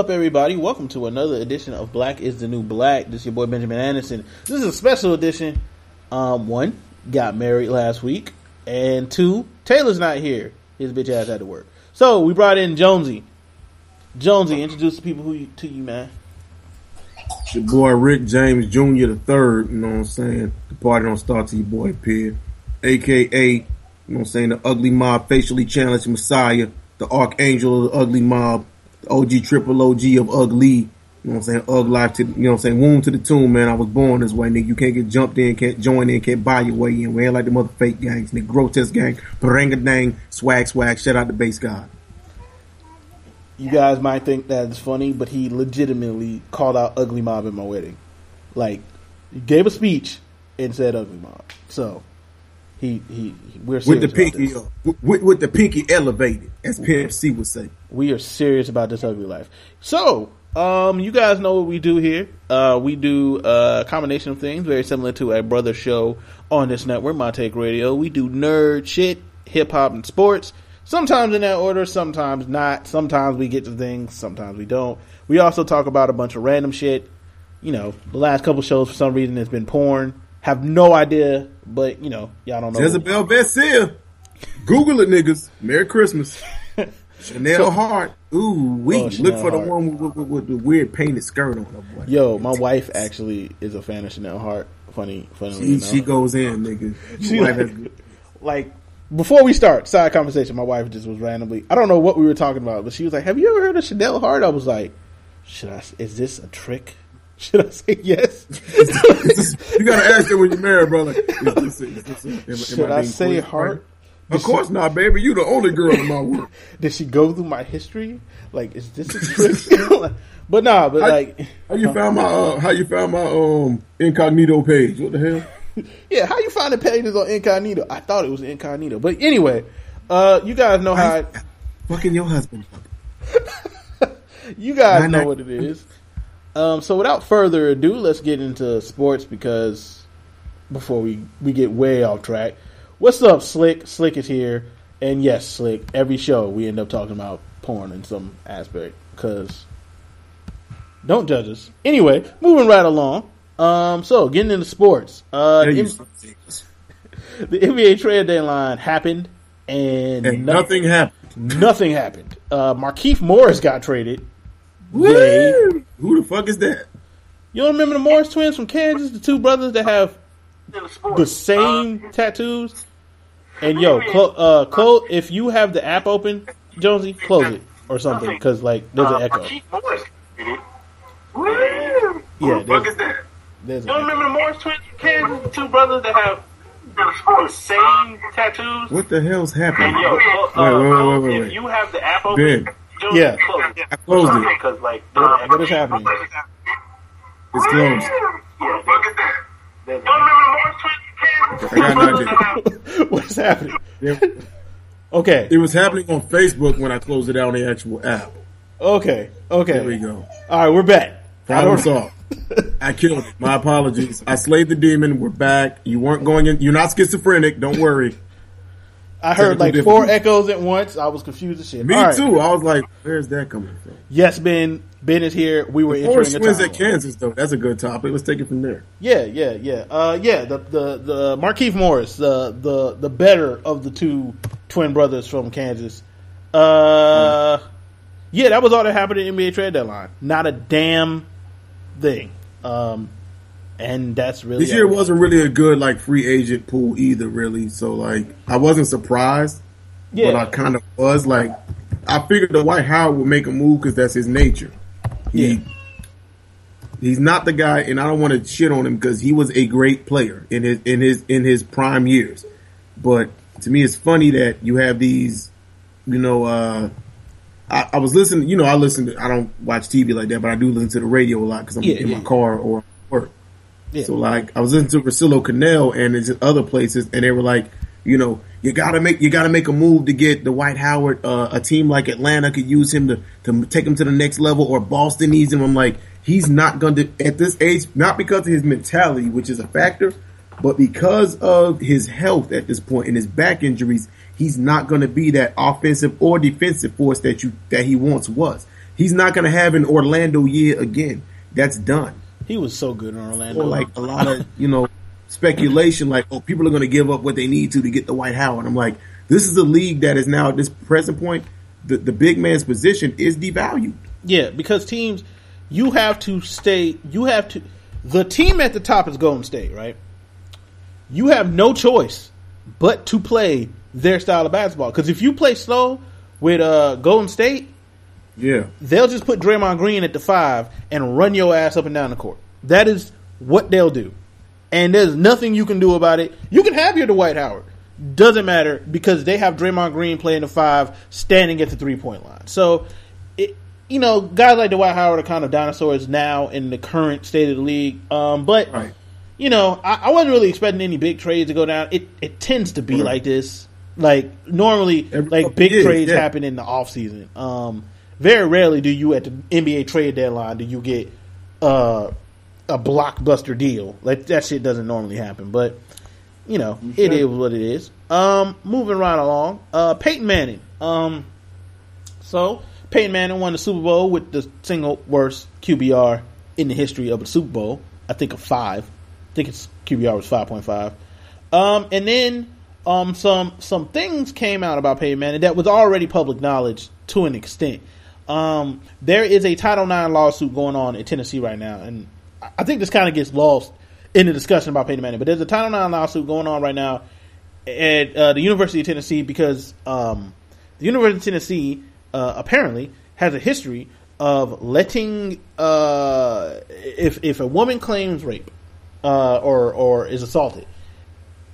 Up, everybody? Welcome to another edition of Black is the New Black. This is your boy Benjamin Anderson. This is a special edition. Um, one got married last week, and two Taylor's not here. His bitch ass had to work. So we brought in Jonesy. Jonesy, introduce the people who you, to you, man. It's your boy Rick James Jr. the third, you know what I'm saying? The party don't start till your boy appear. AKA, you know what I'm saying, the ugly mob facially challenged messiah, the archangel of the ugly mob, OG triple OG of ugly, you know what I'm saying, ug life to, you know what I'm saying, wound to the tomb, man. I was born this way, nigga. You can't get jumped in, can't join in, can't buy your way in. We ain't like the mother fake gangs, nigga. Grotesque gang, paranga dang, swag swag, shout out the base god. You guys might think that it's funny, but he legitimately called out Ugly Mob at my wedding. Like, he gave a speech and said Ugly Mob. So, he, he, we're With the pinky this. with, with the pinky elevated, as PFC would say. We are serious about this ugly life. So, um, you guys know what we do here. Uh, we do a combination of things very similar to a brother show on this network, My Take Radio. We do nerd shit, hip hop, and sports. Sometimes in that order, sometimes not. Sometimes we get to things, sometimes we don't. We also talk about a bunch of random shit. You know, the last couple shows for some reason has been porn. Have no idea, but you know, y'all don't know. Jezebel Bessier. Google it, niggas. Merry Christmas. Chanel Hart. Ooh, we Oh, look Chanel for the one with, with, with the weird painted skirt on. her boy. Yo, my wife actually is a fan of Chanel Hart. Funny, funny. she, she goes in, nigga. She like- like before we start side conversation my wife just was randomly i don't know what we were talking about but she was like have you ever heard of chanel hart i was like should i is this a trick should i say yes you gotta ask her when you're married, brother. Is this, is this, am- am should i being say quick? hart Of course not, baby. You the only girl in my world. did she go through my history like is this a trick but nah but How- like How you found my uh, how you found my um incognito page? What the hell? yeah how you find the pages on incognito i thought it was incognito but anyway uh you guys know how I, Fucking your husband. You guys know what it is. Um, so without further ado, let's get into sports because before we, we get way off track. What's up, Slick? Slick is here. And yes, Slick, every show we end up talking about porn in some aspect because don't judge us. Anyway, moving right along. Um, so getting into sports. Uh, There you M- son of a bitch. the NBA trade deadline happened and, and no- nothing happened. nothing happened. Uh, Markieff Morris got traded. Yay. Woo! Who the fuck is that? You don't remember the Morris twins from Kansas, the two brothers that have the same tattoos? And yo, clo- uh, close if you have the app open, Jonesy, close it or something because like there's an echo. Yeah, Yeah, there's- is that? There's You don't remember the Morris twins from Kansas? The two brothers that have the same tattoos? What the hell's happening? And yo, clo- uh, Wait, wait, wait, close- wait, if you have the app open, Ben. Jones, Yeah. close it. I closed it. Because, like, What- what is happening? It's closed. Yeah, fuck is that? You don't remember the Morris twins from Kansas? I got Two an brothers that have What's happening? Okay, it was happening on Facebook when I closed it out on the actual app. okay, okay. There we go. All right, we're back. I Problem solved. I killed it. My apologies. I slayed the demon. We're back. You weren't going in. You're not schizophrenic. Don't worry. I heard like four echoes at once. I was confused as shit. Me All right. too. I was like, where's that coming from? Yes, Ben. Ben is here. We were Forest a wins at Kansas, though. That's a good topic. Let's take it from there. Yeah, yeah, yeah. Uh, yeah, the the the Markieff Morris, the the the better of the two twin brothers from Kansas. Uh, yeah, that was all that happened in NBA trade deadline. Not a damn thing. Um, and that's really This year wasn't really a good like free agent pool either, really. So like, I wasn't surprised, but I kind of was. Like, I figured the Dwight Howard would make a move because that's his nature. He, Yeah. he's not the guy, and I don't want to shit on him because he was a great player in his in his in his prime years. But to me, it's funny that you have these, you know. uh I, I was listening, you know, I listen to, I don't watch TV like that, but I do listen to the radio a lot because I'm Yeah, in yeah. my car or. Yeah. So like I was listening to Priscilla Cannell and it's other places and they were like, you know, you gotta make you gotta make a move to get the Dwight Howard. Uh, a team like Atlanta could use him to to take him to the next level, or Boston needs him. I'm like, he's not going to at this age, not because of his mentality, which is a factor, but because of his health at this point and his back injuries. He's not going to be that offensive or defensive force that you that he once was. He's not going to have an Orlando year again. That's done. He was so good in Orlando. Or like a lot of you know speculation, like oh, people are going to give up what they need to to get the Dwight Howard. I'm like, this is a league that is now at this present point, the the big man's position is devalued. Yeah, because teams, you have to stay. You have to. The team at the top is Golden State, right? You have no choice but to play their style of basketball. Because if you play slow with uh, Golden State, Yeah, they'll just put Draymond Green at the five and run your ass up and down the court. That is what they'll do. And there's nothing you can do about it. You can have your Dwight Howard. Doesn't matter because they have Draymond Green playing the five, standing at the three point line. So, it, you know, guys like Dwight Howard are kind of dinosaurs now in the current state of the league. Um, but right. you know, I, I wasn't really expecting any big trades to go down. It it tends to be Right. like this. Like normally, Every like big years, trades yeah. happen in the off season. Um, very rarely do you at the NBA trade deadline do you get uh, a blockbuster deal. Like that shit doesn't normally happen, but you know it is what it is. Um, moving right along, uh, Peyton Manning. Um, so Peyton Manning won the Super Bowl with the single worst QBR in the history of the Super Bowl. I think a five. I think its QBR was five point five. Um, and then um, some some things came out about Peyton Manning that was already public knowledge to an extent. Um, there is a Title IX lawsuit going on in Tennessee right now, and I- think this kind of gets lost in the discussion about Peyton Manning. But there's a Title IX lawsuit going on right now at uh, the University of Tennessee because um, the University of Tennessee uh, apparently has a history of letting uh, if if a woman claims rape uh, or or is assaulted,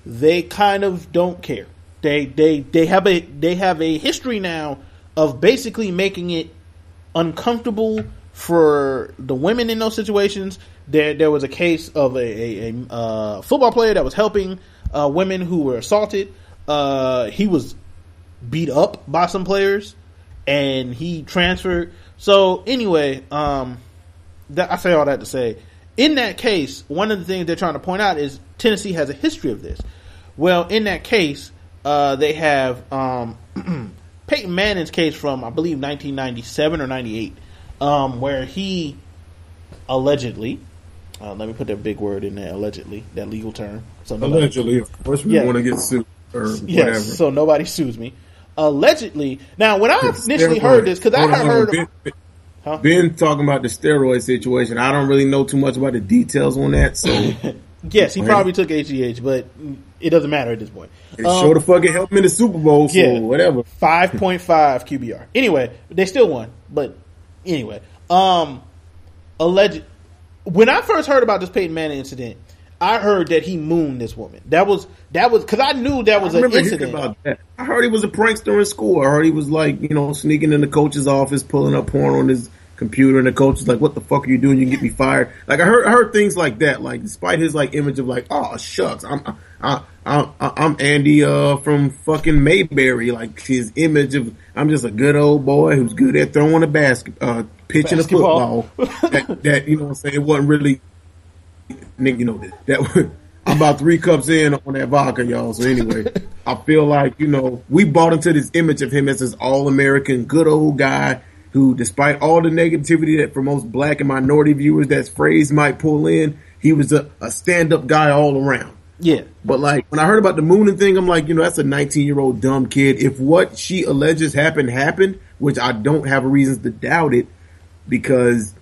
they kind of don't care. They they they have a they have a history now of basically making it uncomfortable for the women in those situations. There there was a case of a, a, a uh, football player that was helping uh, women who were assaulted. Uh, he was beat up by some players, and he transferred. So anyway, um, that, I say all that to say, in that case, one of the things they're trying to point out is Tennessee has a history of this. Well, in that case, uh, they have um, Peyton Manning's case from I believe 1997 or 98, um, where he allegedly, uh, let me put that big word in there, allegedly, that legal term. So Allegedly, of course, we Yeah. want to get sued or Yes, whatever. so nobody sues me. Allegedly, now when I The initially heard this, because I had heard, Ben, Ben- Huh? Ben talking about the steroid situation. I don't really know too much about the details on that, so yes, he probably took HGH, but it doesn't matter at this point. sure the fuck it helped him in the Super Bowl. So yeah. whatever. Five point five QBR. Anyway, they still won, but anyway, um, alleged. When I first heard about this Peyton Manning incident, I heard that he mooned this woman. That was that was because I knew that was I an incident. about that. I heard he was a prankster in school. I heard he was like, you know, sneaking in the coach's office, pulling up porn on his computer, and the coach is like, "What the fuck are you doing? You can get me fired." Like I heard, I heard things like that. Like despite his like image of like, "Oh shucks, I'm I, I, I, I'm Andy uh, from fucking Mayberry." Like his image of I'm just a good old boy who's good at throwing a basket, uh, pitching Basketball. a football. that, that you know, what I'm saying it wasn't really nigga, you know that, that I'm about three cups in on that vodka, y'all. So anyway, I feel like you know we bought into this image of him as this all American, good old guy who, despite all the negativity that for most black and minority viewers that phrase might pull in, he was a, a stand up guy all around. yeah, But like when I heard about the mooning thing, I'm like, you know, that's a 19 year old dumb kid. If what she alleges happened happened, which I don't have reasons to doubt it, because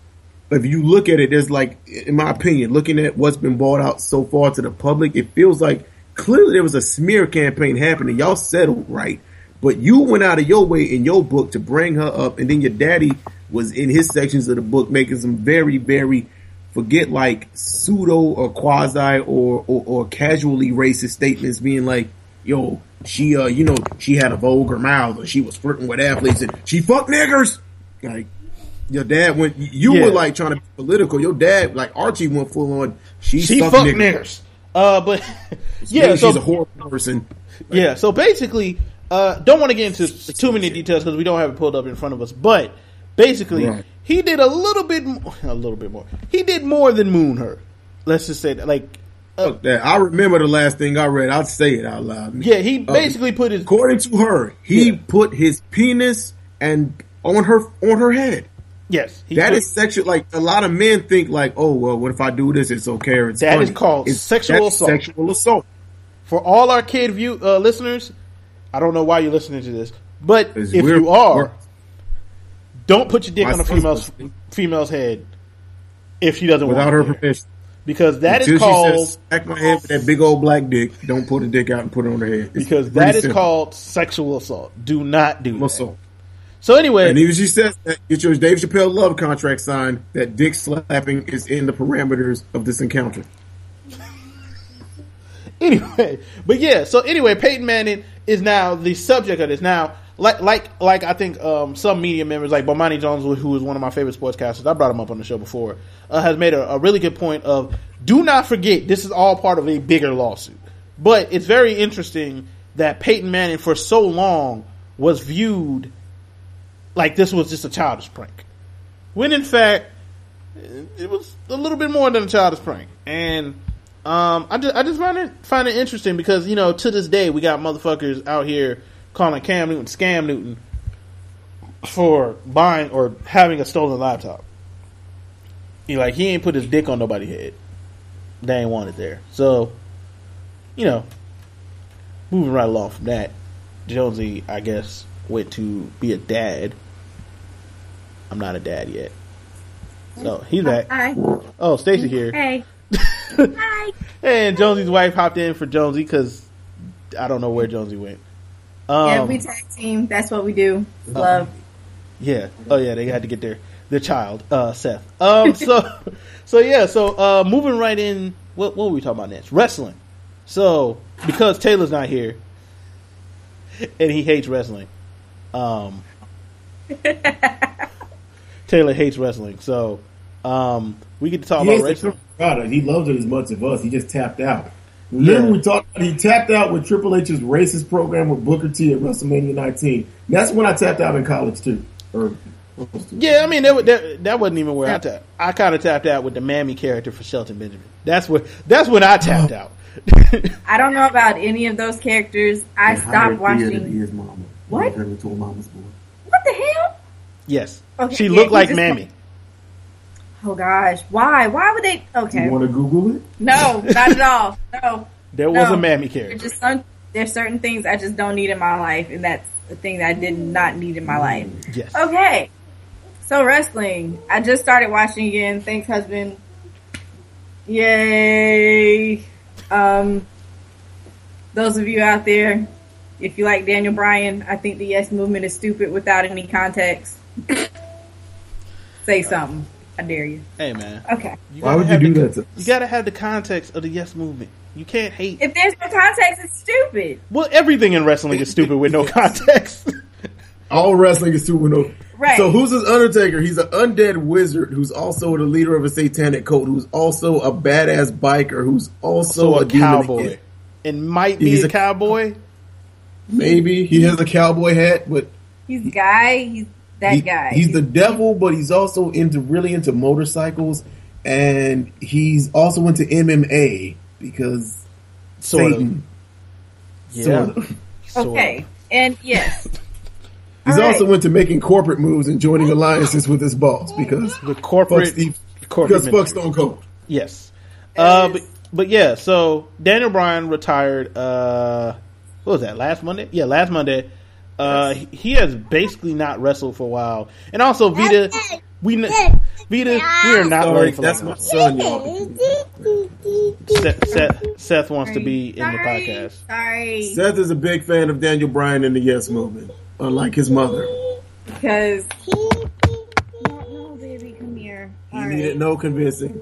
if you look at it, there's like, in my opinion, looking at what's been brought out so far to the public, it feels like clearly there was a smear campaign happening. Y'all settled right, but you went out of your way in your book to bring her up, and then your daddy was in his sections of the book making some very, very forget like pseudo or quasi or, or, or casually racist statements being like, yo, she, uh, you know, she had a vulgar mouth or she was flirting with athletes and she fucked niggers. Like, your dad went, you Yeah. were like trying to be political. Your dad, like Archie went full on, she, she fucked niggers. niggers. Uh, but yeah, so she's a horrible person. Yeah, so basically, uh, don't want to get into too many details because we don't have it pulled up in front of us. But basically, Right. he did a little bit, m- a little bit more. He did more than moon her. Let's just say that. Like, uh, Fuck that. I remember the last thing I read. I'll say it out loud. yeah, he Uh, basically put his according to her, he Yeah. put his penis and on her on her head. Yes, That is sexual. Like a lot of men think, like, oh well, what if I do this? It's okay. Or it's That funny. is called It's- sexual assault. Sexual assault. for all our kid view uh, listeners. I don't know why you're listening to this, but if you are, don't put your dick on a female's female's head if she doesn't without her permission. because that is Until she called says, "Smack my head with that big old black dick." Don't pull the dick out and put it on her head. It's because that is simple. called sexual assault. Do not do that. assault. So anyway, And even she says that get your Dave Chappelle love contract signed that dick slapping is in the parameters of this encounter. Anyway, but yeah. So anyway, Peyton Manning is now the subject of this. Now, like like like I think um, some media members, like Bomani Jones, who is one of my favorite sportscasters, I brought him up on the show before, uh, has made a, a really good point of do not forget this is all part of a bigger lawsuit. But it's very interesting that Peyton Manning for so long was viewed like this was just a childish prank, when in fact it was a little bit more than a childish prank. And um, I just I just find it find it interesting because you know to this day we got motherfuckers out here calling Cam Newton scam Newton for buying or having a stolen laptop. He like he ain't put his dick on nobody's head. They ain't want it there. So, you know, moving right along from that, Jonesy I guess went to be a dad. I'm not a dad yet. So he's back. Hi. Oh, Stacy here. Hey. Hi. And Jonesy's wife hopped in for Jonesy because I don't know where Jonesy went. Um, yeah, we tag team. That's what we do. Love. yeah. Oh yeah, they had to get their their child, uh, Seth. Um. So, so yeah. So, uh, moving right in. What what were we talking about next? Wrestling. So because Taylor's not here, and he hates wrestling, um, Taylor hates wrestling. So, um, we get to talk He about hates the wrestling. product. He loves it as much as us. He just tapped out. Remember Yeah. we talked. He tapped out with Triple H's racist program with Booker T at WrestleMania 19. That's when I tapped out in college too. Or. Yeah, I mean that, that that wasn't even where I tapped. I kind of tapped out with the Mammy character for Shelton Benjamin. That's what that's when I tapped oh. out. I don't know about any of those characters. I stopped watching. His mama. What? He turned into a mama's boy. What the hell? yes, Okay, she yeah, looked he like just- Mammy. Oh gosh, why? Why would they? Okay, You want to Google it? no, not at all. No, There was a Mammy There's character. just some. There's certain things I just don't need in my life, and that's the thing that I did not need in my life. Yes. Okay, so wrestling. I just started watching again. Thanks, husband. Yay! Um, those of you out there, if you like Daniel Bryan, I think the Yes Movement is stupid without any context. Say something. I dare you. Hey man, Okay. you Why would you do the- that to You got to have the context of the Yes movement. You can't hate. If there's no context, it's stupid. Well, everything in wrestling is stupid with no context. All wrestling is super no. Right. So who's this Undertaker? He's an undead wizard who's also the leader of a satanic cult, who's also a badass biker, who's also so a, a cowboy, again. and might be He's a a- cowboy. Maybe he has a cowboy hat, but He's the guy. He's that he- guy. He's the devil, but he's also into really into motorcycles, and he's also into MMA because Sort Satan. of. Yeah. Sort of. Okay. And yes, He's All right. also into making corporate moves and joining alliances with his boss because The fuck corporate. Steve, corporate because fuck ministry. Stone Cold. Yes. Uh, but, but yeah, so Daniel Bryan retired, uh, what was that, last Monday? Yeah, last Monday. Uh, he- he has basically not wrestled for a while. And also, Vida, we, kn- Vida, we are not Sorry, ready for that's that. my son, y'all. Seth, Seth, Seth wants to be in the podcast. Sorry, Seth is a big fan of Daniel Bryan and the Yes Movement, unlike his mother. because no, no, baby, come here. He All needed no convincing.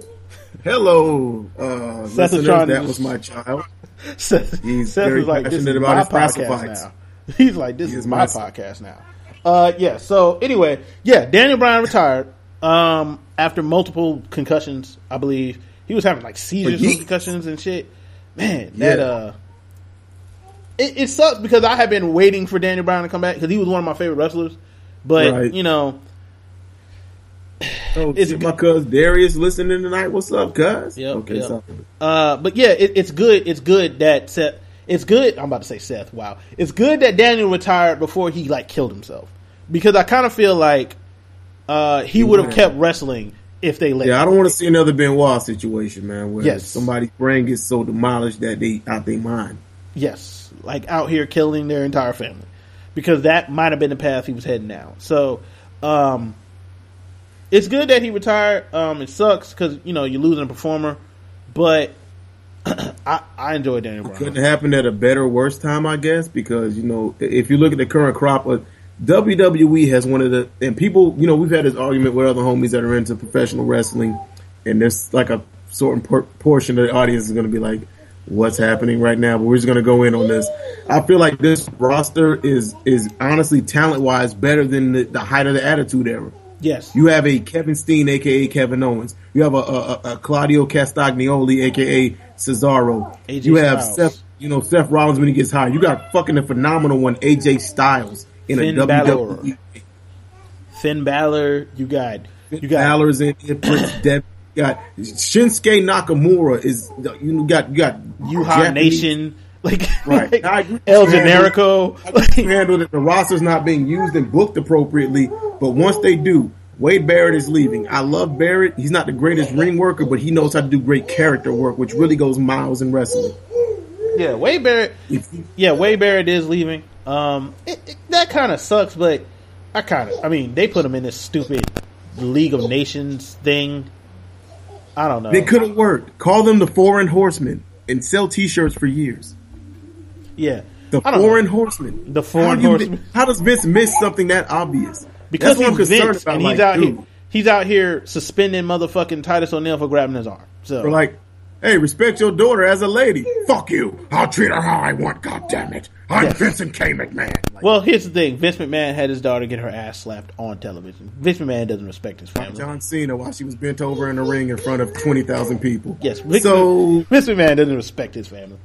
Hello, uh, Seth is listeners. trying That just- was my child. Seth, He's Seth very is like, this is passionate my about his podcast now. He's like, this He is is my podcast now. Uh, yeah. So anyway, yeah, Daniel Bryan retired um, after multiple concussions. I believe he was having like seizures, from concussions, and shit. Man, that Yeah. uh, it, it sucks because I have been waiting for Daniel Bryan to come back because he was one of my favorite wrestlers. But Right. you know, Oh, It's my cuz Darius listening tonight. What's up, cuz? Yep, okay, yep. Uh, but yeah, it, it's good. It's good that. It's good. I'm about to say Seth. Wow, it's good that Daniel retired before he like killed himself because I kind of feel like, uh, he would have kept wrestling if they let. Yeah, I don't want to see another Benoit situation, man, where Yes. somebody's brain gets so demolished that they out their mind. Yes, like out here killing their entire family, because that might have been the path he was heading down. So, um, it's good that he retired. Um, it sucks because you know you're losing a performer, but I I enjoy Daniel Couldn't happen at a better, worse time, I guess, because you know if you look at the current crop of WWE has one of the and people, you know, we've had this argument with other homies that are into professional wrestling, and there's like a certain por- portion of the audience is going to be like, "What's happening right now?" But we're just going to go in on this. I feel like this roster is is honestly talent wise better than the, the height of the Attitude Era. Yes, You have a Kevin Steen, aka Kevin Owens. You have a, a, a Claudio Castagnoli, aka Cesaro. AJ you have Styles. Seth, you know Seth Rollins when he gets hired. You got fucking a phenomenal one, AJ Styles in Finn a Balor. WWE. Finn Balor. You got you got Balor's in it. Prince Dev. You got Shinsuke Nakamura is you got you got Uhaa Nation. Like, Right. like I agree. El Generico. I can handle that the roster's not being used and booked appropriately, but once they do, Wade Barrett is leaving. I love Barrett. He's not the greatest ring worker, but he knows how to do great character work, which really goes miles in wrestling. yeah, Wade Barrett. Yeah, Wade Barrett is leaving. Um, it, it, that kind of sucks, but I kind of, I mean, they put him in this stupid League of Nations thing. I don't know. They could have worked. Call them the Foreign Horsemen and sell T-shirts for years. Yeah, The Foreign know. Horsemen. The Foreign how Horsemen. How does Vince miss something that obvious? because That's he's concerned Vince about. and he's like, out dude, here. He's out here suspending motherfucking Titus O'Neil for grabbing his arm. So We're like, hey, respect your daughter as a lady. Fuck you. I'll treat her how I want. God damn it. I'm Yes. Vincent K. McMahon. Like, well, here's the thing: Vince McMahon had his daughter get her ass slapped on television. Vince McMahon doesn't respect his family. John Cena while she was bent over in the ring in front of twenty thousand people. Yes, Vince, So Vince McMahon doesn't respect his family.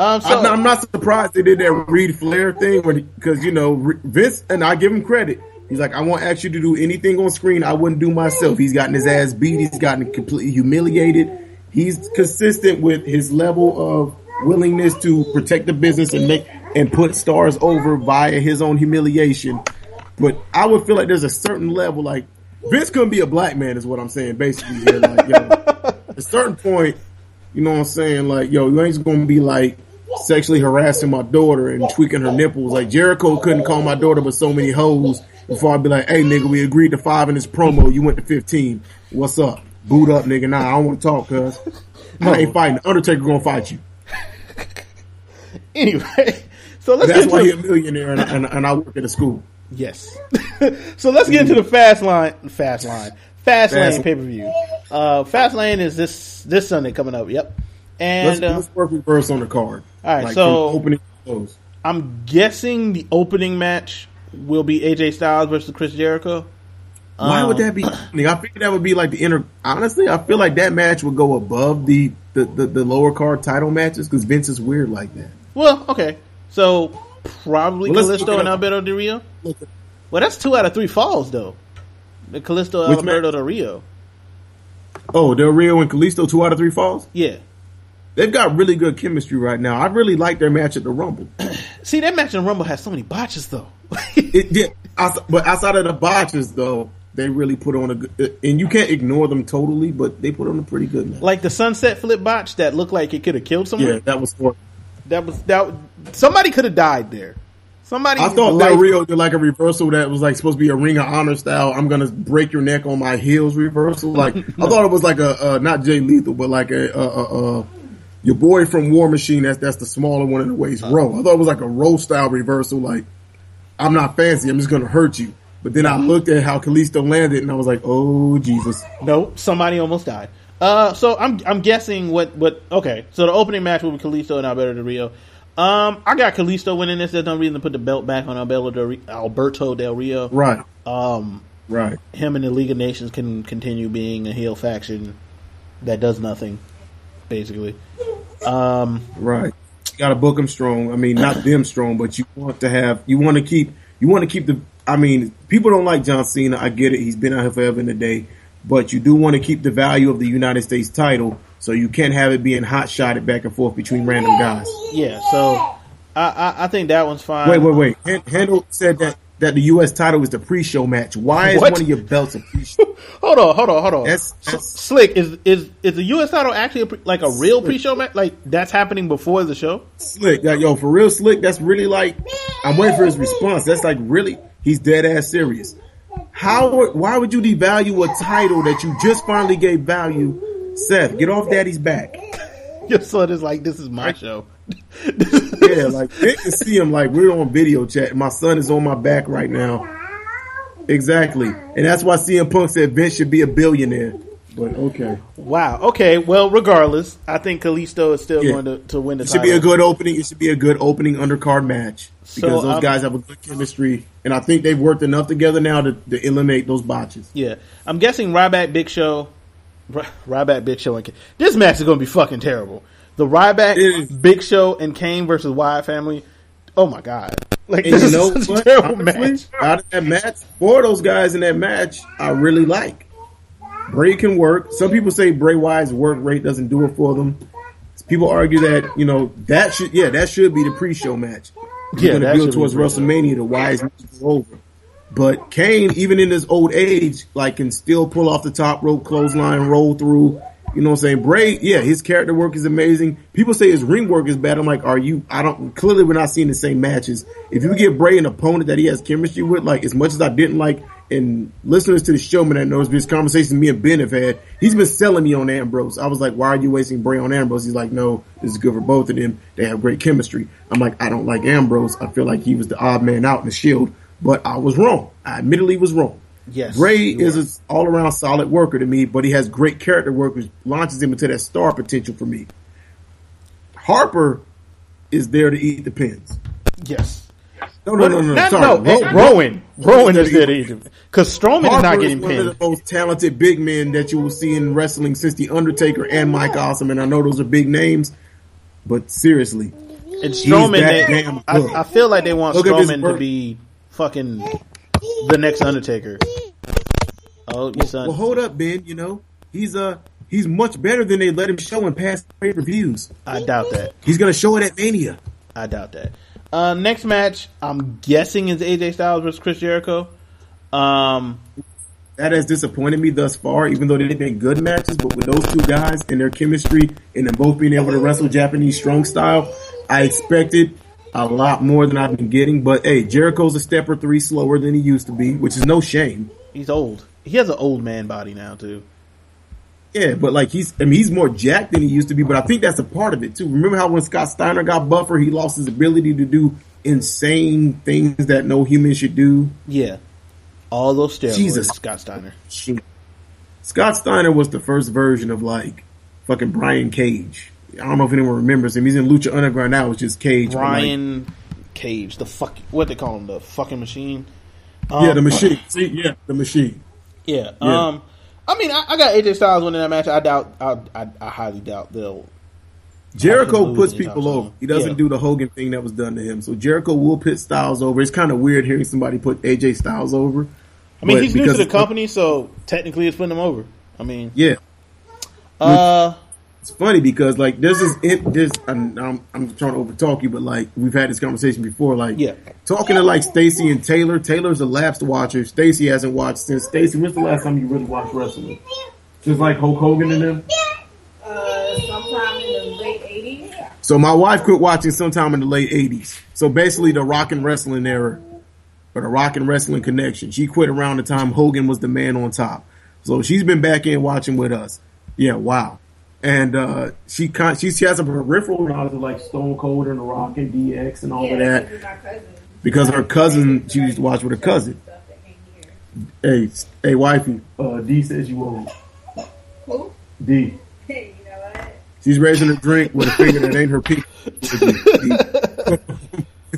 Um, so I'm, not, I'm not surprised they did that Reed Flair thing because you know Vince and I give him credit. He's like, I won't ask you to do anything on screen I wouldn't do myself. He's gotten his ass beat. He's gotten completely humiliated. He's consistent with his level of willingness to protect the business and make and put stars over via his own humiliation. But I would feel like there's a certain level, like Vince couldn't be a black man, is what I'm saying. Basically, like yo, at a certain point, you know what I'm saying? Like, yo, you ain't gonna be like sexually harassing my daughter and tweaking her nipples. Like Jericho couldn't call my daughter but so many hoes before I'd be like, hey nigga, we agreed to five in this promo. You went to 15. What's up? Boot up, nigga. Nah, I don't want to talk, cuz. I ain't fighting. Undertaker gonna fight you. anyway, so let's That's get why he a millionaire and, and, and I work at a school. Yes. so let's get into the fast line. Fast line. Fast, Fast- lane pay per view. Uh, fast lane is this this Sunday coming up. Yep. Let's, And uh, let's work reverse on the card. All right, Like, so- opening close. I'm guessing the opening match will be AJ Styles versus Chris Jericho. Why would Um, that be? I figure that would be like the inner. Honestly, I feel like that match would go above the the, the, the lower card title matches because Vince is weird like that. Well, okay. So probably Well, let's it and. Alberto Del Rio. Well, that's two out of three falls though. The Kalisto Which Alberto match? Del Rio. oh, Del Rio and Kalisto, two out of three falls. Yeah. They've got really good chemistry right now. I really like their match at the Rumble. See, that match in Rumble has so many botches though. It, yeah, outs- but outside of the botches, though, they really put on a good. And you can't ignore them totally, but they put on a pretty good match. like the sunset flip botch that looked like it could have killed someone. Yeah, that was. For, That was that. Somebody could have died there. Somebody. I thought that Rio did like a reversal that was like supposed to be a Ring of Honor style. I'm gonna break your neck on my heels reversal. Like I thought it was like a uh, not Jay Lethal, but like a uh, uh, uh, your boy from War Machine. That's that's the smaller one in the waist. Rowe. I thought it was like a Rowe style reversal. Like I'm not fancy. I'm just gonna hurt you. But then I looked at how Kalisto landed, and I was like, oh Jesus. No, somebody almost died. Uh, so I'm I'm guessing what what okay. So the opening match will be Kalisto and Alberto Del Rio. Um, I got Kalisto winning this. There's no reason to put the belt back on Alberto Del Rio. Alberto Del Rio. Right. Um, Right. him and the League of Nations can continue being a heel faction that does nothing, basically. Um, Right. You got to book them strong. I mean, not them strong, but you want to have, you want to keep, you want to keep the, I mean, people don't like John Cena. I get it. He's been out here forever and a day, but you do want to keep the value of the United States title. So you can't have it being hot shotted back and forth between random guys. yeah. So I, I I think that one's fine. Wait, wait, wait. Han- Handel said that that the U.S. title is the pre-show match. Why is What? one of your belts a pre-show? Hold on, hold on, hold on. That's- that's- Slick is is is the U.S. title actually a pre- like a real pre-show match? Like that's happening before the show? Slick, like, yo, for real, Slick. That's really like, I'm waiting for his response. That's like really, he's dead ass serious. How? Why would you devalue a title that you just finally gave value? Seth, get off Daddy's back. Your son is like, this is my show. Yeah, like they can see him. Like we're on video chat. My son is on my back right now. Exactly, and that's why CM Punk said Vince should be a billionaire. But okay, Wow. Okay. Well, regardless, I think Kalisto is still Yeah. going to, to win the it should title. be a good opening. It should be a good opening undercard match because So, those um, guys have a good chemistry, and I think they've worked enough together now to, to eliminate those botches. Yeah, I'm guessing Ryback, Big Show, Ry- Ryback, Big Show, and Kane. This match is going to be fucking terrible. The Ryback, is. Big Show, and Kane versus Wyatt family. Oh my god! Like And this you know is what? terrible Honestly, match. out of that match, four of those guys in that match, I really like. Bray can work. Some people say Bray Wyatt's work rate doesn't do it for them. People argue that you know that should yeah that should be the pre-show match. You're Yeah, going to build towards. WrestleMania. The Wyatt's over. But Kane, even in his old age, like can still pull off the top rope, clothesline, roll through. You know what I'm saying? Bray, yeah, his character work is amazing. People say his ring work is bad. I'm like, are you? I don't. Clearly, we're not seeing the same matches. If you give Bray an opponent that he has chemistry with, like as much as I didn't like, and listeners to the show, man, that knows this conversation me and Ben have had, he's been selling me on Ambrose. I was like, why are you wasting Bray on Ambrose? He's like, no, this is good for both of them. They have great chemistry. I'm like, I don't like Ambrose. I feel like he was the odd man out in the Shield, but I was wrong. I admittedly was wrong. Yes, Bray is an all around solid worker to me, but he has great character work, which launches him into that star potential for me. Harper is there to eat the pins. yes. No, no, no, no, Not- sorry. no, Ro- Rowan. Rowan is there to eat him because Strowman is Harper not is getting one pinned. of the most talented big men that you will see in wrestling since the Undertaker and Mike Awesome, and I know those are big names, but seriously, And Strowman, they, I. I feel like they want Look Strowman to be fucking the next Undertaker. Oh, your son. well, hold up, Ben. You know he's uh he's much better than they let him show in past pay per views. I doubt that. He's gonna show it at Mania. I doubt that. Uh, next match, I'm guessing is AJ Styles versus Chris Jericho. Um, that has disappointed me thus far, even though they've been good matches. But with those two guys and their chemistry and them both being able to wrestle Japanese strong style, I expected a lot more than I've been getting. But hey, Jericho's a step or three slower than he used to be, which is no shame. he's old. He has an old man body now too. Yeah, but like he's, I mean, he's more jacked than he used to be. But I think that's a part of it too. Remember how when Scott Steiner got buffer, he lost his ability to do insane things that no human should do. Yeah, all those steroids. Jesus. Scott Steiner. Shit. Scott Steiner was the first version of like fucking Brian Cage. I don't know if anyone remembers him. He's in Lucha Underground now. It's just Cage. but, like, Brian Cage, the fuck, what they call him, the fucking machine. yeah, the Um, machine. See, yeah, the machine. Yeah. Yeah. Um, I mean, I, I got AJ Styles winning that match. I doubt. I, I, I highly doubt they'll. Jericho puts people soon. over. He doesn't Yeah. do the Hogan thing that was done to him. So Jericho will put Styles over. It's kind of weird hearing somebody put AJ Styles over. I mean, But he's new to because- the company, so technically it's putting him over. I mean, Yeah, uh, it's funny because like this is it. This I'm, I'm I'm trying to overtalk you, but like we've had this conversation before. Like Yeah. talking to like Stacy and Taylor. Taylor's a lapsed watcher. Stacy hasn't watched since. Stacy, when's the last time you really watched wrestling? Since like Hulk Hogan and them. Uh, sometime in the late 80s. So my wife quit watching sometime in the late '80s. So basically, the rock and wrestling era, or the rock and wrestling connection. She quit around the time Hogan was the man on top. So she's been back in watching with us. Yeah, wow. And uh, she con- she she has a peripheral knowledge of like Stone Cold and The Rock and DX and all of that this is my cousin. because her cousin she used to watch with her cousin. Stuff that came here. Hey, hey, wifey. Uh, D says you old. Who? D. Hey, you know what? She's raising a drink with a finger that ain't her pinky.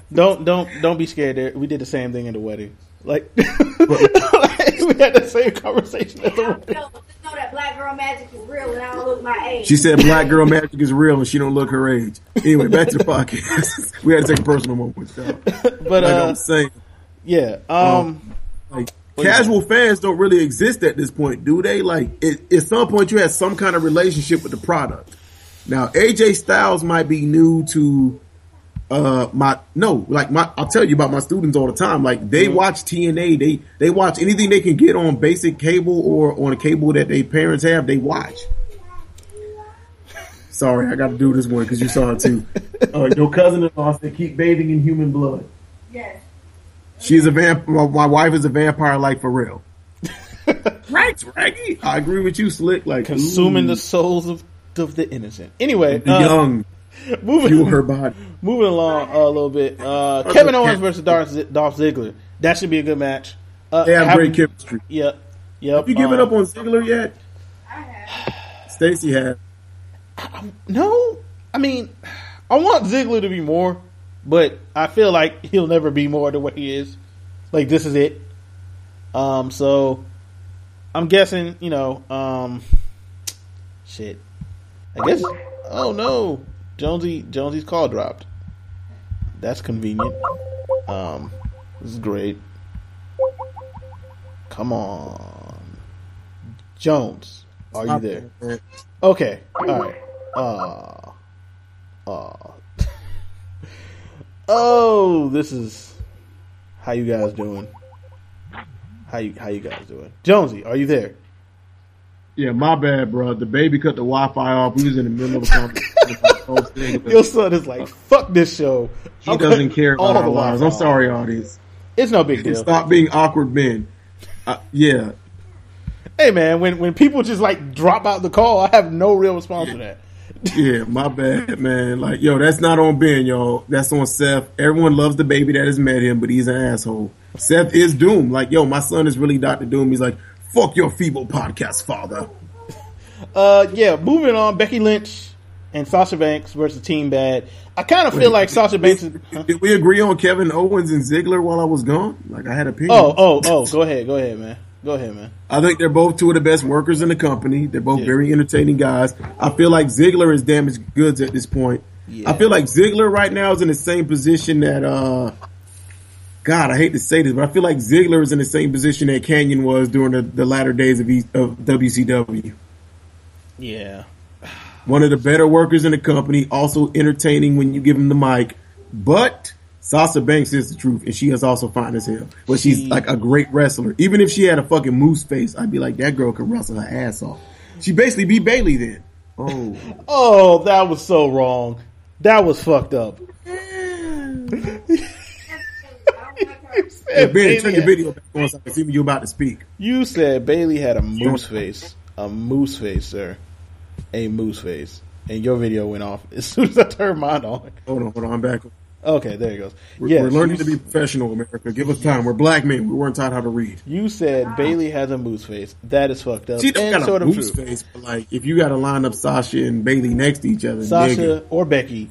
don't don't don't be scared. There, we did the same thing in the wedding. Like, like, we had the same conversation at the No, wedding. just know that black girl magic is real and I don't look my age. She said black girl magic is real and she don't look her age. Anyway, back to the podcast. we had to take a personal moment. y'all. But Like uh, I'm saying, yeah. Um, like casual fans don't really exist at this point, do they? Like it, at some point you had some kind of relationship with the product. Now AJ Styles might be new to uh my no like my I'll tell you about my students all the time. Like they Mm-hmm. watch TNA they they watch anything they can get on basic cable or on a cable that their parents have they watch. Sorry I got to do this one because you saw it too. Uh, your cousin-in-law said keep bathing in human blood. Yes. she's a vamp my, my wife is a vampire like for real. Right. Raggy I agree with you slick like Consuming ooh, the souls of, of the innocent. Anyway, the uh, young moving fuel her body moving along a little bit. Uh, Kevin Owens versus Dolph, Dolph Ziggler. That should be a good match. Uh, they have haven't- great chemistry Yep. Yep. you giving uh, up on Ziggler yet I have. Stacy has No, I mean, I want Ziggler to be more, but I feel like he'll never be more than what he is. Like this is it. Um, so I'm guessing, you know, um, shit. I guess. Oh no, Jonesy Jonesy's call dropped. That's convenient. Um, this is great. Come on, Jones, are you there? Okay. All right. Uh, uh. oh, this is how you guys doing? How you how you guys doing? Jonesy, are you there? Yeah, my bad, bro. The baby cut the Wi-Fi off. We was in the middle of a conversation. Your son is like, fuck this show. he I'm doesn't care all about our the lives. I'm sorry, audience. It's no big deal. Stop being awkward men. Uh, yeah, Hey man, when when people just like drop out the call, I have no real response to that. yeah, my bad, man. Like, yo, that's not on Ben, y'all. That's on Seth. Everyone loves the baby that has met him, but he's an asshole. Seth is Doom. Like, yo, my son is really Doctor Doom. He's like, fuck your feeble podcast, father. Uh, yeah, moving on. Becky Lynch and Sasha Banks versus Team Bad. I kind of feel like Sasha Banks. Is, huh? Did we agree on Kevin Owens and Ziggler while I was gone? Like, I had opinions. Oh, oh, oh! Go ahead, go ahead, man. Go ahead, man. I think they're both two of the best workers in the company. They're both Yeah. very entertaining guys. I feel like Ziggler is damaged goods at this point. Yeah. I feel like Ziggler right now is in the same position that, uh, God, I hate to say this, but I feel like Ziggler is in the same position that Kanyon was during the, the latter days of, e, of WCW. Yeah, One of the better workers in the company, also entertaining when you give him the mic, but Sasha Banks is the truth, and she is also fine as hell. But she's like a great wrestler. Even if she had a fucking moose face, I'd be like, that girl can wrestle her ass off. She basically be Bayley then. Oh, Oh, that was so wrong. That was fucked up. hey, Ben, turn your video back on so I can see you're about to speak. You said Bayley had a moose face. A moose face, sir. A moose face. And your video went off as soon as I turned mine on. Hold on, hold on, I'm back. Okay, there it goes. We're, Yes, we're learning to be professional, America. Give us time. We're black men. We weren't taught how to read. You said Bayley has a moose face. That is fucked up. She don't got sort a moose true. face, but like if you got to line up Sasha and Bayley next to each other, Sasha nigga, or Becky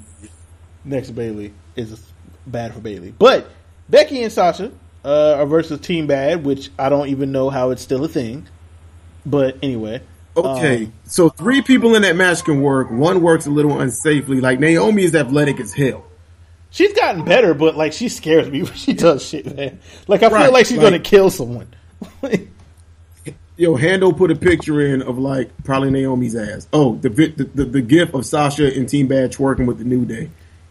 next to Bayley is bad for Bayley. But Becky and Sasha uh, are versus Team Bad, which I don't even know how it's still a thing. But anyway, Okay, um, so three people in that match can work. One works a little unsafely. Like Naomi is athletic as hell. she's gotten better, but like she scares me when she does shit, man. Like I feel like she's like- gonna kill someone. Yo, Hando put a picture in of like probably Naomi's ass. Oh, the the, the, the gif of Sasha and Team Bad twerking with the New Day.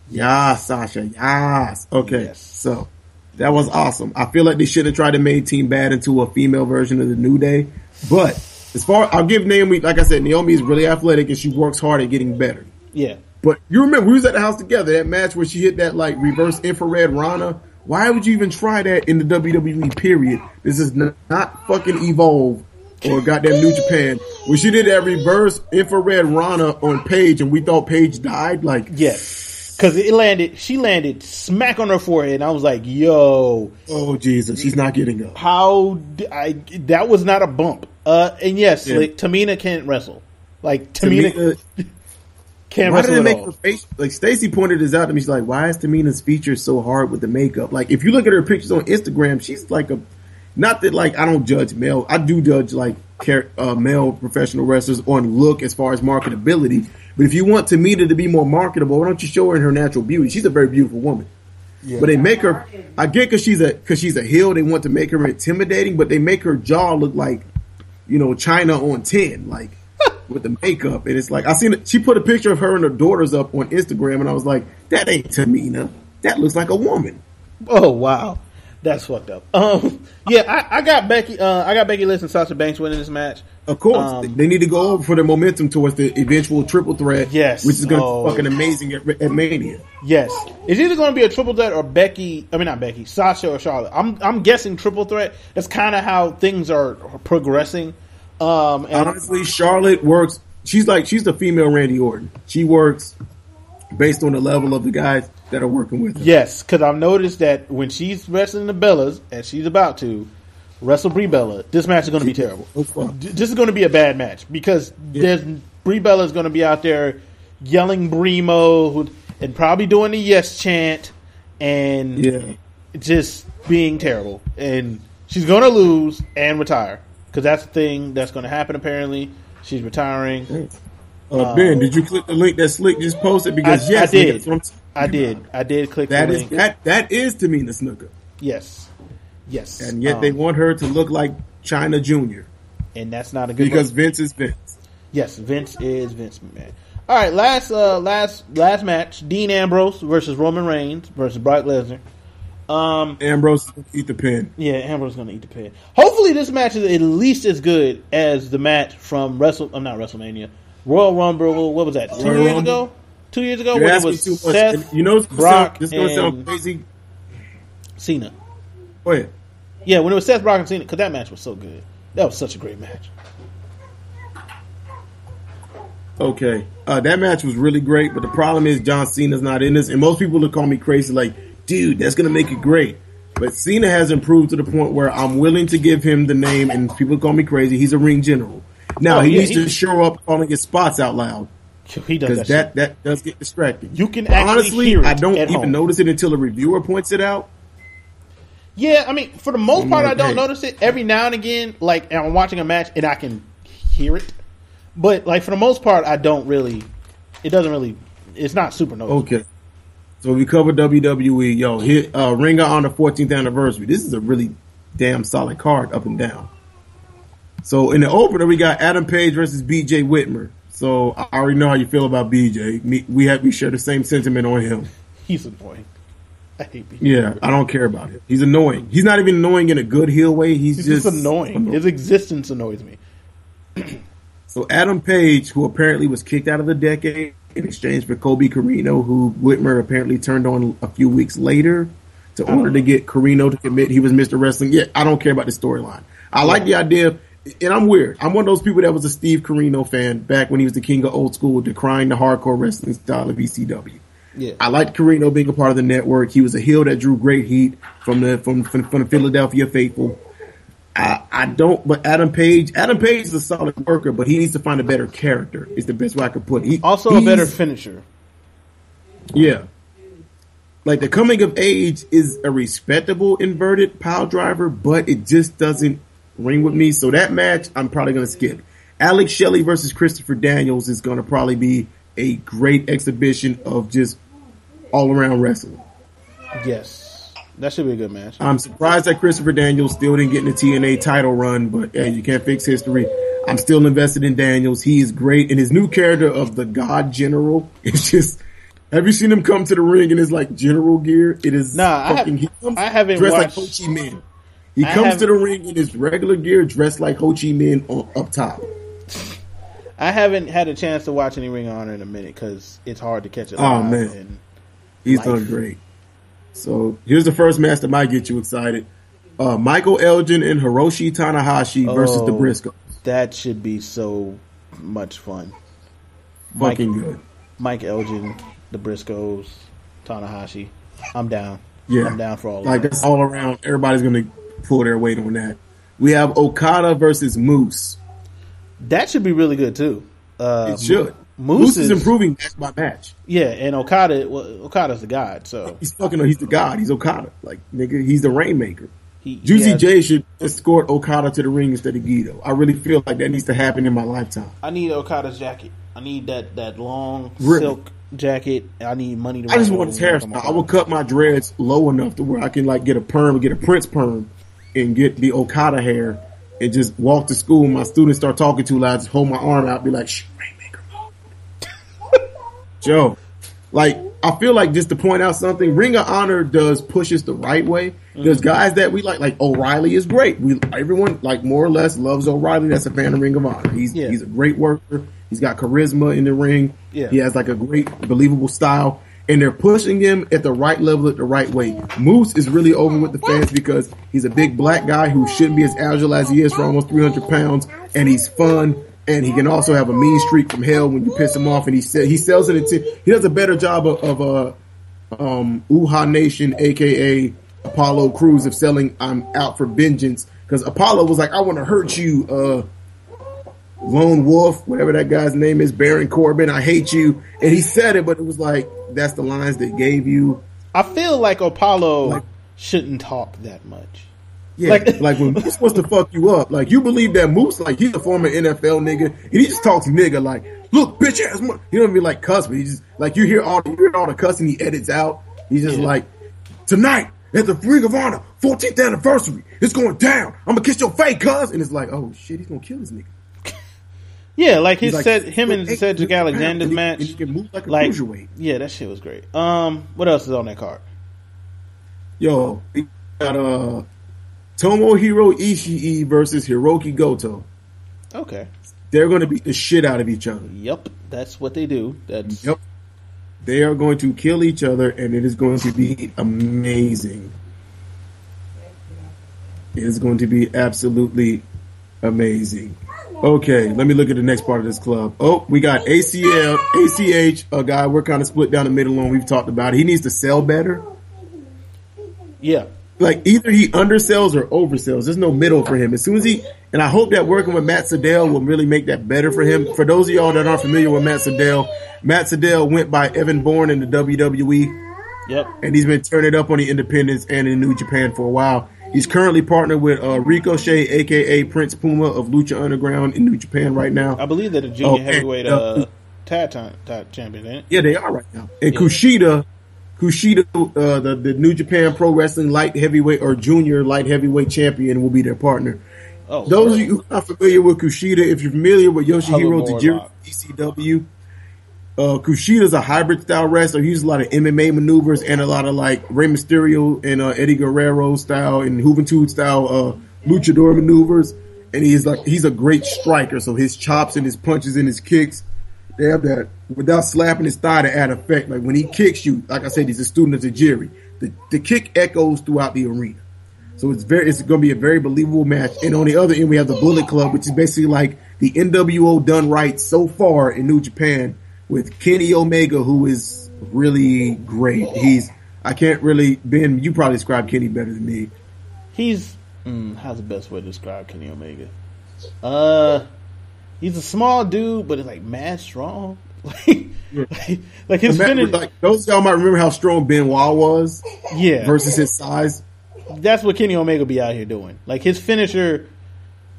Yes, Sasha. Yes. Okay. Yes. So that was awesome. I feel like they should have tried to make Team Bad into a female version of the New Day. But as far, I'll give Naomi, like I said, Naomi is really athletic and she works hard at getting better. yeah, But you remember we was at the house together, that match where she hit that like reverse infrared Rana. Why would you even try that in the WWE period? This is not, not fucking Evolve or goddamn New Japan. When she did that reverse infrared Rana on Paige and we thought Paige died, like, yeah. Because it landed, she landed smack on her forehead, and I was like, "Yo, oh Jesus, she's not getting up. how I that was not a bump." Uh, and yes, Yeah. like, Tamina can't wrestle. Like Tamina, Tamina, can't why did wrestle it at make all. her face? Like Stacy pointed this out to me. She's like, "Why is Tamina's features so hard with the makeup?" Like, if you look at her pictures on Instagram, she's like a. Not that like I don't judge male. I do judge like char- uh, male professional wrestlers on look as far as marketability. But if you want Tamina to be more marketable, why don't you show her in her natural beauty? She's a very beautiful woman. But they make her. I get because she's a because she's a heel. They want to make her intimidating, but they make her jaw look like, you know, Chyna on ten. Like with the makeup, and it's like I seen it. She put a picture of her and her daughters up on Instagram, and I was like, that ain't Tamina. That looks like a woman. Oh wow, that's fucked up. Um, yeah, I, I got Becky. Uh, I got Becky Lynch and Sasha Banks winning this match. Of course, Um, they need to go over for the momentum towards the eventual triple threat. Yes. which is going to Oh. be fucking amazing at, at Mania. Yes, it's either going to be a triple threat or Becky. I mean, not Becky, Sasha or Charlotte. I'm I'm guessing triple threat. That's kind of how things are progressing. Um, and Honestly, Charlotte works. She's like she's the female Randy Orton. She works based on the level of the guys that are working with her. yes, because I've noticed that when she's wrestling the Bellas, as she's about to wrestle Brie Bella, this match is going to be terrible. Oh, This is going to be a bad match because there's Brie Bella is going to be out there yelling Brie Mode and probably doing the yes chant and Yeah. just being terrible. And she's going to lose and retire because that's the thing that's going to happen. Apparently, she's retiring. Uh, ben, did you click the link that Slick just posted? Because I- I yes, did. That's what I'm saying. I did. I did click That is that that is Tamina Snuka, Yes, yes. and yet Um, they want her to look like Chyna Junior and that's not a good because. Vince is Vince. Yes, Vince is Vince McMahon. All right, last uh last last match: Dean Ambrose versus Roman Reigns versus Brock Lesnar. Um, Ambrose is gonna eat the pin. yeah, Ambrose is going to eat the pin. Hopefully, this match is at least as good as the match from Wrestle. I'm not WrestleMania. Royal Rumble. What was that? Two Royal years Rumble? ago. Two years ago You're when it was too much. Seth, And you know, Brock, this is gonna sound crazy. Cena. Go ahead. Yeah, when it was Seth, Brock, and Cena, because that match was so good. That was such a great match. Okay, uh, that match was really great, but the problem is John Cena's not in this, and most people will call me crazy, like, dude, that's gonna make it great. But Cena has improved to the point where I'm willing to give him the name, and people call me crazy. He's a ring general. Now Oh, he yeah, needs he- to show up calling his spots out loud He does because that. that, that does get distracting. You can actually honestly, hear it I don't even home. notice it until a reviewer points it out. Yeah, I mean, for the most I'm part, like, I don't hey. notice it. Every now and again, like I'm watching a match and I can hear it, but like for the most part, I don't really. It doesn't really. It's not super noticeable. Okay. So we covered WWE. Yo, hit uh, Ring of Honor 14th anniversary. This is a really damn solid card up and down. So in the opener, we got Adam Page versus BJ Whitmer. So I already know how you feel about BJ. Me, we have we share the same sentiment on him. He's annoying. I hate BJ. Yeah, I don't care about him. He's annoying. He's not even annoying in a good heel way. He's, He's just, just annoying. His existence annoys me. So Adam Page, who apparently was kicked out of the decade in exchange for Colby Corino, who Whitmer apparently turned on a few weeks later to order to get Corino to commit he was Mr. Wrestling. Yeah, I don't care about the storyline. I like the idea, of- and I'm weird. I'm one of those people that was a Steve Corino fan back when he was the king of old school, decrying the hardcore wrestling style of ECW. Yeah. I liked Corino being a part of the network. He was a heel that drew great heat from the from from, from the Philadelphia faithful. I, I don't, but Adam Page, Adam Page is a solid worker, but he needs to find a better character. Is the best way I could put it. He, Also, a better finisher. yeah. Like the coming of age is a respectable inverted pile driver, but it just doesn't ring with me. So that match, I'm probably going to skip. Alex Shelley versus Christopher Daniels is going to probably be a great exhibition of just all around wrestling. Yes, that should be a good match. I'm surprised that Christopher Daniels still didn't get in the TNA title run, but hey, you can't fix history. I'm still invested in Daniels. He is great, and his new character of the God General is just. Have you seen him come to the ring in his like general gear? It is Nah, I fucking. have- he comes I haven't dressed watched- like Ho Chi Minh. He I comes have- to the ring in his regular gear, dressed like Ho Chi Minh on, up top. I haven't had a chance to watch any Ring of Honor in a minute because it's hard to catch it. Oh, man. He's Life. done great. So here's the first match that might get you excited: uh, Michael Elgin and Hiroshi Tanahashi versus the Oh. Briscoes. that should be so much fun. Fucking Mike- good. Mike Elgin, the Briscoes, Tanahashi. I'm down. Yeah. I'm down for all Like of that. that's all around. Everybody's gonna pull their weight on that. We have Okada versus Moose. That should be really good too. Uh, It should. Moose, Moose, is, is, improving match by match. Yeah, and Okada. Well, Okada's the god, so He's fucking. He's the god. He's Okada. Like nigga, he's the rainmaker. he. Juicy has- J should escort Okada to the ring instead of Gedo. I really feel like that needs to happen in my lifetime. I need Okada's jacket. I need that that long Really? silk jacket. I need money to. I just want over hairstyle. I will cut my dreads low enough to where I can like get a perm, get a Prince perm, and get the Okada hair and just walk to school. My students start talking too loud. Just hold my arm out, be like, "Shh, Rainmaker mode." Joe, like I feel like just to point out something, Ring of Honor does pushes the right way. There's mm-hmm. guys that we like, like O'Reilly is great. We everyone like more or less loves O'Reilly. That's a fan of Ring of Honor. He's Yeah. he's a great worker. He's got charisma in the ring. Yeah. He has like a great believable style. And they're pushing him at the right level at the right way. Moose is really over with the fans because he's a big black guy who shouldn't be as agile as he is for almost 300 pounds. And he's fun. And he can also have a mean streak from hell when you piss him off. And he se- he sells it into, he does a better job of, of uh, um, Uhaa Nation, aka Apollo Crews, of selling I'm out for vengeance. Because Apollo was like, I want to hurt you, uh, Lone Wolf, whatever that guy's name is, Baron Corbin, I hate you. And he said it, but it was like, that's the lines that gave you. I feel like Apollo Like- shouldn't talk that much. Yeah, Like- like, when Moose wants to fuck you up, like you believe that Moose, like he's a former NFL nigga, and he just talks nigga like, look, bitch ass, mo-" he don't be like cuss, but he just like you hear all you hear all the cussing he edits out. He's just Yeah. like, tonight at the Ring of Honor 14th anniversary, it's going down. I'm gonna kiss your face, cuz, and it's like, oh shit, he's gonna kill this nigga. Yeah, like his He's like, said him and "Hey, Cedric Alexander's and he- match. and he can move like a like, cruiserweight. yeah, that shit was great. Um, what else is on that card? Yo, we got uh Tomohiro Ishii versus Hirooki Goto. Okay. They're gonna beat the shit out of each other. Yep, that's what they do. That's Yep. They are going to kill each other and it is going to be amazing. It is going to be absolutely amazing. Okay, let me look at the next part of this club. Oh, we got ACL, ACH, a guy we're kind of split down the middle on. We've talked about it. He needs to sell better. yeah. Like either he undersells or oversells. There's no middle for him. As soon as he, and I hope that working with Matt Sydal will really make that better for him. For those of y'all that aren't familiar with Matt Sydal, Matt Sydal went by Evan Bourne in the WWE Yep. and he's been turning up on the independents and in New Japan for a while. He's currently partnered with uh, Ricochet, aka Prince Puma of Lucha Underground in New Japan right now. I believe that a junior Oh, and, heavyweight uh, uh, tag time tag champion? Yeah, they are right now. And Yeah. Kushida, Kushida, uh, the the New Japan Pro Wrestling light heavyweight or junior light heavyweight champion, will be their partner. Oh, Those of you who are familiar with Kushida, if you're familiar with Yoshihiro Hello, Tajiri. ECW, uh, Kushida's a hybrid style wrestler. He uses a lot of MMA maneuvers and a lot of like Rey Mysterio and uh, Eddie Guerrero style and Juventud style uh, luchador maneuvers. And he's like he's a great striker. So his chops and his punches and his kicks, they have that without slapping his thigh to add effect. Like when he kicks you, like I said, he's a student of the Tajiri. The the kick echoes throughout the arena. So it's very, it's going to be a very believable match. And on the other end, we have the Bullet Club, which is basically like the NWO done right so far in New Japan with Kenny Omega, who is really great. He's, I can't really, Ben, you probably describe Kenny better than me. He's mm, how's the best way to describe Kenny Omega? Uh, he's a small dude, but it's like mad strong. like, like his finish, Like, those y'all might remember how strong Benoit was yeah. versus his size. that's what Kenny Omega be out here doing. Like his finisher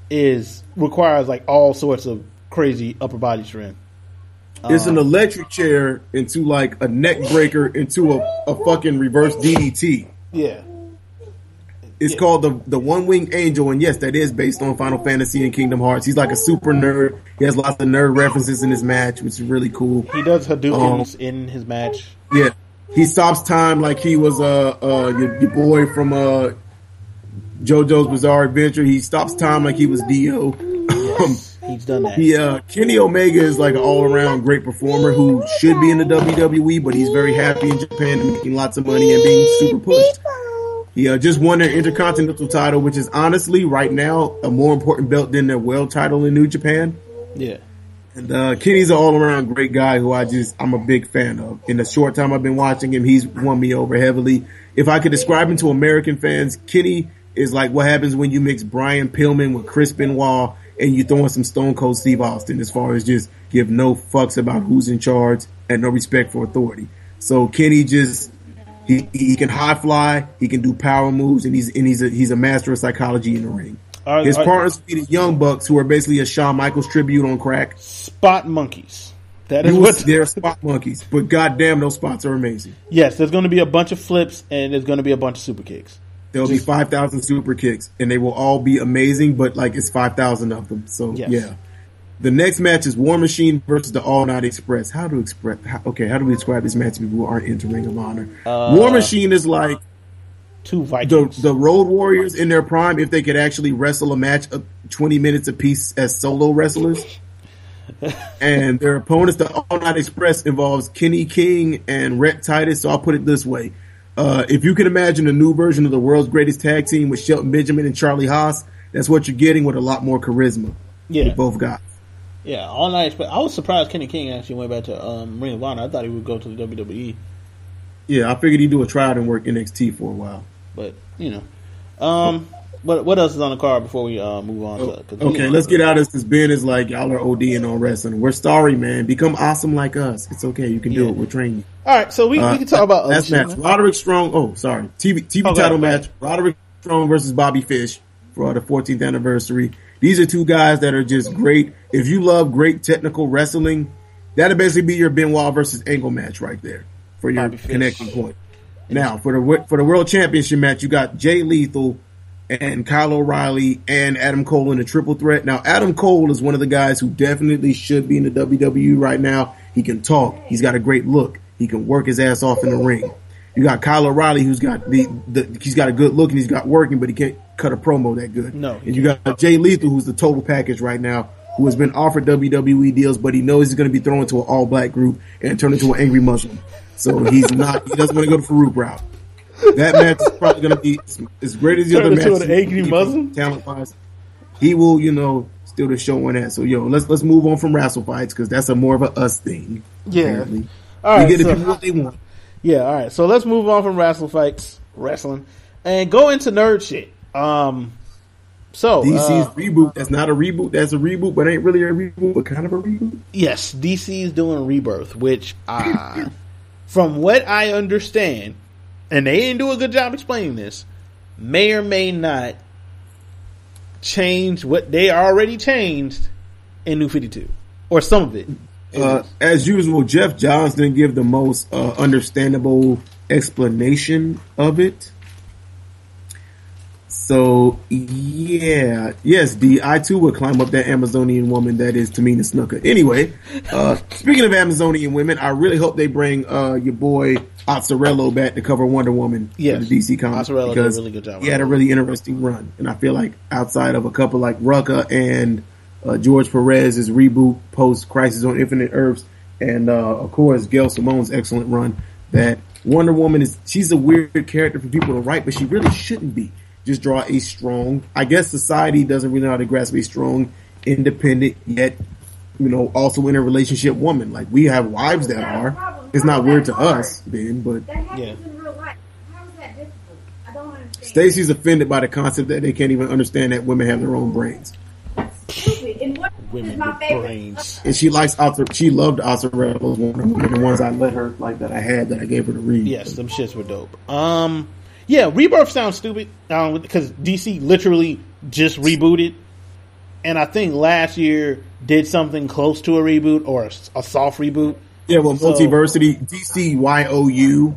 is requires like all sorts of crazy upper body strength. It's Uh. an electric chair into like a neck breaker into a, a fucking reverse DDT. Yeah, It's Yeah. called the the One Wing Angel, and yes, that is based on Final Fantasy and Kingdom Hearts. He's like a super nerd. He has lots of nerd references in his match, which is really cool. he does Hadoukens Um, in his match. Yeah, he stops time like he was uh uh your, your boy from uh JoJo's Bizarre Adventure. He stops time like he was Dio. Um, He's done that. he uh Kenny Omega is like an all around great performer who should be in the WWE, but he's very happy in Japan and making lots of money and being super pushed. He uh, just won their Intercontinental title, which is honestly right now a more important belt than their world title in New Japan. Yeah, And uh, Kenny's an all around great guy who I just I'm a big fan of. In the short time I've been watching him, he's won me over heavily. If I could describe him to American fans, Kenny is like what happens when you mix Brian Pillman with Chris Benoit and you throw in some Stone Cold Steve Austin as far as just give no fucks about who's in charge and no respect for authority. So Kenny just he, he can high fly, he can do power moves, and he's and he's a he's a master of psychology in the ring. His are- partners will be the Young Bucks, who are basically a Shawn Michaels tribute on crack. spot monkeys. That is what. they're spot monkeys, but goddamn, those spots are amazing. Yes, there's going to be a bunch of flips and there's going to be a bunch of super kicks. There'll be five thousand super kicks, and they will all be amazing. But like it's five thousand of them, so Yes. yeah. The next match is War Machine versus the All Night Express. How to express? How, okay, how do we describe this match to people who aren't into Ring of Honor? Uh, War Machine is like Two the the Road Warriors in their prime if they could actually wrestle a match of twenty minutes apiece as solo wrestlers. and their opponents, the All Night Express, involves Kenny King and Rhett Titus. So I'll put it this way: uh, if you can imagine a new version of the world's greatest tag team with Shelton Benjamin and Charlie Haas, that's what you're getting with a lot more charisma. yeah, both guys. yeah. All night. But I was surprised Kenny King actually went back to um, Ring of Honor. I thought he would go to the. WWE, Yeah, I figured he'd do a tryout and work NXT for a while. but you know. Um, what what else is on the card before we uh, move on? To, 'cause we- Okay, let's get out of this Ben is like, y'all are ODing on wrestling. We're sorry, man. Become awesome like us. It's okay. You can do Yeah. it. We're training. All right, so we, Uh, we can talk about last match. Roderick Strong. Oh, sorry. TV TV Oh, go title ahead. match. Roderick Strong versus Bobby Fish for the 14th anniversary. These are two guys that are just great. If you love great technical wrestling, that'll basically be your Benoit versus Angle match right there for your Bobby Fish. point. Now for the for the world championship match, you got Jay Lethal and Kyle O'Reilly and Adam Cole in a triple threat. Now Adam Cole is one of the guys who definitely should be in the WWE right now. He can talk. He's got a great look. He can work his ass off in the ring. You got Kyle O'Reilly who's got the, the he's got a good look and he's got working, but he can't cut a promo that good. No, and you got Jay Lethal who's the total package right now. Who has been offered WWE deals, but he knows he's going to be thrown into an all black group and turned into an angry Muslim. So he's not. He doesn't want to go the Farouk route. That match is probably going to be as great as the Turn other into matches. an angry Muslim? talent wise. He will, you know, still the show on that. So yo, let's let's move on from wrestle fights because that's a more of a us thing. Yeah. apparently. All right, we get so- the people what they want. Yeah, all right. So let's move on from wrestle fights, wrestling, and go into nerd shit. Um, so DC's uh, reboot. That's not a reboot. That's a reboot, but ain't really a reboot, but kind of a reboot. yes, DC's doing Rebirth, which, uh, from what I understand, and they didn't do a good job explaining this, may or may not change what they already changed in New Fifty Two, or some of it. Uh, as usual, Geoff Johns didn't give the most uh, understandable explanation of it. So yeah, yes, D. I too would climb up that Amazonian woman that is Tamina Snuka. Anyway, uh, speaking of Amazonian women, I really hope they bring uh, your boy Azzarello back to cover Wonder Woman Yes. for the DC comics Azzarello did a because really good job he had a really interesting run, and I feel like outside of a couple like Rucka and uh, George Perez's reboot post Crisis on Infinite Earths, and uh, of course Gail Simone's excellent run. That Wonder Woman is she's a weird character for people to write, but she really shouldn't be. Just draw a strong. I guess society doesn't really know how to grasp a strong, independent yet, you know, also in a relationship woman. Like we have wives that are. It's not weird to us, Ben, but Yeah. in real life. How is that difficult? I don't understand. Stacy's offended by the concept that they can't even understand that women have their own brains. Stupid. And what Women is my with brains. And she likes Arthur. She loved Azzarello's Wonder Woman, the ones I let her like that I had that I gave her to read. Yes, them shits were dope. Um, yeah, Rebirth sounds stupid um, because DC literally just rebooted, and I think last year did something close to a reboot or a, a soft reboot. yeah. Well, So- multiversity, DC Y O U.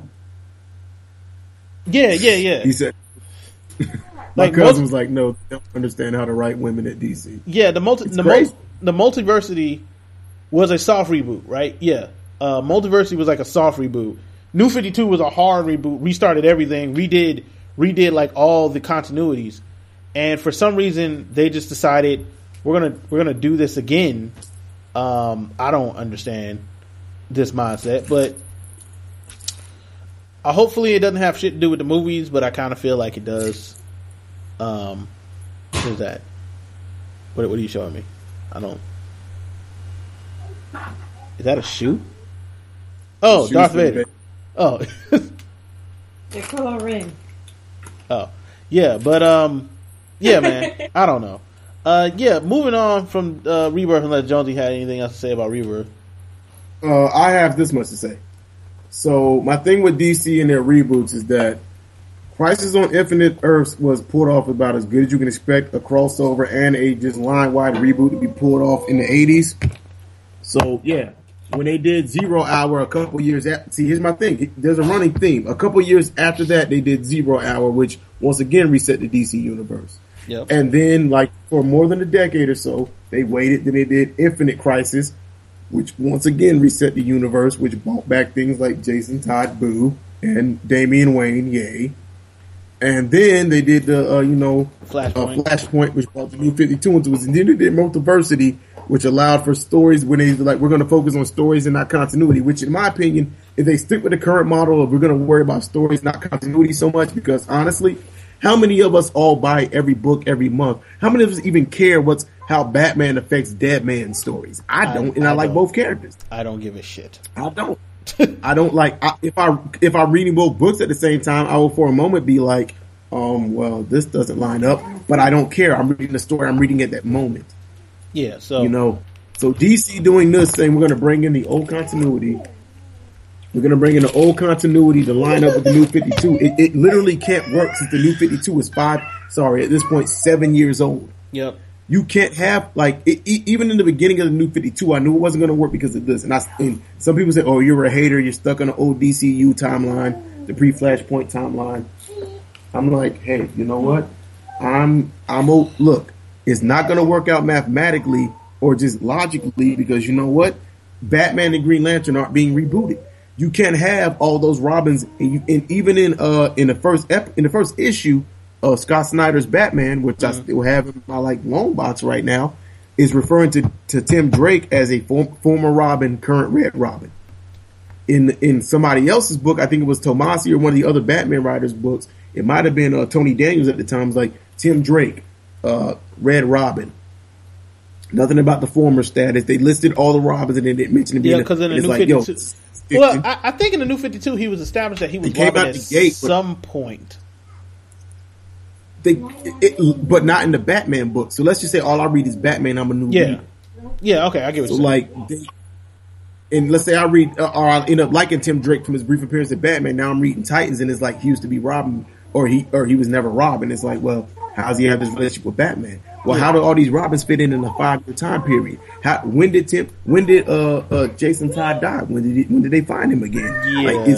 Yeah, yeah, yeah. He said. My Like, cousin was like, "No, they don't understand how to write women at DC." Yeah, the multi It's the, mul- the multiversity was a soft reboot, right? Yeah, uh, multiversity was like a soft reboot. New Fifty Two was a hard reboot, restarted everything, redid redid like all the continuities, and for some reason they just decided we're gonna we're gonna do this again. Um, I don't understand this mindset, but uh, hopefully it doesn't have shit to do with the movies, but I kind of feel like it does. Um, what is that? What, what are you showing me? I don't. Is that a shoe? Oh, Shoes Darth Vader. Ba- Oh, They're coloring. oh, yeah, but um, yeah, man, I don't know. Uh, yeah, moving on from uh, Rebirth, unless Jonesy had anything else to say about Rebirth. Uh, I have this much to say. So my thing with DC and their reboots is that Crisis on Infinite Earths was pulled off about as good as you can expect a crossover and a just line wide reboot to be pulled off in the eighties. So yeah, when they did Zero Hour a couple years after. See, here's my thing. There's a running theme. A couple years after that, they did Zero Hour, which once again reset the DC universe. Yep. And then, like for more than a decade or so, they waited. Then they did Infinite Crisis, which once again reset the universe, which brought back things like Jason Todd Boo and Damian Wayne, yay. And then they did the, uh, you know, Flashpoint. Uh, Flashpoint, which brought the new 52 into it. And then they did Multiversity, which allowed for stories when they like, we're going to focus on stories and not continuity, which in my opinion, if they stick with the current model of we're going to worry about stories, not continuity so much, because honestly, how many of us all buy every book every month? How many of us even care what's how Batman affects Deadman stories? I I- don't, and I, I like both characters. I don't give a shit. I don't. I don't like I, if I if I'm reading both books at the same time. I will for a moment be like, um, well, this doesn't line up, but I don't care. I'm reading the story. I'm reading at that moment. Yeah. So You know. So DC doing this saying we're going to bring in the old continuity. We're going to bring in the old continuity to line up with the new 52. It, it literally can't work since the new 52 is five. Sorry, at this point, seven years old Yep. You can't have like it, e- even in the beginning of the new 52 i knew it wasn't going to work because of this. And i and some people say oh you're a hater you're stuck on the old dcu timeline the pre-flashpoint timeline. I'm like hey you know what? I'm i'm look it's not going to work out mathematically or just logically because you know what? Batman and green lantern aren't being rebooted. You can't have all those robins and, you, and even in uh in the first ep- in the first issue of Scott Snyder's Batman, which I still have in my like long box right now, is referring to, to Tim Drake as a form, former Robin, current Red Robin. In in somebody else's book, I think it was Tomasi or one of the other Batman writers' books. It might have been uh, Tony Daniels at the time. It was like Tim Drake, uh, Red Robin. Nothing about the former status. They listed all the Robins and they didn't mention him. Yeah, because in the new like, yo, 52. Well, I, I think in the new 52, he was established that he was He Robin at the gate, but- some point. They, it, but not in the Batman book. So let's just say all I read is Batman. I'm a new Yeah. reader. Yeah. Okay. I get what So you're like, they, and let's say I read, uh, or I end up liking Tim Drake from his brief appearance at Batman. Now I'm reading Titans, and it's like he used to be Robin, or he or he was never Robin. It's like, well, how's he have this relationship with Batman? Well, how do all these Robins fit in in a five year time period? How when did Tim? When did uh, uh Jason Todd die? When did he, when did they find him again? Yeah. Like,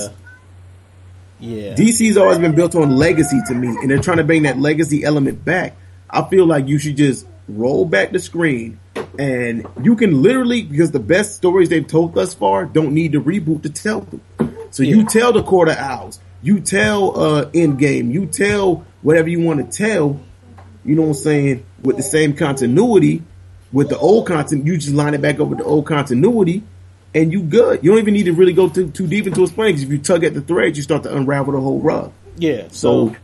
yeah. DC's always been built on legacy to me, and they're trying to bring that legacy element back. I feel like you should just roll back the screen, and you can literally because the best stories they've told thus far don't need to reboot to tell them. So Yeah. you tell the Court of Owls, you tell uh Endgame, you tell whatever you want to tell. You know what I'm saying? With the same continuity, with the old content, you just line it back up with the old continuity, and you good. You don't even need to really go too too deep into explaining. Because if you tug at the threads, you start to unravel the whole rug. yeah. So So,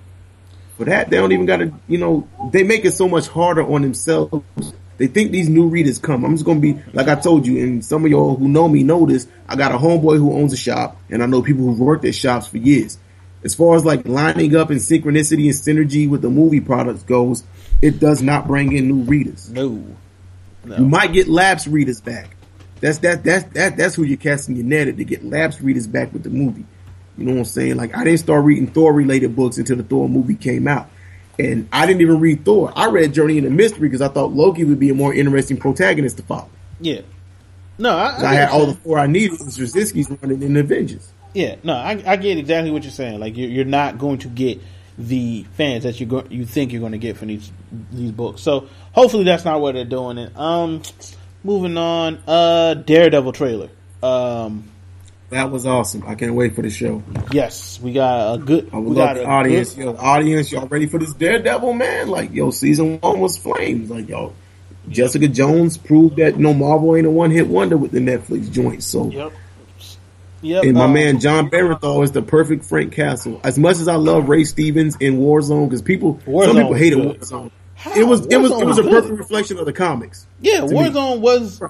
for that, they don't even got to. You know, they make it so much harder on themselves. They think these new readers come. I'm just gonna be like I told you, and some of y'all who know me know this. I got a homeboy who owns a shop, and I know people who've worked at shops for years. As far as like lining up and synchronicity and synergy with the movie products goes, it does not bring in new readers. no. You might get lapse readers back. That's that that's that that's who you're casting your net at to get lapse readers back with the movie. You know what I'm saying? Like I didn't start reading Thor related books until the Thor movie came out. And I didn't even read Thor. I read Journey into Mystery because I thought Loki would be a more interesting protagonist to follow. Yeah. No, I, I, I, had all the. Thor I needed was Straczynski's running in the Avengers. Yeah, no, I, I get exactly what you're saying. Like you're, you're not going to get the fans that you go, you think you're going to get from these these books. So hopefully that's not what they're doing. And um, moving on, uh, Daredevil trailer. Um, That was awesome. I can't wait for the show. yes, we got a good. I we would love the audience. good- Yo, audience, y'all ready for this Daredevil, man? Like, yo, season one was flames. Like, yo, Jessica Jones proved that no Marvel ain't a one hit wonder with the Netflix joint. So, Yep. Yep. and my um, man Jon Bernthal is the perfect Frank Castle. As much as I love Ray Stevens in Warzone, because people, Warzone some people hate. Warzone. How? It was, it was, it was a perfect reflection of the comics. Yeah, to me. Warzone was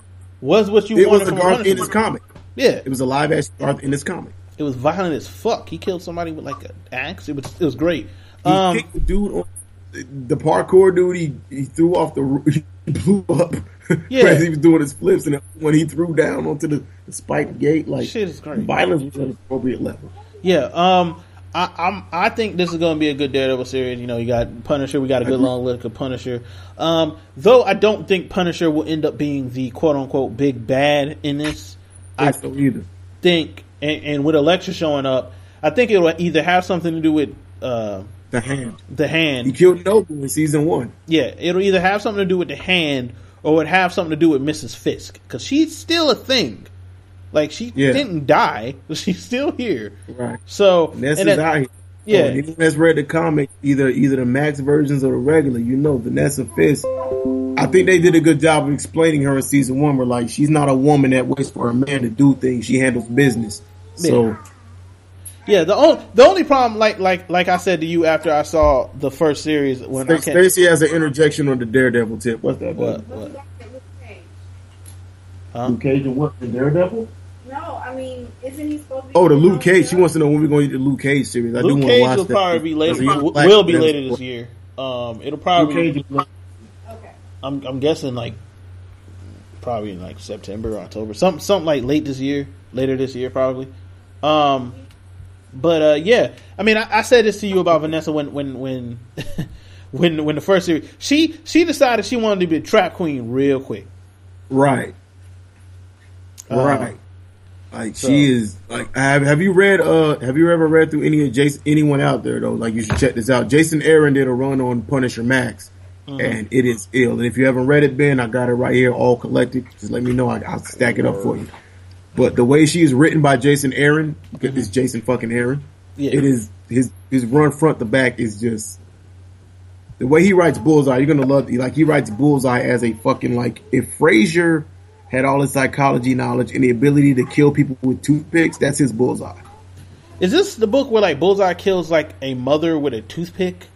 was what you It was a Garth. Ennis comic. Yeah, It was a live action Garth Ennis comic. it was violent as fuck. He killed somebody with like an axe. It was it was great. He Um, kicked the dude on the parkour dude. He, he threw off the he blew up Yeah. as he was doing his flips, and when he threw down onto the, the spiked gate, like Shit is great. violence was at an appropriate level. Yeah, um, I, I'm. I think this is going to be a good Daredevil series. You know, you got Punisher. We got a good long look of Punisher. Um, though I don't think Punisher will end up being the quote unquote big bad in this. I so either. think, and, and with Elektra showing up, I think it will either have something to do with uh, The hand. the hand. He killed Nobu in season one. Yeah, it'll either have something to do with the hand or it have something to do with Mrs. Fisk because she's still a thing. Like she Yeah. didn't die, but she's still here. Right. So Vanessa's and that- out here. Yeah. Oh, anyone that's read the comic, either either the Max versions or the regular, you know, Vanessa Fisk. I think they did a good job of explaining her in season one. Where like she's not a woman that waits for a man to do things; she handles business. So Yeah. yeah, the only the only problem, like like like I said to you after I saw the first series when I can't, Stacey has an interjection on the Daredevil tip. What's that? what, baby? what? Luke Cage. Huh? Luke Cage and what? The Daredevil? No, I mean, isn't he supposed to be? Oh, the Luke Cage. She wants to know when we're going to get the Luke Cage series. I do Luke want to Cage watch will that. probably be later. Because Will, black. will be later this year. Um, it'll probably. Luke Cage. is- Okay. I'm I'm guessing like probably in like September, or October, something something like late this year, later this year probably. Um, but uh, yeah, I mean, I, I said this to you about Vanessa when when when when when the first series she she decided she wanted to be a trap queen real quick. Right. Uh, Right. Like so- she is like have have you read uh have you ever read through any of Jason anyone out there though? Like you should check this out. Jason Aaron did a run on Punisher Max Mm-hmm. and it is ill. And if you haven't read it, Ben, I got it right here, all collected. Just let me know. I, I'll stack it up for you. But the way she is written by Jason Aaron, it's Jason fucking Aaron. Mm-hmm. Yeah. It is his his run front to back is just the way he writes Bullseye. You're gonna love like he writes Bullseye as a fucking like if Frasier had all his psychology knowledge and the ability to kill people with toothpicks, that's his Bullseye. Is this the book where like Bullseye kills like a mother with a toothpick?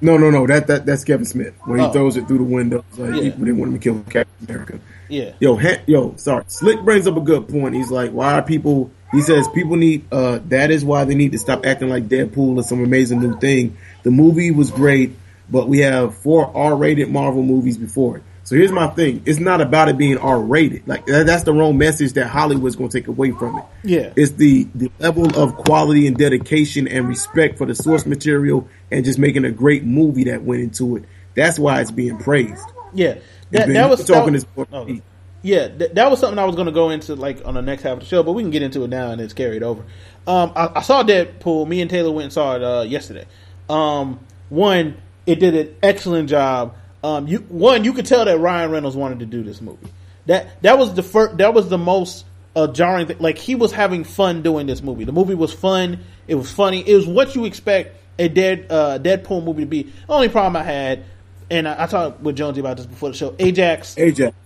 No, no, no. That that that's Kevin Smith when he Oh. throws it through the window. Like, Yeah. they want him to kill Captain America. Yeah. Yo, yo, sorry. Slick brings up a good point. He's like, why are people? He says people need. uh That is why they need to stop acting like Deadpool is some amazing new thing. The movie was great, but we have four R-rated Marvel movies before it. So here's my thing: it's not about it being R-rated. Like that, that's the wrong message that Hollywood's going to take away from it. Yeah. It's the the level of quality and dedication and respect for the source material and just making a great movie that went into it. That's why it's being praised. Yeah. That, Ben, that was talking that, this. oh, Yeah, th- that was something I was going to go into like on the next half of the show, but we can get into it now and it's carried over. Um, I, I saw Deadpool. Me and Taylor went and saw it uh, yesterday. Um, one, it did an excellent job. Um, you one, you could tell that Ryan Reynolds wanted to do this movie. That that was the first. That was the most uh, jarring. Thing. Like he was having fun doing this movie. The movie was fun. It was funny. It was what you expect a dead uh, Deadpool movie to be. The only problem I had, and I, I talked with Jonesy about this before the show. Ajax Ajax.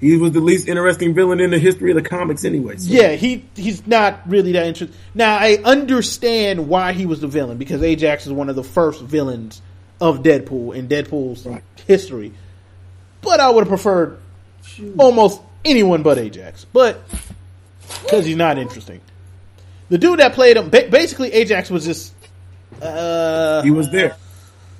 He was the least interesting villain in the history of the comics, anyway. So. Yeah, he he's not really that interesting. Now I understand why he was the villain because Ajax is one of the first villains of Deadpool and Deadpool's Right. History. But I would have preferred almost anyone but Ajax. But because he's not interesting, the dude that played him, ba- basically Ajax was just. Uh, He was there.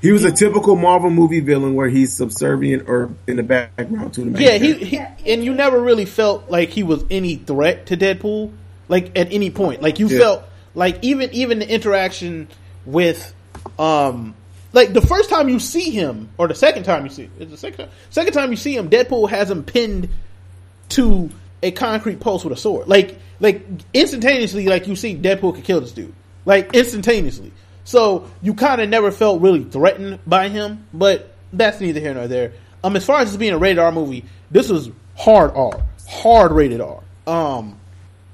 He was a typical Marvel movie villain where he's subservient or in the background to the main Yeah, he, he and you never really felt like he was any threat to Deadpool, like at any point. Like you Yeah. felt like even even the interaction with, um, like the first time you see him or the second time you see is the second time, second time you see him, Deadpool has him pinned to a concrete post with a sword. Like like instantaneously, like you see Deadpool could kill this dude, like instantaneously. So you kind of never felt really threatened by him, but that's neither here nor there. Um, as far as this being a rated R movie, this was hard R, hard rated R. Um,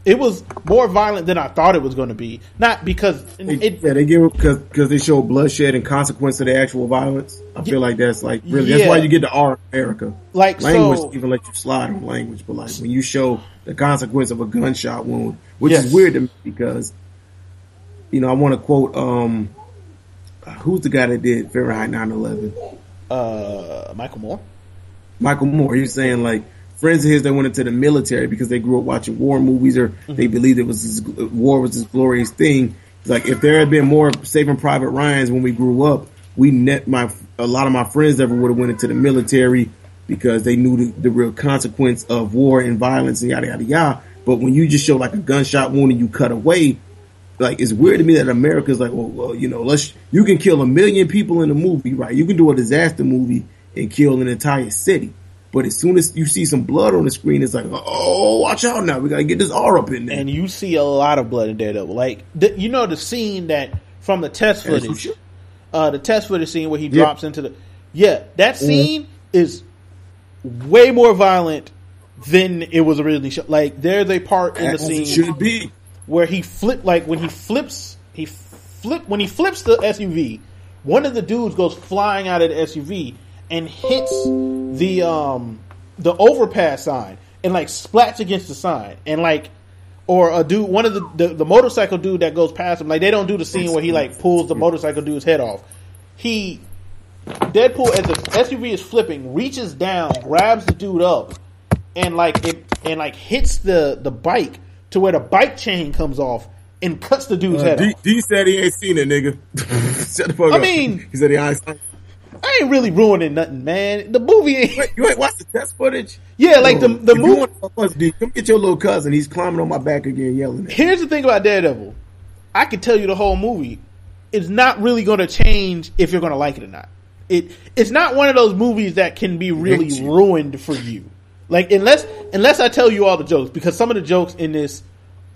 it was more violent than I thought it was going to be. Not because it, yeah, they give because because they show bloodshed and consequence of the actual violence. I feel like that's like really that's why you get the R America. Like, language so- even let you slide on language, but like when you show the consequence of a gunshot wound, which Yes. is weird to me because you know I want to quote um who's the guy that did Fahrenheit 9/11? uh, Michael Moore. Michael Moore. He was saying like friends of his that went into the military because they grew up watching war movies or mm-hmm. they believed it was this, war was this glorious thing. Like if there had been more Saving Private Ryan's when we grew up, we net my a lot of my friends ever would have went into the military because they knew the, the real consequence of war and violence and yada yada yada. But when you just show like a gunshot wound and you cut away, like it's weird to me that America's like, well, well, you know, let's you can kill a million people in a movie, right? You can do a disaster movie and kill an entire city, But as soon as you see some blood on the screen, it's like, oh, watch out now. We gotta get this R up in there. and you see a lot of blood in Daredevil. Like the, you know the scene that from the test footage, uh, the test footage scene where he Yeah. Mm-hmm. drops into the yeah, that scene is way more violent than it was originally. Like there's a part in the scene should be. where he flip like when he flips he flip when he flips the SUV, one of the dudes goes flying out of the SUV and hits the um the overpass sign and like splats against the sign and like or a dude one of the, the the motorcycle dude that goes past him like they don't do the scene where he like pulls the motorcycle dude's head off. He Deadpool as the SUV is flipping reaches down, grabs the dude up and like it and like hits the the bike to where the bike chain comes off and cuts the dude's Uh, head D, off. D said he ain't seen it, nigga. Shut the fuck I up. mean- he said he ain't seen it. I ain't really ruining nothing, man. The movie ain't. Wait, you ain't watched the test footage? Yeah, like the the if you movie. want to fuck us, D, come get your little cousin. He's climbing on my back again, yelling. At me. Here's the thing about Daredevil. I can tell you the whole movie. It's not really going to change if you're going to like it or not. It it's not one of those movies that can be really ruined for you. Like unless unless I tell you all the jokes because some of the jokes in this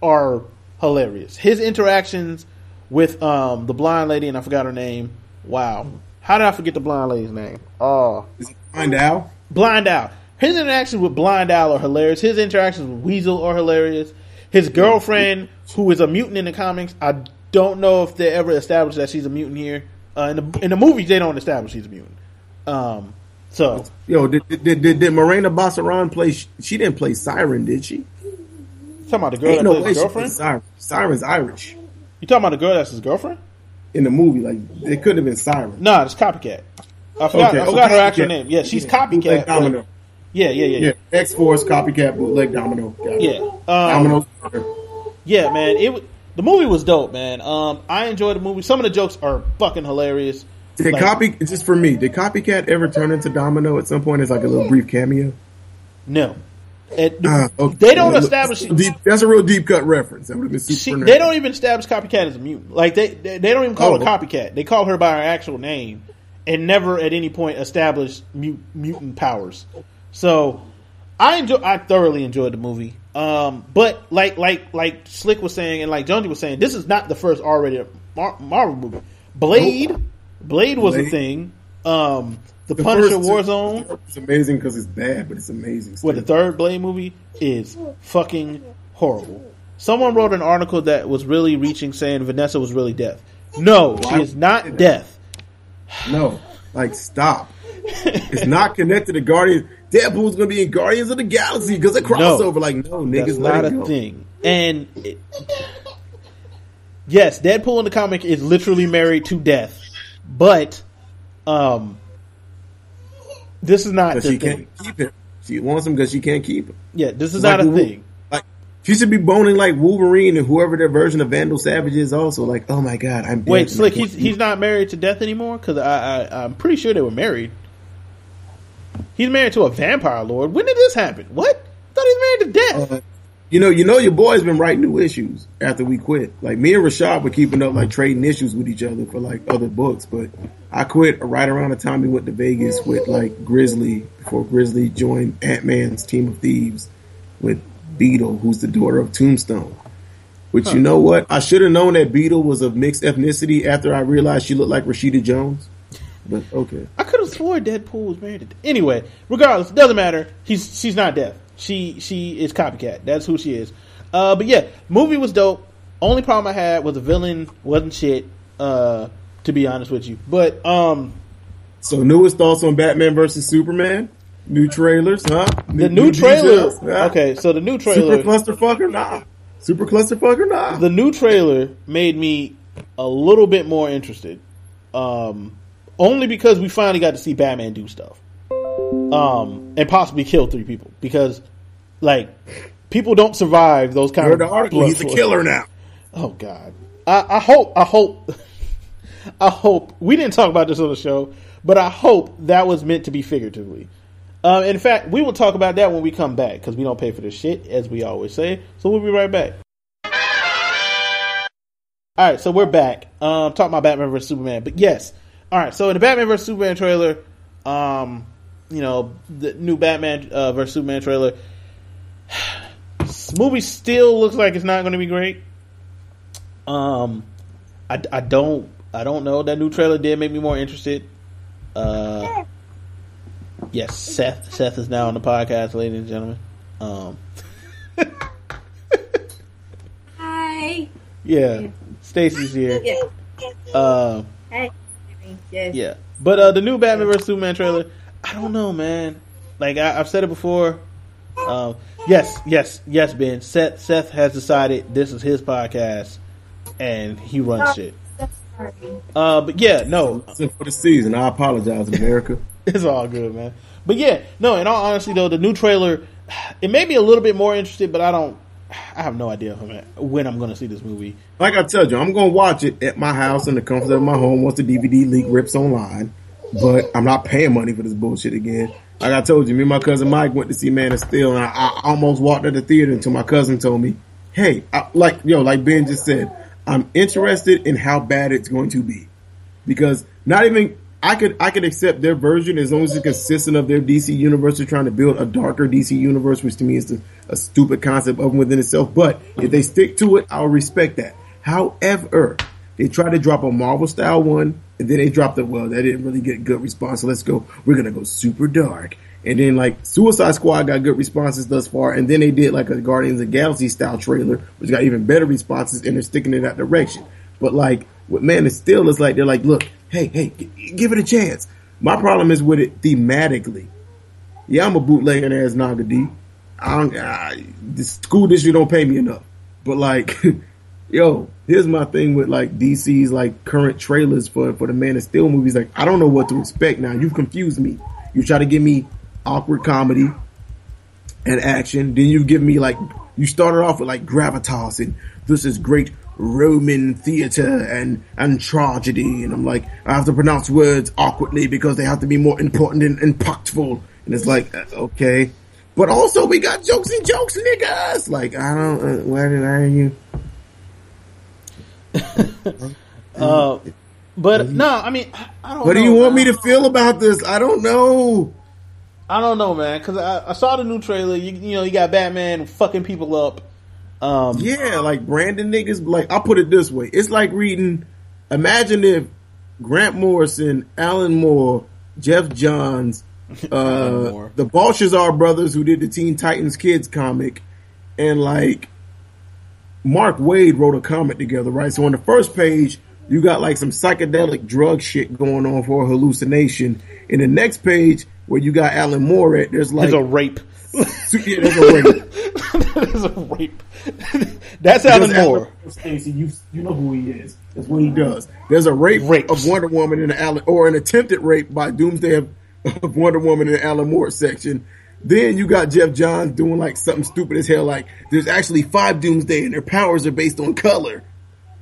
are hilarious. His interactions with um the blind lady and I forgot her name. Wow. How did I forget the blind lady's name? Oh. Is it find out? Blind Al. His interactions with Blind Al are hilarious. His interactions with Weasel are hilarious. His girlfriend, who is a mutant in the comics, I don't know if they ever established that she's a mutant here. Uh, in the in the movies, they don't establish she's a mutant. Um, so Yo, did did, did, did, Morena Baccarin play? She didn't play Siren, did she? talking about the girl Ain't that no plays girlfriend. Siren. Siren's Irish You talking about the girl that's his girlfriend? In the movie. Like it couldn't have been Siren. No, it's copycat. I forgot. Okay, I forgot okay, her actual name. Yeah, she's Bootleg copycat. Domino. Yeah, yeah, yeah, Yeah, X Force copycat bootleg Domino. Yeah. Um, Domino. Yeah, man. It the movie was dope, man. Um, I enjoyed the movie. Some of the jokes are fucking hilarious. Did Like- copy just for me? Did copycat ever turn into Domino at some point as like a little brief cameo? No, It- Ah, okay. they don't Look, establish. Deep, that's a real deep cut reference. That would have been super. She, they don't even establish copycat as a mutant. Like they, they, they don't even call Oh. her copycat. They call her by her actual name, and never at any point establish mut, mutant powers. So, I enjoy. I thoroughly enjoyed the movie. Um, but like like like Slick was saying, and like Jonesy was saying, this is not the first R-rated Mar- Marvel movie. Blade, Blade was a thing. Um, the, The Punisher Warzone. It's amazing because it's bad, but it's amazing. What the third Blade movie is fucking horrible. Someone wrote an article that was really reaching, saying Vanessa was really death. No, she is not death. No, like stop. it's not connected to Guardians. Deadpool's gonna be in Guardians of the Galaxy because of crossover. Like no, niggas, not a go. thing. And it, yes, Deadpool in the comic is literally married to death, but um, this is not the she thing. can't keep him. She wants him because she can't keep him. Yeah, this is Like not a thing. Like she should be boning like Wolverine and whoever their version of Vandal Savage is. Also, like, oh my god, I'm dead. Wait, Slick, he's he's not married to death anymore because I, I I'm pretty sure they were married. He's married to a vampire lord. When did this happen? What? I thought he was married to death. Uh, you know, you know, your boy's been writing new issues after we quit. Like me and Rashad were keeping up, like trading issues with each other for like other books. But I quit right around the time we went to Vegas with like Grizzly before Grizzly joined Ant Man's team of thieves with Beetle, who's the daughter of Tombstone. Which you know what? I should have known that Beetle was of mixed ethnicity after I realized she looked like Rashida Jones. But okay. I could have swore Deadpool was married to. Anyway, regardless, it doesn't matter. He's she's not death. She she is copycat. That's who she is. Uh, but yeah, movie was dope. Only problem I had was the villain wasn't shit. Uh, to be honest with you, but um, So newest thoughts on Batman versus Superman? New trailers, huh? the new trailer. details, huh? Okay, so the new trailer. Super clusterfucker, nah. Super clusterfucker, nah. the new trailer made me a little bit more interested. Um, only because we finally got to see Batman do stuff. Um, and possibly kill three people because, like, people don't survive those kind Heard of article. He's a killer now. Oh God, I, I hope, I hope, I hope we didn't talk about this on the show, but I hope that was meant to be figuratively. Um, in fact, we will talk about that when we come back because we don't pay for this shit, as we always say. So we'll be right back. All right, so we're back. Um, talking about Batman vs Superman, but yes, all right. So in the Batman vs Superman trailer, um, you know, the new Batman uh, versus Superman trailer. This movie still looks like it's not going to be great. Um, I, I don't I don't know. That new trailer did make me more interested. Uh, yes, Seth Seth is now on the podcast, ladies and gentlemen. Um, Hi. yeah, Stacy's here. Yeah. Uh, Hey. Yes. yeah, but uh, the new Batman vs Superman trailer, I don't know, man. Like I, I've said it before. Um, yes, yes, yes, Ben. Seth Seth has decided this is his podcast, and he runs shit. Uh, but yeah, no, for the season. I apologize, America. it's all good, man. But yeah, no. In all honesty, though, the new trailer, it made me a little bit more interested, but I don't. I have no idea when, when I'm going to see this movie. like I told you, I'm gonna watch it at my house in the comfort of my home once the DVD leak rips online. But I'm not paying money for this bullshit again. Like I told you, me and my cousin Mike went to see Man of Steel, and I, I almost walked out of the theater until my cousin told me, "Hey, I, like yo, like Ben just said, I'm interested in how bad it's going to be." because not even I could I could accept their version as long as it's consistent of their DC universe. They're trying to build a darker DC universe, which to me is a, a stupid concept of within itself. But if they stick to it, I'll respect that. However, they tried to drop a Marvel style one, and then they dropped the well, that didn't really get good response. So let's go. We're gonna go super dark. And then like Suicide Squad got good responses thus far, and then they did like a Guardians of the Galaxy style trailer, which got even better responses, and they're sticking in that direction. But like with Man of Steel, it's like they're like, look, hey, hey, g- give it a chance. My problem is with it thematically. Yeah, I'm a bootlegger as Naga D. I don't, I, the school district don't pay me enough. But like, yo, here's my thing with like DC's like current trailers for for the Man of Steel movies. Like, I don't know what to expect now. You've confused me. You try to give me awkward comedy and action. Then you give me like you started off with like gravitas and this is great Roman theater and and tragedy, and I'm like I have to pronounce words awkwardly because they have to be more important and impactful. And it's like uh, okay, but also we got jokes and jokes, niggas. Like I don't uh, where did I you? Uh, but no, I mean, I- don't. What do know, you want me to feel about this? I don't know. I don't know, man, because I, I saw the new trailer. You, you know, you got Batman fucking people up. Um, Yeah, like Brandon niggas. Like I'll put it this way: it's like reading. Imagine if Grant Morrison, Alan Moore, Geoff Johns, uh, Moore. the Belshazzar brothers who did the Teen Titans Kids comic, and like Mark Waid wrote a comic together, right? So on the first page, you got like some psychedelic drug shit going on for a hallucination. In the next page, where you got Alan Moore at, there's like There's a rape. yeah, there's a rape. There's a rape. That's Alan Because Moore. Stacey, you you know who he is. That's what he does. There's a rape Rapes. of Wonder Woman in the Alan, or an attempted rape by Doomsday of, of Wonder Woman in the Alan Moore section. Then you got Geoff Johns doing like something stupid as hell, like there's actually five Doomsday and their powers are based on color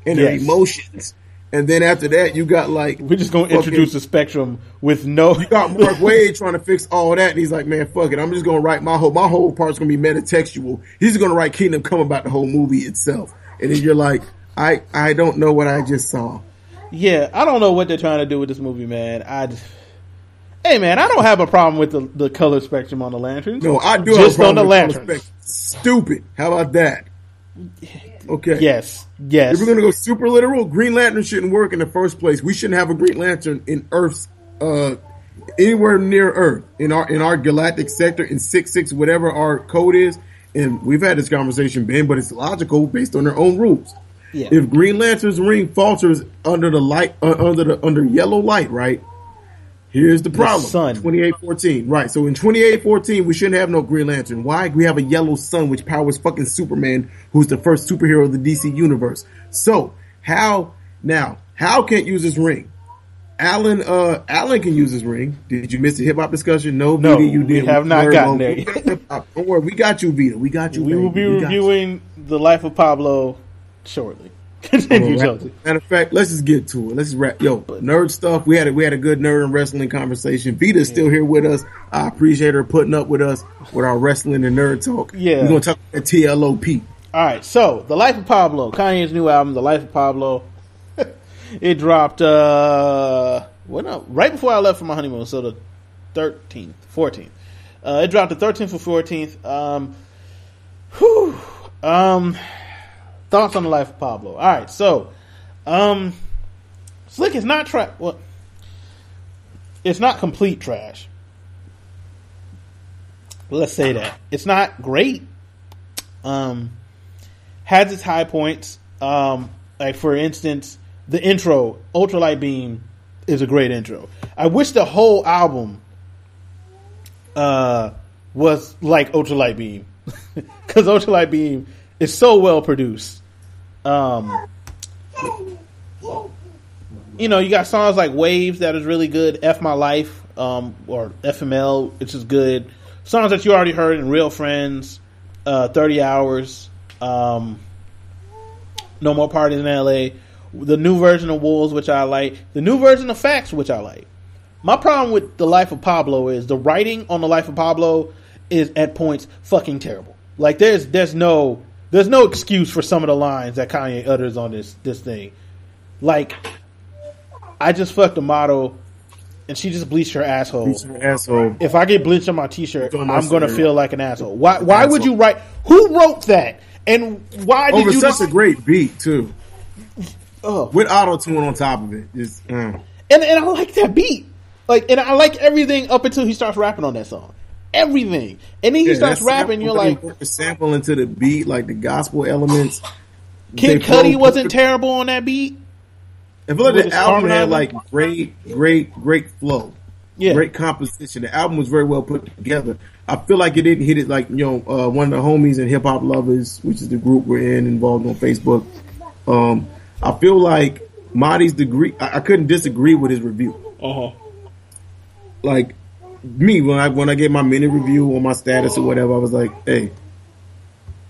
and their emotions. And then after that, you got like We're just gonna fucking- introduce the spectrum with no. you got Mark Waid trying to fix all that, and he's like, "Man, fuck it. I'm just gonna write my whole my whole part's gonna be metatextual. He's gonna write Kingdom Come about the whole movie itself." And then you're like, "I I don't know what I just saw." Yeah, I don't know what they're trying to do with this movie, man. I. Just, hey, man, I don't have a problem with the, the color spectrum on the lanterns. No, I do. Just have a on the lanterns. Stupid. How about that? Okay. Yes, yes. If we're gonna go super literal, Green Lantern shouldn't work in the first place. We shouldn't have a Green Lantern in Earth's uh anywhere near Earth in our in our galactic sector in six six whatever our code is. And we've had this conversation, Ben, but it's logical based on their own rules. Yeah. If Green Lantern's ring falters under the light uh, under the under yellow light, right? Here's the problem. sun. 2814. Right. So in 2814, we shouldn't have no Green Lantern. Why? We have a yellow sun which powers fucking Superman, who's the first superhero of the DC universe. So how now, how can't use his ring? Alan, uh, Alan can use his ring. Did you miss the hip hop discussion? No, No, Vida, you we did. have not gotten no. there We got. Don't worry, we got you, Vida. We got you. we will be. We you. reviewing the life of Pablo shortly. Continue, All right. Josie. Matter of fact, let's just get to it. Let's wrap. Yo, nerd stuff. We had a, we had a good nerd and wrestling conversation. Vida's still here with us. I appreciate her putting up with us with our wrestling and nerd talk. Yeah. we're gonna talk about TLOP. All right, so the life of Pablo, Kanye's new album, The Life of Pablo. it dropped uh? No, right before I left for my honeymoon, so the 13th, 14th. Uh, it dropped the 13th or 14th. Um, whew, um, thoughts on the life of Pablo. All right, so, um, Slick is not trash. Well, it's not complete trash. Let's say that it's not great. Um, has its high points. Um, like for instance, the intro, Ultralight Beam, is a great intro. I wish the whole album uh, was like Ultralight Beam because Ultralight Beam is so well produced. Um, you know, you got songs like Waves that is really good, F My Life, um, or FML, which is good. Songs that you already heard in Real Friends, uh, 30 Hours, um, No More Parties in LA, the new version of Wolves, which I like, the new version of Facts, which I like. My problem with the Life of Pablo is the writing on the Life of Pablo is at points fucking terrible. Like there's there's no there's no excuse for some of the lines that Kanye utters on this this thing. Like I just fucked a model and she just bleached her asshole. He's an asshole. If I get bleached on my t-shirt, It's on my I'm gonna feel like an asshole. Why why would you write who wrote that? And why did Over you such a great beat too, Ugh. with auto tune on top of it. Just mm. and and I like that beat. Like, and I like everything up until he starts rapping on that song. Everything, and then he Yeah, starts rapping. You're like, when you sample into the beat, like the gospel elements. Kid they Cudi wasn't perfect. terrible on that beat. I feel like with the album had harmonizing. like great, great, great flow. Yeah, Great composition. The album was very well put together. I feel like it didn't hit it like you know uh, one of the homies and Hip Hop Lovers, which is the group we're in, involved on Facebook. Um, I feel like Marty's degree. I, I couldn't disagree with his review. uh huh. Like me when I when I get my mini review on my status or whatever, I was like, hey,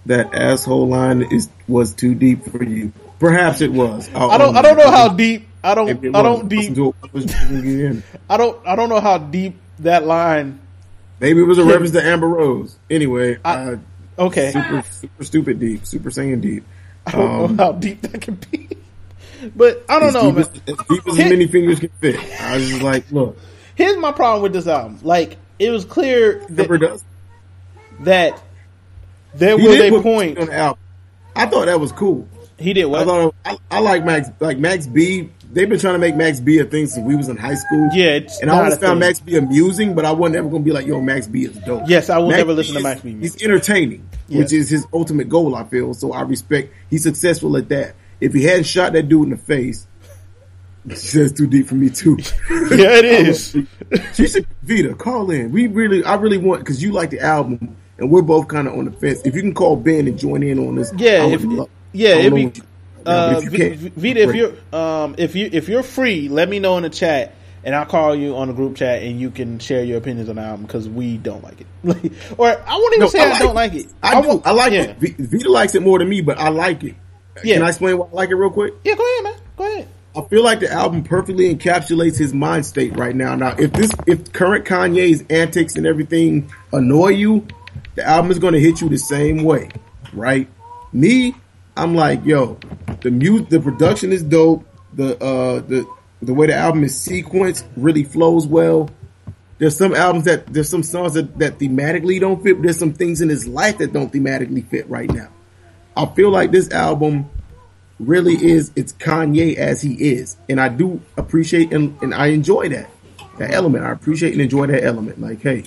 that asshole line is was too deep for you. Perhaps it was. I'll I don't. I don't know how deep. I don't. I don't deep. to it. Was in. I don't. I don't know how deep that line. Maybe it was a reference to Amber Rose. Anyway, I- uh, Okay, super super stupid deep, super saiyan deep. I don't Um, know how deep that can be. But I don't know, deep man. as, as deep as many fingers can fit. I was just like, look, Here's my problem with this album. Like, it was clear that, that there He was a point. on the album. I thought that was cool. He did I thought I, I like Max like Max B. They've been trying to make Max B a thing since we was in high school. Yeah, it's and I always found thing. Max B amusing, but I wasn't ever gonna be like, yo, Max B is dope. Yes, I will Max never listen to Max B music. He's entertaining, Yes. which is his ultimate goal. I feel so. I respect. He's successful at that. If he hadn't shot that dude in the face, that's too deep for me too. Yeah, it is. she should Vida call in. We really, I really want because you like the album, and we're both kind of on the fence. If you can call Ben and join in on this, Yeah, I if, love- yeah, I it'd be. what- Uh, if you V- Vida, if you're um, if you if you're free, let me know in the chat, and I'll call you on the group chat, and you can share your opinions on the album because we don't like it, or I won't even No, say I I, don't it. like it. I, do. I like yeah. it. V- Vida likes it more than me, but I like it. Yeah. Can I explain why I like it real quick? Yeah, go ahead, man. Go ahead. I feel like the album perfectly encapsulates his mind state right now. Now, if this, if current Kanye's antics and everything annoy you, the album is going to hit you the same way, right? Me, I'm like, yo, the music, the production is dope. The uh, the the way the album is sequenced really flows well. There's some albums that there's some songs that, that thematically don't fit. But there's some things in his life that don't thematically fit right now. I feel like this album really is it's Kanye as he is, and I do appreciate and, and I enjoy that that element. I appreciate and enjoy that element. Like, hey,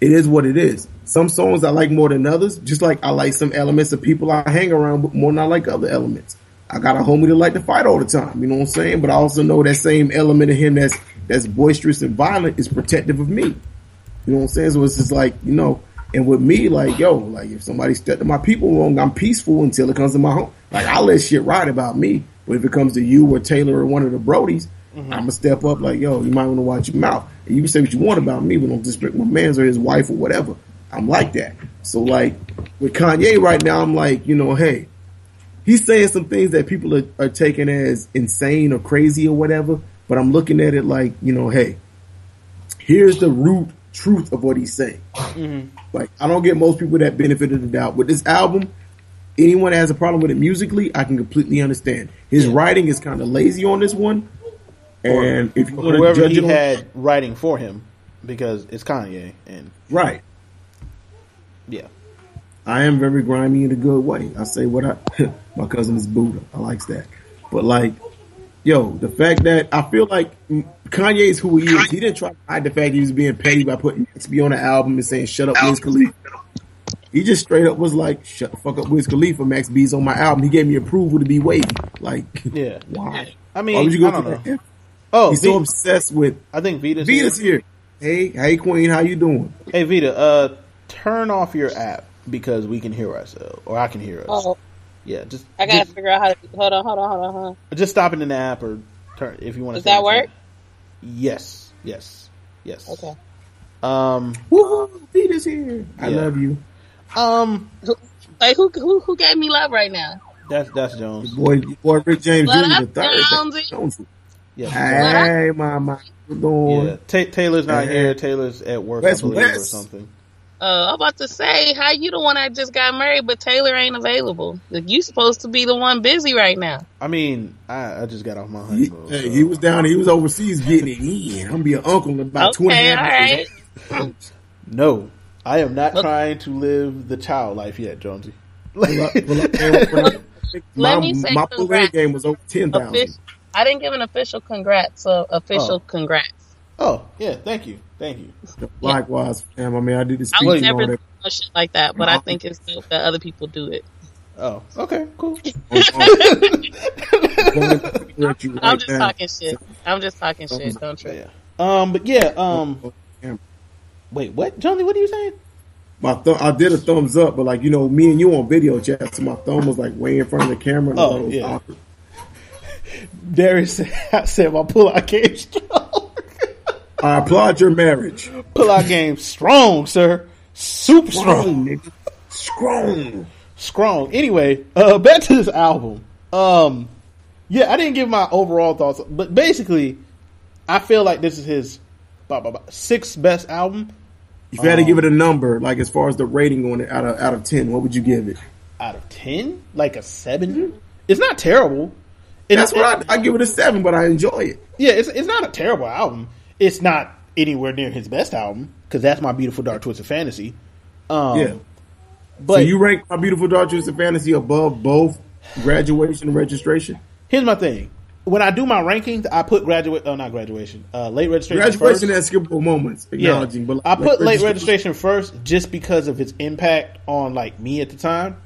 it is what it is. Some songs I like more than others, just like I like some elements of people I hang around more than I like other elements. I got a homie that like to fight all the time, you know what I'm saying? But I also know that same element of him that's that's boisterous and violent is protective of me. You know what I'm saying? So it's just like, you know, and with me, like, yo, like if somebody stepped to my people wrong, I'm peaceful until it comes to my home. Like I let shit ride about me. But if it comes to you or Taylor or one of the Brodies, mm-hmm. I'm gonna step up like, yo, you might want to watch your mouth. And you can say what you want about me, but don't disrespect my man's or his wife or whatever. I'm like that. So like with Kanye right now, I'm like, you know, hey, he's saying some things that people are, are taking as insane or crazy or whatever. But I'm looking at it like, you know, hey, here's the root truth of what he's saying. Mm-hmm. Like, I don't get most people that benefit of the doubt. With this album, anyone that has a problem with it musically, I can completely understand. His writing is kind of lazy on this one. And if you want to Whoever judge he it on, had writing for him. because it's Kanye, and Right. yeah, I am very grimy in a good way. I say what I, my cousin is Buddha. I likes that. But like, yo, the fact that I feel like Kanye is who he is. He didn't try to hide the fact he was being paid by putting XB on the album and saying shut up Wiz Khalifa. He just straight up was like, shut the fuck up Wiz Khalifa, Max B's on my album. He gave me approval to be wavy. Like, yeah. why? I mean, Why would you go I don't through know. that? Oh, He's so obsessed with I think Vida's, Vida's here. Hey, hey Queen, how you doing? Hey Vida, uh, turn off your app because we can hear ourselves, or I can hear us. Oh, Yeah, just I gotta just, figure out how to. Hold on, hold on, hold on, hold on. just stop it in the app or turn if you want to. Does that work? Yes, yes, yes. Okay. Um, Woohoo, Vida's here. I Yeah. love you. um, Like who who who gave me love right now? that's that's Jones. Boy, boy Rick James Jr. the third. Jonesy? Jonesy. Yeah, Hey, mama. How you doing? yeah. Ta- Taylor's not Hey. here. Taylor's at work, West I believe, or something. Uh, I'm about to say, how you the one that just got married, but Taylor ain't available? Like, you supposed to be the one busy right now. I mean, I, I just got off my He, honeymoon. hey, so- he was down. He was overseas getting it in. I'm gonna be an uncle in about two and a Okay, half all years. right. No, I am not Look- trying to live the child life yet, Jonesy. Pull up, pull up, man, pull up. Let my me say my full congrats. game was over ten thousand. I didn't give an official congrats, so official Oh. congrats. oh, yeah, thank you, thank you. Likewise, fam. I mean, I did this. I speech would never do that. no shit like that, but I think it's dope that other people do it. Oh, okay, cool. I'm just talking shit. I'm just talking shit. Don't trip. Yeah. Um, but yeah, um, wait, what, Jonesy? What are you saying? My thumb, I did a thumbs up, but like you know, me and you on video chat, so my thumb was like way in front of the camera. And Oh, it yeah. awkward. Darius said, I said my pull out game strong. I applaud your marriage. pull out game strong, sir. Super strong. Strong. Strong. Strong. Anyway, uh, back to this album. Um, yeah, I didn't give my overall thoughts, but basically, I feel like this is his blah, blah, blah, sixth best album If you had to give it a number, like as far as the rating on it out of out of ten, what would you give it? out of 10, like a 7. It's not terrible. It- That's what I, I give it a seven, but I enjoy it. Yeah, it's it's not a terrible album. It's not anywhere near his best album because that's my beautiful dark twisted fantasy. Um, yeah. but so you rank my beautiful dark twisted fantasy above both graduation and registration? here's my thing: when I do my rankings, I put graduate, oh not graduation, uh, late registration. Graduation first. has skippable moments, yeah, acknowledging. But I put late registration- registration first just because of its impact on like me at the time,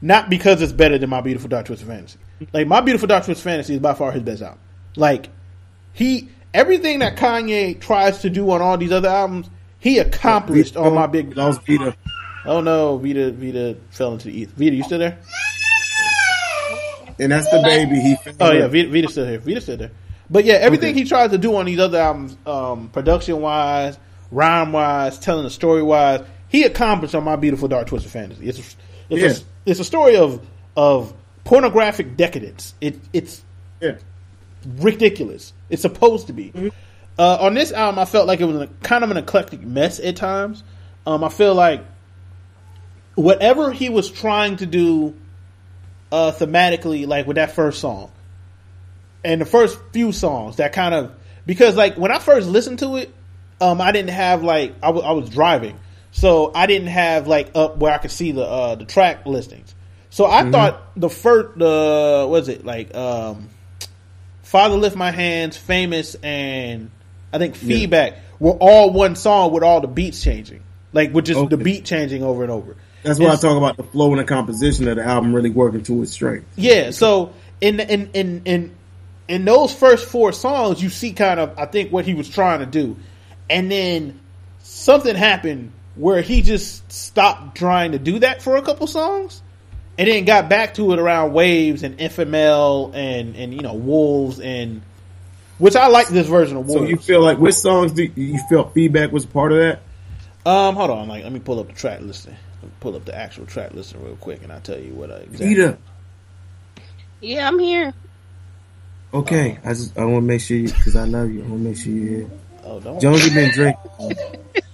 not because it's better than my beautiful dark twisted fantasy. Like my beautiful dark twisted fantasy is by far his best album. Like he everything that Kanye tries to do on all these other albums, he accomplished on my big. Lost Vida. Oh no, Vida Vida fell into the ether. Vida, you still there? And that's the baby. He Oh yeah, Vida, Vida's still here. Vida's still there. But yeah, everything Okay. he tries to do on these other albums, um, production wise, rhyme wise, telling a story wise, he accomplished on my beautiful dark twisted fantasy. It's it's Yeah. a, it's a story of of pornographic decadence. It it's yeah. ridiculous. It's supposed to be. Uh, on this album, I felt like it was a, kind of an eclectic mess at times. Um, I feel like whatever he was trying to do uh, thematically, like with that first song and the first few songs, that kind of because like when I first listened to it, um, I didn't have like I was driving, so I didn't have like up where I could see the uh, the track listings. So I thought the first the what is it like um, Father Lift My Hands, Famous, and I think Feedback were all one song with all the beats changing, like with just the beat changing over and over. That's why I talk about the flow and the composition of the album really working to its strength. Yeah, so in in in in in those first four songs, you see kind of I think what he was trying to do, and then something happened where he just stopped trying to do that for a couple songs, and then got back to it around Waves and FML and and you know Wolves and which I like this version of Wolves. So you feel like which songs do you felt feedback was part of that? um, hold on, like let me pull up the track listing. Pull up the actual track listing real quick, and I'll tell you what I exactly. Vida. Yeah, I'm here. Okay, I just I want to make sure because I love you. I want to make sure you're here. Oh, don't. Jonesy been drinking.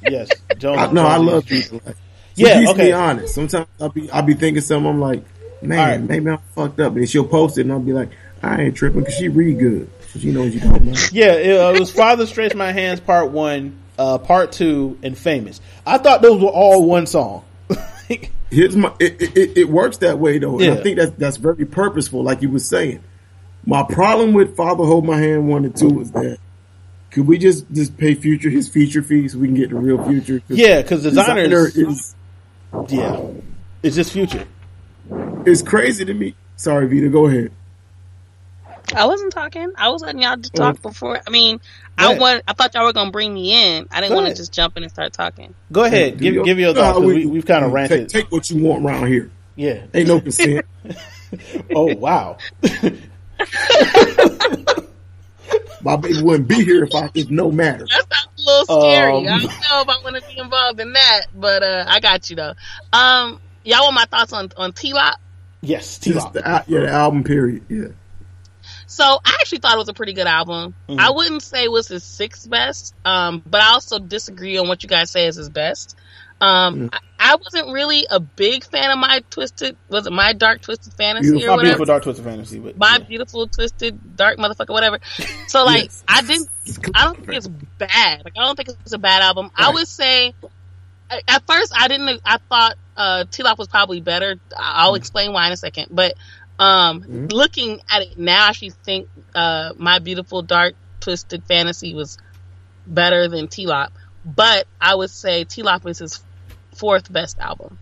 yes, Jones. I, no, I Jones- love Vida. Yeah, yeah, okay. be honest. Sometimes I'll be I'll be thinking something. I'm like, man, right. maybe I'm fucked up, and she'll post it, and I'll be like, I ain't tripping because she read good. So she knows you talking about. Yeah, it, uh, it was Father Stretch My Hands Part One, uh, Part Two, and Famous. I thought those were all one song. Here's my. It, it, it works that way though, and Yeah. I think that's that's very purposeful, like you were saying. My problem with Father Hold My Hand one and two is that could we just just pay Future his feature fee so we can get the real Future? 'Cause yeah, because Designer designers, is yeah, it's just future. It's crazy to me. Sorry, Vida, go ahead. I wasn't talking. I was letting y'all talk Oh. before. I mean, Go I ahead. want. I thought y'all were gonna bring me in. I didn't want to just jump in and start talking. Go ahead, Do give your- give your you know thoughts. We, we've kind of take, ranted. Take what you want around here. yeah. Ain't no consent. Oh wow. My baby wouldn't be here if I did no matter. That sounds a little scary. Um, I don't know if I want to be involved in that, but uh, I got you though. Um, y'all want my thoughts on on T Lop? yes, T Just the, al- yeah, the album period. Yeah. So I actually thought it was a pretty good album. Mhm. I wouldn't say it was his sixth best, um, but I also disagree on what you guys say is his best. Um, I, I wasn't really a big fan of my twisted, was it my dark twisted fantasy Beautiful. or My whatever? beautiful dark twisted fantasy, but my yeah. beautiful twisted dark motherfucker, whatever. So like, Yes. I didn't. I don't think it's bad. Like I don't think it's a bad album. I would say at first I didn't. I thought uh, T Lop was probably better. I'll explain why in a second. But um, Mhm. looking at it now, I actually think uh, my beautiful dark twisted fantasy was better than T Lop. But I would say T Lop is his fourth best album.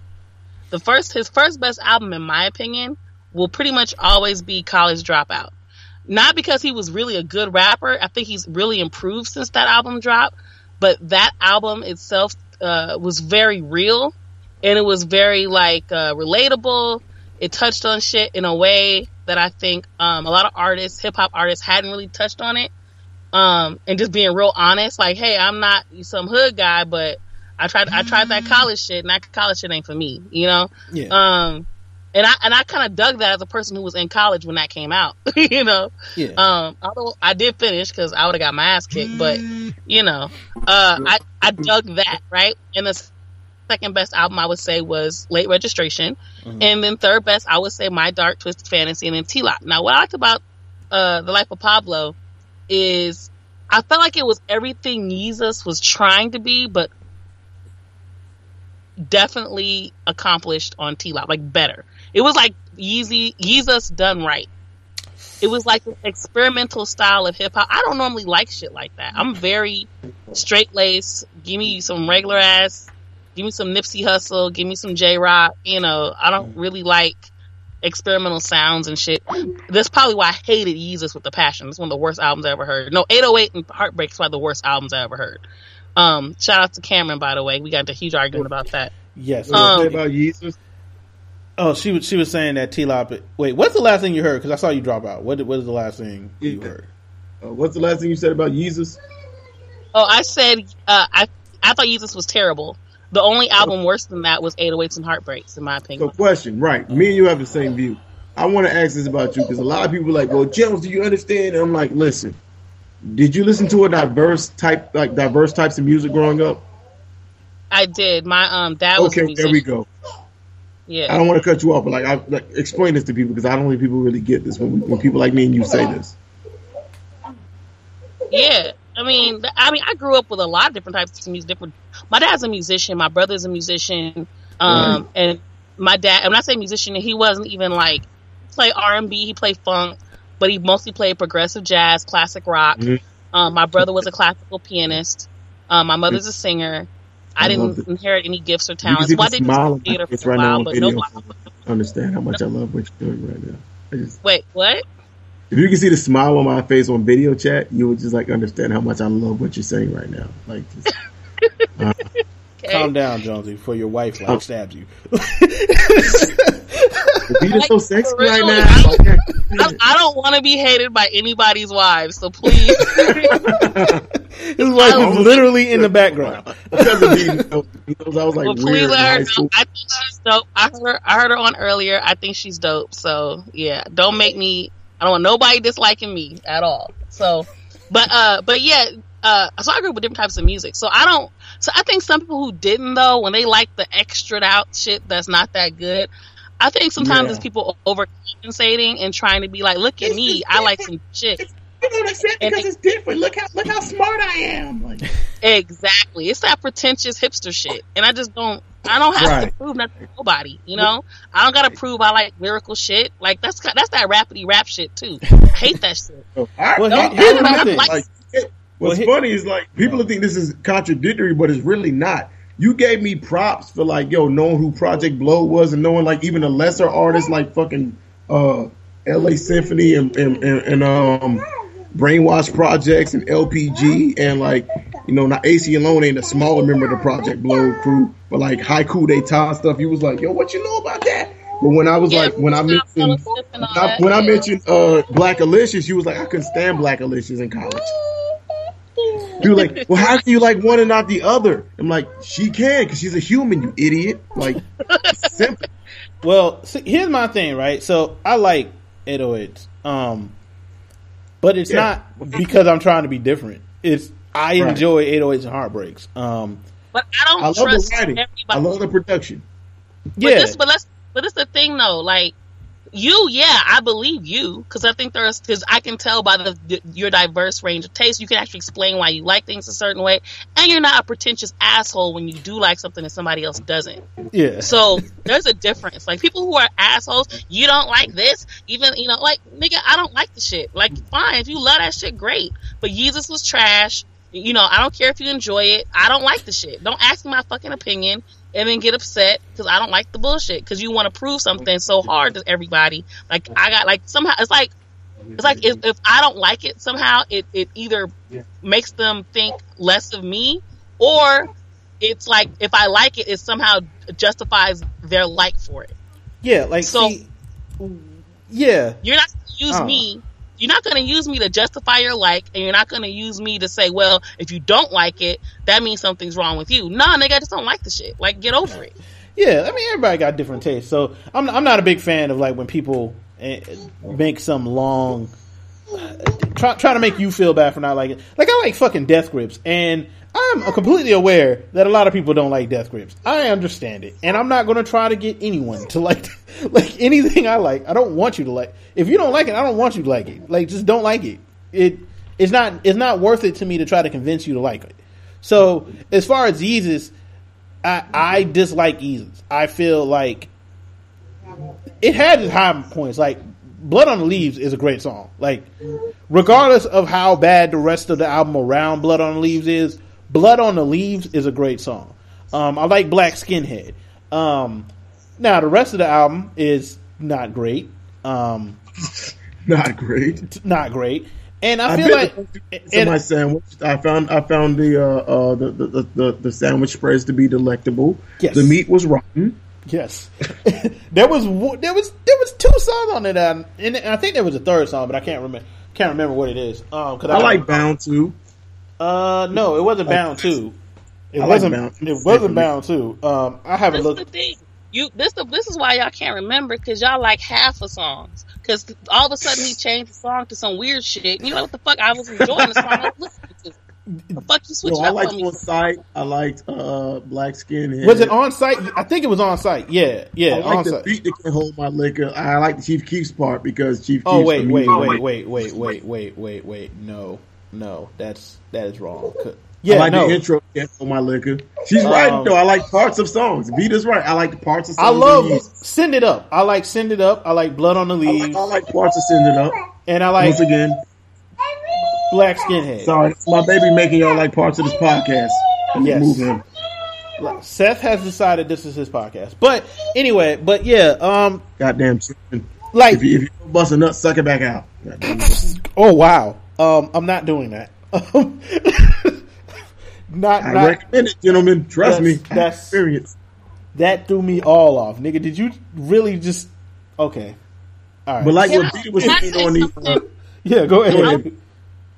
The first, his first best album, in my opinion, will pretty much always be College Dropout. Not because he was really a good rapper. I think he's really improved since that album dropped. But that album itself uh, was very real, and it was very like uh, relatable. It touched on shit in a way that I think um, a lot of artists, hip hop artists, hadn't really touched on it. Um, and just being real honest, like, hey, I'm not some hood guy, but I tried, I tried that college shit, and that college shit ain't for me, you know. yeah. Um, and I and I kind of dug that as a person who was in college when that came out, you know. yeah. Um, although I did finish because I would have got my ass kicked, but you know, uh, I I dug that right. And the second best album I would say was Late Registration, Mhm. and then third best I would say My Dark Twisted Fantasy, and then T Lop. Now, what I liked about uh, the Life of Pablo is I felt like it was everything Yeezus was trying to be, but definitely accomplished on T Lop, like better. It was like Yeezy Yeezus done right. It was like an experimental style of hip hop. I don't normally like shit like that. I'm very straight laced. Give me some regular ass. Give me some Nipsey Hussle. Give me some Jay Rock. You know, I don't really like experimental sounds and shit. That's probably why I hated Yeezus with the passion. It's one of the worst albums I ever heard. No, 808 and Heartbreak is probably the worst albums I ever heard. Um, shout out to Cameron, by the way. We got into a huge argument about that. yes. Um, about Yeezus? oh, she was she was saying that T Lop. Wait, what's the last thing you heard? Because I saw you drop out. What what is the last thing you Yeah. heard? Uh, what's the last thing you said about Yeezus? Oh, I said uh, I I thought Yeezus was terrible. The only album worse than that was 808s and Heartbreaks, in my So, opinion. question, right? Me and you have the same view. I want to ask this about you because a lot of people are like, "Well, Jones, do you understand?" And I'm like, "Listen, did you listen to a diverse type, like diverse types of music growing up?" I did. My um dad was Okay, there we go. Yeah. I don't want to cut you off, but like, I like explain this to people because I don't think people really get this when we, when people like me and you say this. yeah. I mean, I mean, I grew up with a lot of different types of music. Different. My dad's a musician. My brother's a musician. Um, and my dad. When I say musician. He wasn't even like play R and B. He played funk, but he mostly played progressive jazz, classic rock. Mhm. Um, my brother was a classical pianist. Um, my mother's a singer. I, I didn't inherit any gifts or talents. see Well, I did smile on theater face for right now while, but no. Understand how much I love what you're doing right now. I just, Wait, what? if you can see the smile on my face on video chat, you would just like understand how much I love what you're saying right now. Like, just, Okay. Calm down, Jonesy, before your wife like stabs you. Vida's so sexy for right like, now. Okay. I, I don't want to be hated by anybody's wives, so please. His wife is literally in the background. because of Vida, because I was like well, please let her know. I think she's dope. I heard her. I heard her on earlier. I think she's dope. So yeah, don't make me. I don't want nobody disliking me at all. So, but uh, but yeah. Uh, so I grew up with different types of music. So I don't. So I think some people who didn't though, when they like the extra out shit that's not that good, I think sometimes Yeah. it's people overcompensating and trying to be like, look at me, I like some shit. You don't accept And because it- it's different. Look how look how smart I am. Like, Exactly. It's that pretentious hipster shit. And I just don't I don't have to prove nothing to nobody, you know? I don't gotta prove I like miracle shit. Like that's that's that rapidy rap shit too. I hate that shit. Well, I- here- here's I- my I- thing. Like, it- what's Well, funny is like people think this is contradictory, but it's really not. You gave me props for like yo knowing who Project Blow was and knowing like even a lesser artist like fucking uh L.A. Symphony and and, and, and um Brainwash Projects and LPG and like you know not Aceyalone ain't a smaller member of the Project Blow crew, but like Haiku D'Etat stuff. You was like yo, what you know about that? But when I was Yeah, like when I mentioned Fellowship and all when I, when I mentioned uh, Blackalicious, you was like, I couldn't stand Blackalicious in college. You were like, well, how can you like one and not the other? I'm like, she can because she's a human, you idiot. Like, simple. Well, see, here's my thing, right? So I like 808s, um, but it's Yeah. not because I'm trying to be different. It's I Right. enjoy 808s and heartbreaks. Um, But I don't I love trust the writing. everybody. I love the production. But yeah, this, but let's, but it's the thing though. Like you, yeah, I believe you because I think there's because I can tell by the, the your diverse range of taste. You can actually explain why you like things a certain way, and you're not a pretentious asshole when you do like something that somebody else doesn't. yeah. So there's a difference. Like people who are assholes, you don't like this, even you know, like nigga, I don't like the shit. Like fine, if you love that shit, great. But Jesus was trash. You know, I don't care if you enjoy it. I don't like the shit. Don't ask me my fucking opinion and then get upset because I don't like the bullshit because you want to prove something so hard to everybody. Like I got like somehow it's like it's like if, if I don't like it somehow it it either makes them think less of me or it's like if I like it, it somehow justifies their like for it. Yeah, like So- see, yeah, You're not to use Oh. me. You're not going to use me to justify your like, and you're not going to use me to say, well, if you don't like it, that means something's wrong with you. Nah, nigga, I just don't like the shit. Like, get over it. yeah. I mean, everybody got different tastes, so I'm I'm not a big fan of like when people eh, make some long try try to make you feel bad for not liking. it. Like I like fucking death grips, and I'm completely aware that a lot of people don't like death grips. I understand it, and I'm not going to try to get anyone to like like anything I like. I don't want you to like. If you don't like it, I don't want you to like it. Like just don't like it. It it's not it's not worth it to me to try to convince you to like it. So as far as Yeezus, I I dislike Yeezus. I feel like it had its high points. Like Blood on the Leaves is a great song. Like regardless of how bad the rest of the album around Blood on the Leaves is, Blood on the Leaves is a great song. Um, I like Black Skinhead. Um, now the rest of the album is not great. Um, Not great. not great. And I I feel bit like and- my sandwich. I found I found the uh, uh the, the, the the sandwich spreads to be delectable. Yes. The meat was rotten. Yes, there was there was there was two songs on it, and I think there was a third song, but I can't remember can't remember what it is. Um, cause I like Bound too. Uh, no, it wasn't Bound Two. It I wasn't. Bound Two. it wasn't Bound Two. Um, I haven't This the looked. thing. You this the this is why y'all can't remember because y'all like half of songs. Because all of a sudden he changed the song to some weird shit. You know what the fuck? I was enjoying the song. I was listening to. The fuck you Yo, switching I liked On Sight. I liked uh Black Skin. Was it On Sight? I think it was On Sight. Yeah, yeah, I on like the site. beat that can hold my liquor. I like the Chief Keef's part because Chief. Oh Keef's wait, the wait, wait, wait, wait, wait, wait, wait, wait. No, no, that's that is wrong. C- I Yeah, like no. the intro that my liquor. She's Um, right though. I like parts of songs. Beat is right. I like the parts of songs. I love. Send It Up. I like Send It Up. I like Blood on the I like, Leaves, I like parts of Send It Up. and I like Once again, Black Skinhead. sorry, my baby making y'all like parts of this podcast. Yes. Seth has decided this is his podcast. But anyway, but yeah, um, Goddamn like If you, if you bust a nut, suck it back out. Oh wow. Um, I'm not doing that. Um, not I not recommend it, gentlemen. Trust me. That's- that's- experience. that threw me all off, nigga. Did you really just? Okay. All right. But like Can what I- Peter was saying on the. Uh, yeah, go ahead. Go ahead.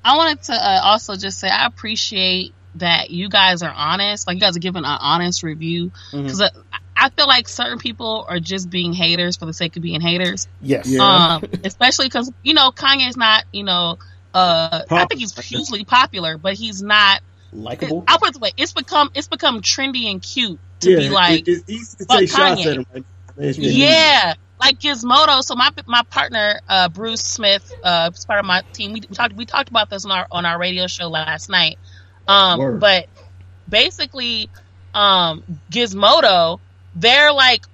I wanted to uh, also just say I appreciate that you guys are honest. Like you guys are giving an honest review Mm-hmm. because I, I feel like certain people are just being haters for the sake of being haters. Yes. Yeah. Um, especially because you know Kanye's not you know uh I think he's hugely popular, but he's not. Likeable. I'll put it this way: it's become it's become trendy and cute to yeah, be like it, it's to fuck take shots Kanye. him. Yeah. like Gizmodo. So my my partner uh, Bruce Smith, uh, is part of my team. We, we talked we talked about this on our on our radio show last night. Um, but basically, um, Gizmodo, they're like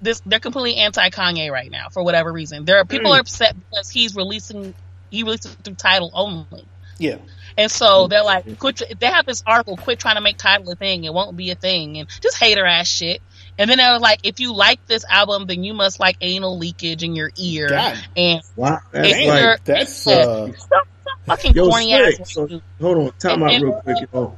this. They're completely anti Kanye right now for whatever reason. There are people are upset because he's releasing he released it through Tidal only. Yeah. And so they're like, quit, they have this article, quit trying to make Tidal a thing. It won't be a thing. And just hater ass shit. And then they were like, if you like this album, then you must like anal leakage in your ear. God. And Wow, that's Damn. like You're- That's uh, fucking yo, corny slick. ass. So, hold on, time out And- real quick. Yo.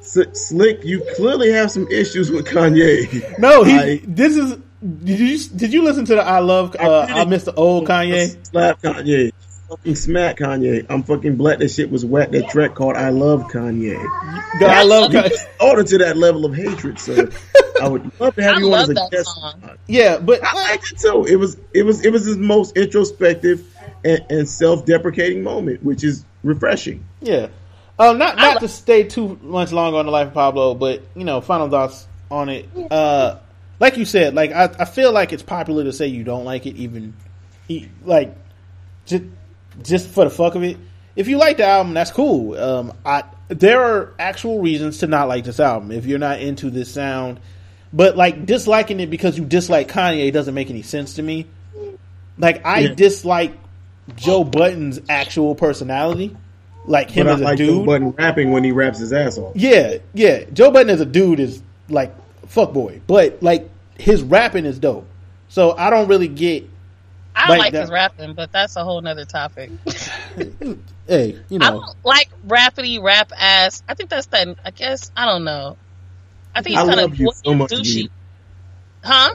S- Slick, you clearly have some issues with Kanye. no. He. I- this is. Did you did you listen to the I love uh, I miss the old Kanye? Slap Kanye. Fucking smack Kanye. I'm fucking black. That shit was wet. That track called I Love Kanye. The I love You Kanye. order to that level of hatred, so I would love to have I you on love as a that guest. song. Yeah, but I liked it too. It was it was it was his most introspective and, and self-deprecating moment, which is refreshing. Yeah. Um, not not li- to stay too much longer on the life of Pablo, but you know, final thoughts on it. Uh, like you said, like I, I feel like it's popular to say you don't like it, even like just just for the fuck of it. If you like the album, that's cool. Um, I there are actual reasons to not like this album if you're not into this sound, but like disliking it because you dislike Kanye doesn't make any sense to me. Like I Yeah. dislike Joe Budden's actual personality, like him as a like Joe dude. Budden rapping when he raps his ass off. Yeah, yeah. Joe Button as a dude is like fuck boy, but like his rapping is dope. So I don't really get. I Like like that- his rapping, but that's a whole nother topic. Hey, you know, I don't like rapidy rap ass. I think that's that. I guess I don't know. I think I he's kind love of you so much, douchey. dude. Huh?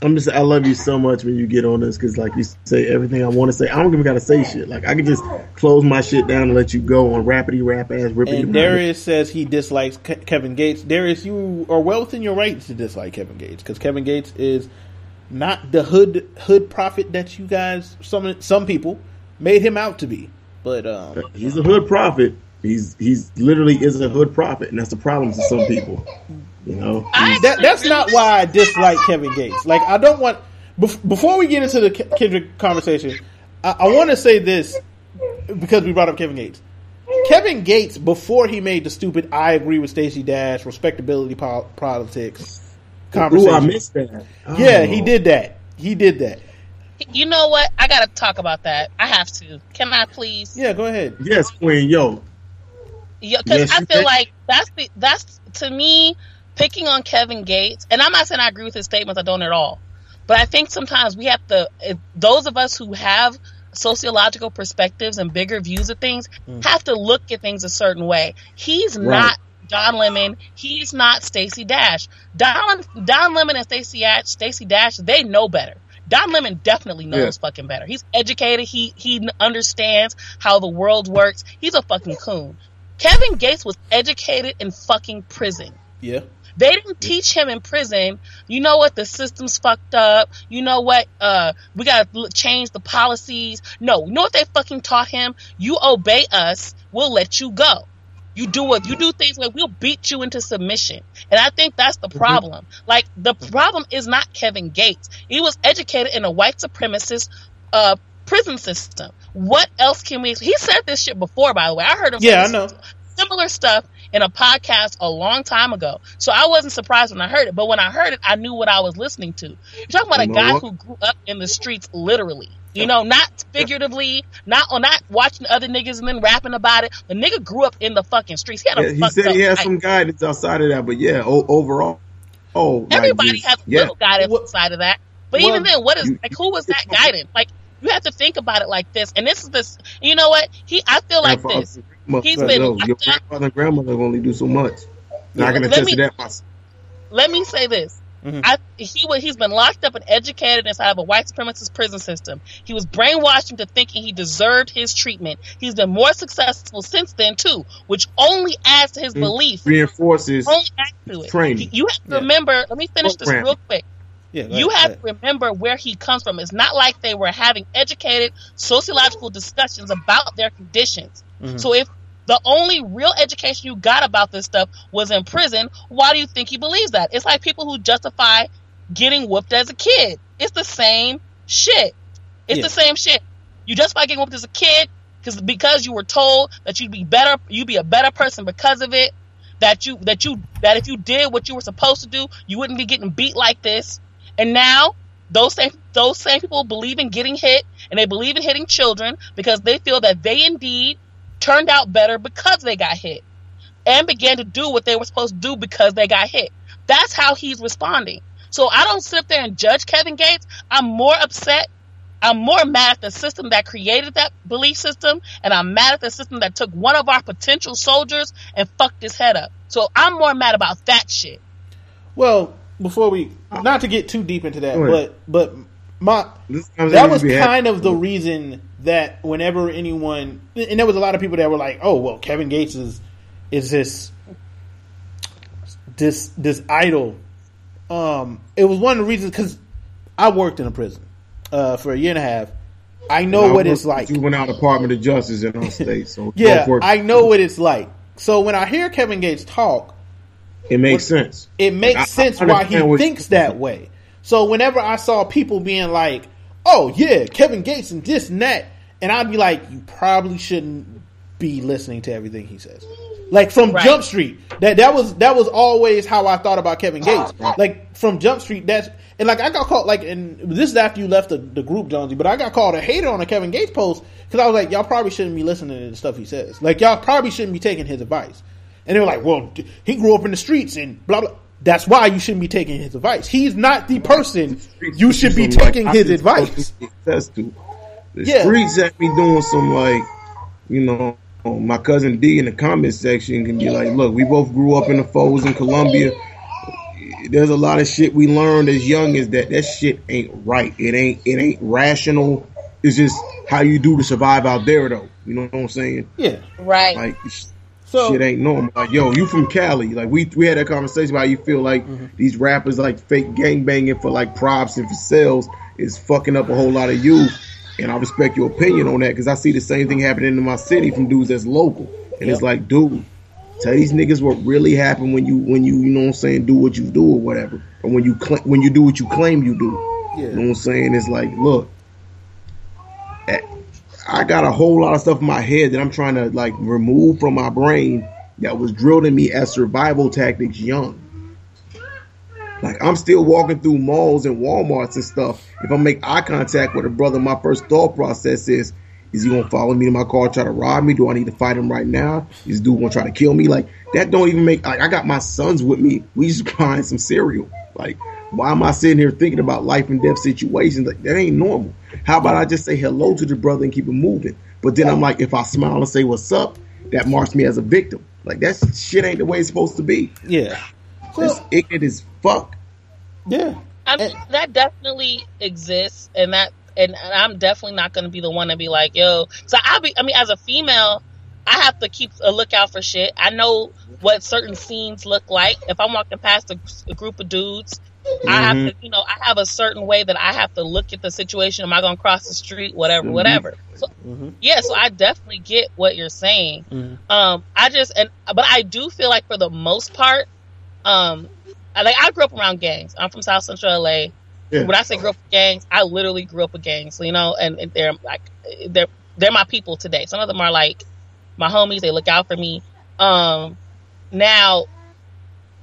I'm just I love you so much when you get on this because like you say everything I want to say. I don't even gotta say shit. Like I can just close my shit down and let you go on rapidy rap ass ripping. and Darius says he dislikes Ke- Kevin Gates. Darius, you are well within your rights to dislike Kevin Gates because Kevin Gates is not the hood hood prophet that you guys some some people made him out to be. But um, He's a hood prophet. He's he's literally is a hood prophet, and that's the problem to some people. You know, that that's not why I dislike Kevin Gates. Like I don't want before we get into the Ke- Kendrick conversation, I, I want to say this because we brought up Kevin Gates. Kevin Gates before he made the stupid "I agree with Stacey Dash" respectability pol- politics Ooh, conversation. I missed that. yeah, Oh. he did that. He did that. You know what? I gotta talk about that. I have to. Can I please? Yeah, go ahead. Yes, Queen. Yo, Yeah, because Yes, I feel can. like that's the that's to me picking on Kevin Gates, and I'm not saying I agree with his statements. I don't at all, but I think sometimes we have to. If those of us who have sociological perspectives and bigger views of things have to look at things a certain way. He's Mm. Right. not Don Lemon. He's not Stacey Dash. Don Don Lemon and Stacey Dash, Stacey Dash, they know better. Don Lemon definitely knows fucking better. He's educated. He he understands how the world works. He's a fucking coon. Kevin Gates was educated in fucking prison. Yeah, They didn't teach him in prison. You know what? The system's fucked up. You know what? Uh, we gotta l- change the policies. No, you know what they fucking taught him? You obey us, we'll let you go. You do what you do things like we'll beat you into submission. And I think that's the problem. Like the problem is not Kevin Gates. He was educated in a white supremacist uh prison system. What else can we he said this shit before by the way. I heard him yeah, I know. similar stuff in a podcast a long time ago. So I wasn't surprised when I heard it, but when I heard it, I knew what I was listening to. You're talking about a guy who grew up in the streets literally. You know, not figuratively, not on not watching other niggas and then rapping about it. The nigga grew up in the fucking streets. He had a Yeah, he said up he had life. some guidance outside of that, but yeah, o- overall, oh, Everybody just- has a yeah. little guidance What- outside of that. But well, even then, what is like? Who was that guidance? Like you have to think about it like this. And this is this. You know what? He. I feel like this. He's been your grandfather and grandmother only do so much. Not gonna attest that myself. let me say this. Mhm. I, he wa- he's been locked up and educated inside of a white supremacist prison system. He was brainwashed into thinking he deserved his treatment. He's been more successful since then too, which only adds to his Mm. belief. Reinforces. Only adds to it. Training. He- You have to Yeah. remember. Let me finish this real quick. Yeah, You ahead, have go to remember where he comes from. It's not like they were having educated sociological discussions about their conditions. Mhm. So if the only real education you got about this stuff was in prison, why do you think he believes that? It's like people who justify getting whooped as a kid. It's the same Shit, it's Yeah. the same shit. You just by getting whooped as a kid because because you were told that you'd be better, you'd be a better person because of it. That you that you that if you did what you were supposed to do, you wouldn't be getting beat like this. And now those same those same people believe in getting hit and they believe in hitting children because they feel that they indeed turned out better because they got hit and began to do what they were supposed to do because they got hit. That's how he's responding. So I don't sit there and judge Kevin Gates. I'm more upset. I'm more mad at the system that created that belief system, and I'm mad at the system that took one of our potential soldiers and fucked his head up. So I'm more mad about that shit. Well, before we, not to get too deep into that, but but my that was to happy. kind of the reason that whenever anyone, and there was a lot of people that were like, "Oh, well, Kevin Gates is is this this this idol." Um, it was one of the reasons because I worked in a prison uh, for a year and a half. I know I what it's like. Juvenile Department of Justice in our state. So Yeah, go for it. I know what it's like. So when I hear Kevin Gates talk, it makes sense. it makes I- I sense why he thinks that way. So whenever I saw people being like, "Oh yeah, Kevin Gates and this and that," and I'd be like, "You probably shouldn't be listening to everything he says." Like from Right. Jump Street, that that was that was always how I thought about Kevin Gates. Like from Jump Street, that's and like I got called like, and this is after you left the, the group, Jonesy, but I got called a hater on a Kevin Gates post because I was like, y'all probably shouldn't be listening to the stuff he says. Like y'all probably shouldn't be taking his advice. And they were like, well, he grew up in the streets and blah blah. That's why you shouldn't be taking his advice. He's not the person you should be Some, like, taking his can advice. Attest to. The Yeah. streets had me doing some like, you know, my cousin D in the comment section can be like, look, we both grew up in the foes in Columbia. There's a lot of shit we learned as young as that. That shit ain't right. It ain't. It ain't rational. It's just how you do to survive out there, though. You know what I'm saying? Yeah. Right. Like sh- So shit ain't normal. Like, yo, you from Cali? Like, we we had that conversation about how you feel like Mm-hmm. these rappers like fake gang banging for like props and for sales is fucking up a whole lot of youth. And I respect your opinion on that because I see the same thing happening in my city from dudes that's local. And it's like, dude, tell these niggas what really happened when you when you you know what I'm saying do what you do or whatever, or when you cl- when you do what you claim you do. Yeah. You know what I'm saying? It's like, look, eh, I got a whole lot of stuff in my head that I'm trying to like remove from my brain that was drilled in me as survival tactics young. Like I'm still walking through malls and Walmarts and stuff. If I make eye contact with a brother, my first thought process is, is he gonna follow me to my car, try to rob me? Do I need to fight him right now? Is dude gonna try to kill me? Like that don't even make like I got my sons with me. We just buying some cereal. Like why am I sitting here thinking about life and death situations? Like that ain't normal. How about I just say hello to the brother and keep it moving? But then I'm like, if I smile and say what's up, that marks me as a victim. Like that shit ain't the way it's supposed to be. yeah. It's So ignorant as fuck. yeah. I mean, that definitely exists, and that, and, and I'm definitely not going to be the one to be like, yo. So I'll be, I mean, as a female, I have to keep a lookout for shit. I know what certain scenes look like. If I'm walking past a, a group of dudes, I have to, you know, I have a certain way that I have to look at the situation. Am I going to cross the street? Whatever, Mhm. whatever. So Mhm. yeah, so I definitely get what you're saying. Mhm. Um, I just and but I do feel like for the most part, um, I, like I grew up around gangs. I'm from South Central LA. Yeah. When I say grew up with gangs, I literally grew up with gangs. You know, and, and they're like they're they're my people today. Some of them are like my homies. They look out for me. Um, now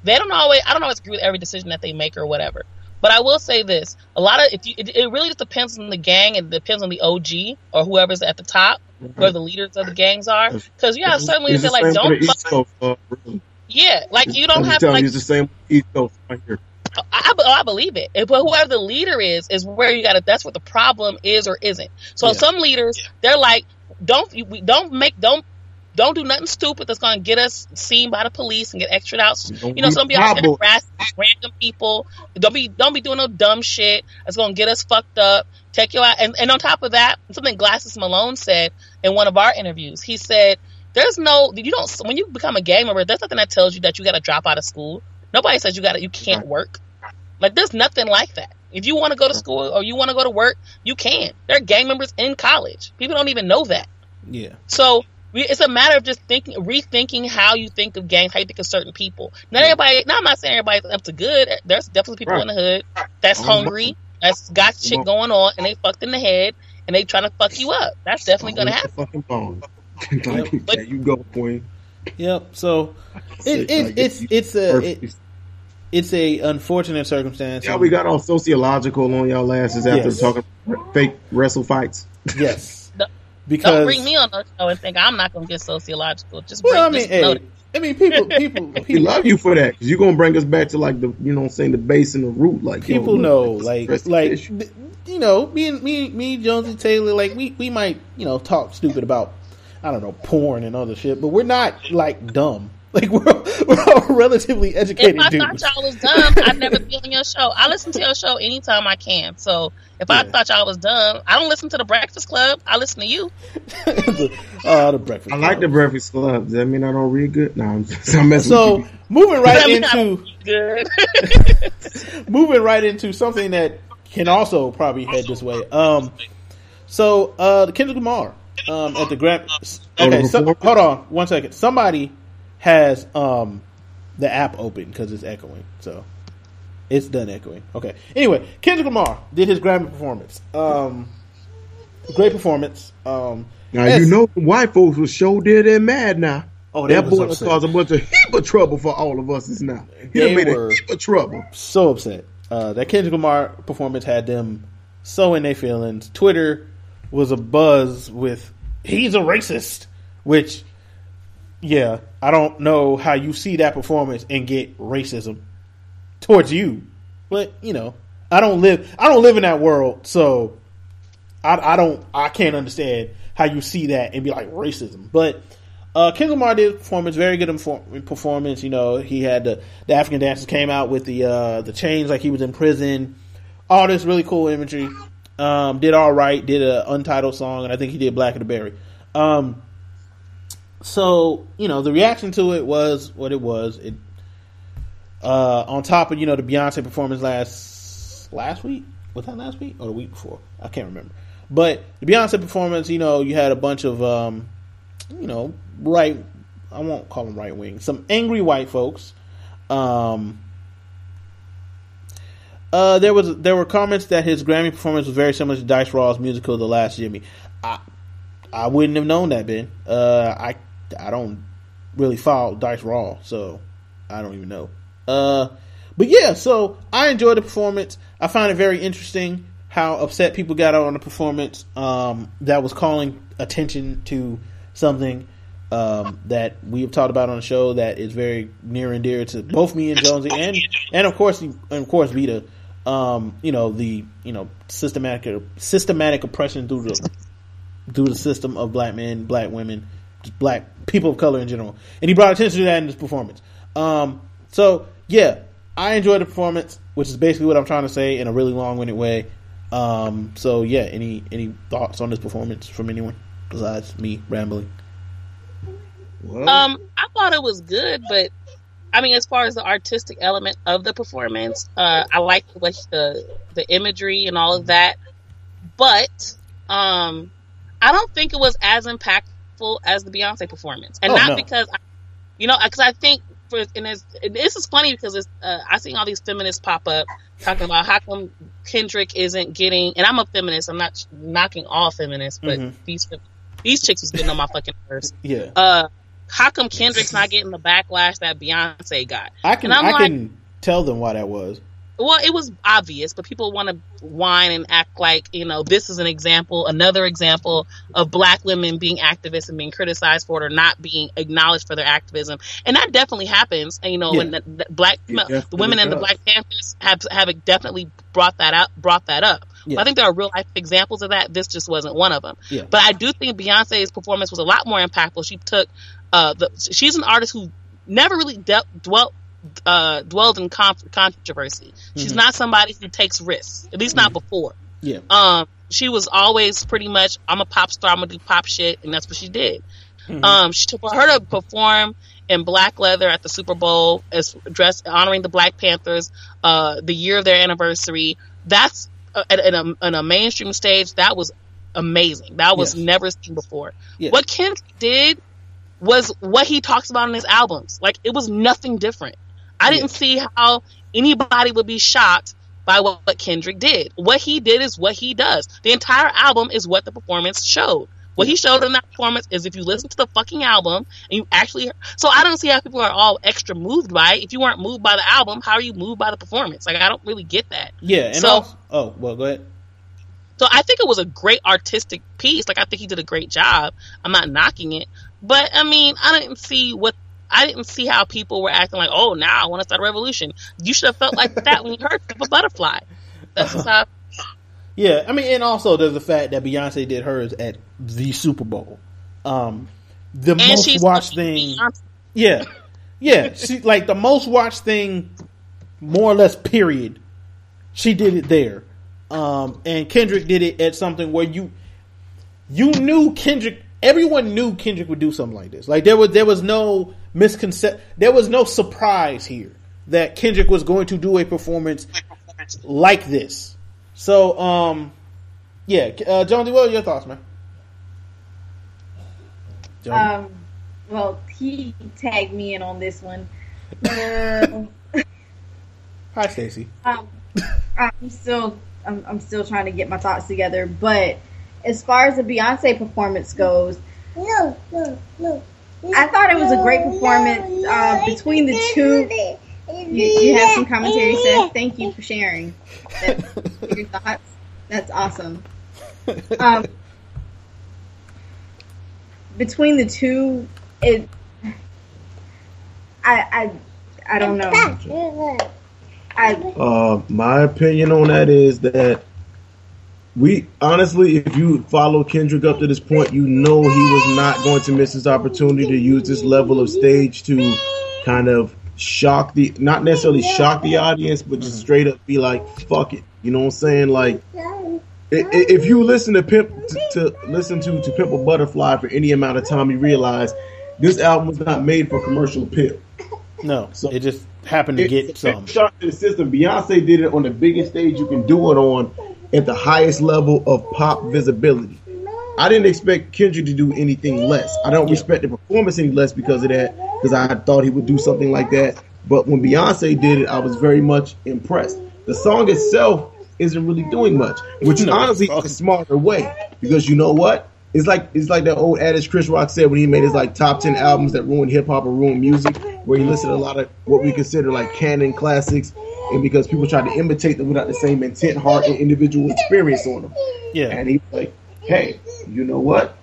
they don't always. I don't always agree with every decision that they make or whatever. But I will say this: a lot of if you, it, it really just depends on the gang and depends on the OG or whoever's at the top, where the leaders of the gangs are. Because yeah, have certain leaders It's like don't, the fuck, Coast. Uh, really. yeah, like you don't I'm have telling like you, it's the same East Coast right here. I, I, I believe it. But whoever the leader is, is where you got to. That's what the problem is or isn't. So Yeah. some leaders, they're like, don't don't make don't don't do nothing stupid that's going to get us seen by the police and get extra out. Don't You know, be some be out there harassing random people. Don't be don't be doing no dumb shit that's going to get us fucked up. Take you out. And, and on top of that, something Glasses Malone said in one of our interviews. He said, "There's no you don't when you become a gang member. There's nothing that tells you that you got to drop out of school. Nobody says you got to you can't work. Like there's nothing like that. If you want to go to school or you want to go to work, you can. There are gang members in college. People don't even know that. Yeah. So it's a matter of just thinking, rethinking how you think of gangs, how you think of certain people. Not everybody. Now I'm not saying everybody's up to good. There's definitely people Right. in the hood that's hungry that's got shit going on, and they fucked in the head, and they trying to fuck you up. That's definitely gonna happen. Fucking phone. Like, there you go, Queen. Yep. So it, Like, it, it's it's a it, it's a unfortunate circumstance. Yeah, we got all sociological on y'all asses after Yes. talking fake wrestle fights. yes Don't- because Don't bring me on the show and think I'm not gonna get sociological. Just bring well, I mean, just hey, I mean, people, people, We people, love you for that because you're gonna bring us back to like the you know I'm saying the base and the root. Like people look, know, let's like, address the like, you know, me and me, me, Jonesy Taylor, like, we, we might, you know, talk stupid about, I don't know, porn and other shit, but we're not like dumb. Like we're we're all relatively If educated I dudes. thought y'all was dumb, I'd never be on your show. I listen to your show anytime I can. So if I thought y'all was dumb, I don't listen to the Breakfast Club. I listen to you. oh, the breakfast. Club. I like the Breakfast Club. Does that mean I don't read good? No, I'm just I'm messing So with you. moving right I mean, I into Good. moving right into something that can also probably head this way. Um, so uh, the Kendrick Lamar um, at the Grand. Okay, so, hold on one second. Somebody has um the app open because it's echoing. So it's done echoing. Okay. Anyway, Kendrick Lamar did his Grammy performance. Um, great performance. Um, Now you know white folks was so dead and mad now. Oh, that boy upset. caused a bunch of heap of trouble for all of us. Is now he They made were- a heap of trouble. so upset. Uh, that Kendrick Lamar performance had them so in their feelings. Twitter was a buzz with "he's a racist," which, yeah, I don't know how you see that performance and get racism towards you, but you know, I don't live, I don't live in that world, so I, I don't, I can't understand how you see that and be like racism, but. Uh, Kendrick Lamar did performance, very good performance. You know, he had the, the African dancers came out with the uh, the chains like he was in prison. All this really cool imagery. Um, did all right. Did a untitled song, and I think he did Blacker the Berry. Um, so you know, the reaction to it was what it was. It uh, on top of you know the Beyonce performance last last week was that last week or the week before? I can't remember. But the Beyonce performance, you know, you had a bunch of um, you know, right. I won't call them right wing. Some angry white folks. Um, uh, there was there were comments that his Grammy performance was very similar to Dice Raw's musical "The Last Jimmy." I I wouldn't have known that, Ben. Uh, I I don't really follow Dice Raw, so I don't even know. Uh, but yeah, so I enjoyed the performance. I find it very interesting how upset people got on the performance um, that was calling attention to something um, that we have talked about on the show that is very near and dear to both me and Jonesy and and of course and of course Vida. Um, you know the you know systematic systematic oppression through the through the system of black men, black women, black people of color in general. And he brought attention to that in his performance. Um, so yeah, I enjoyed the performance, which is basically what I'm trying to say in a really long winded way. Um, so yeah, any any thoughts on this performance from anyone besides me rambling? Well, Um, I thought it was good, but I mean, as far as the artistic element of the performance, uh, I liked what the the imagery and all of that. But um, I don't think it was as impactful as the Beyonce performance, and Oh, not no. because I, you know, because I think for and it's, this is funny because it's, uh, I see all these feminists pop up talking about how come Kendrick isn't getting, and I'm a feminist. I'm not knocking all feminists, but Mhm. these these chicks is getting on my fucking nerves Yeah, uh, how come Kendrick's not getting the backlash that Beyonce got? I can I like- can tell them why that was. Well, it was obvious, but people want to whine and act like, you know, this is an example, another example of black women being activists and being criticized for it or not being acknowledged for their activism. And that definitely happens. And, you know, Yeah. when the, the black, the women and the. Black Panthers have, have definitely brought that up, brought that up. Yeah. I think there are real life examples of that. This just wasn't one of them. Yeah. But I do think Beyonce's performance was a lot more impactful. She took, uh, the, she's an artist who never really dealt, dwelt, uh, dwelled in con- controversy. She's Mhm. not somebody who takes risks, at least not before. Yeah, Um, she was always pretty much, I'm a pop star, I'm gonna do pop shit, and that's what she did. Mhm. Um, she, for her to perform in black leather at the Super Bowl as dressed honoring the Black Panthers, uh, the year of their anniversary, that's uh, at, at, a, a mainstream stage. That was amazing. That was Yes. never seen before. Yeah. What Kendrick did was what he talks about in his albums. Like it was nothing different. I didn't see how anybody would be shocked by what, what Kendrick did. What he did is what he does. The entire album is what the performance showed. What he showed in that performance is if you listen to the fucking album and you actually, so I don't see how people are all extra moved by it. If you weren't moved by the album, how are you moved by the performance? Like I don't really get that. Yeah, and So- also, oh well, go ahead. So I think it was a great artistic piece. Like I think he did a great job. I'm not knocking it, but I mean, I didn't see what I didn't see how people were acting like, oh, now I want to start a revolution. You should have felt like that when you heard "Pimp a Butterfly." That's just how. Yeah, I mean, and also there's the fact that Beyonce did hers at the Super Bowl. Um, the And most watched thing. Beyonce. Yeah, yeah. She like the most watched thing, more or less. Period. She did it there, um, and Kendrick did it at something where you you knew Kendrick. Everyone knew Kendrick would do something like this. Like there was there was no misconception. There was no surprise here that Kendrick was going to do a performance like this. So, um, yeah, uh, Jonesy, what are your thoughts, man? Um, well, he tagged me in on this one. Hi, Stacy. um, I'm still, I'm, I'm still trying to get my thoughts together. But as far as the Beyonce performance goes, No, no, no. I thought it was a great performance uh, between the two. You, you have some commentary, Seth. Thank you for sharing your thoughts. That's awesome. Um, between the two, it, I, I, I don't know. I, Uh, my opinion on that is that we honestly, if you follow Kendrick up to this point, you know he was not going to miss his opportunity to use this level of stage to kind of shock the, not necessarily shock the audience, but just straight up be like, "Fuck it," you know what I'm saying? Like, if you listen to Pimp to, to listen to to Pimp a Butterfly for any amount of time, you realize this album was not made for commercial appeal. No, So- it just happened to It's get some. shock to the system. Beyonce did it on the biggest stage you can do it on at the highest level of pop visibility. I didn't expect Kendrick to do anything less. I don't respect the performance any less because of that, because I thought he would do something like that. But when Beyonce did it, I was very much impressed. The song itself isn't really doing much, which No. honestly is a smarter way because you know what? It's like it's like that old adage Chris Rock said when he made his like top ten albums that ruined hip hop or ruined music, where he listed a lot of what we consider like canon classics, and because people tried to imitate them without the same intent, heart, and individual experience on them. Yeah, And he's like, hey, you know what?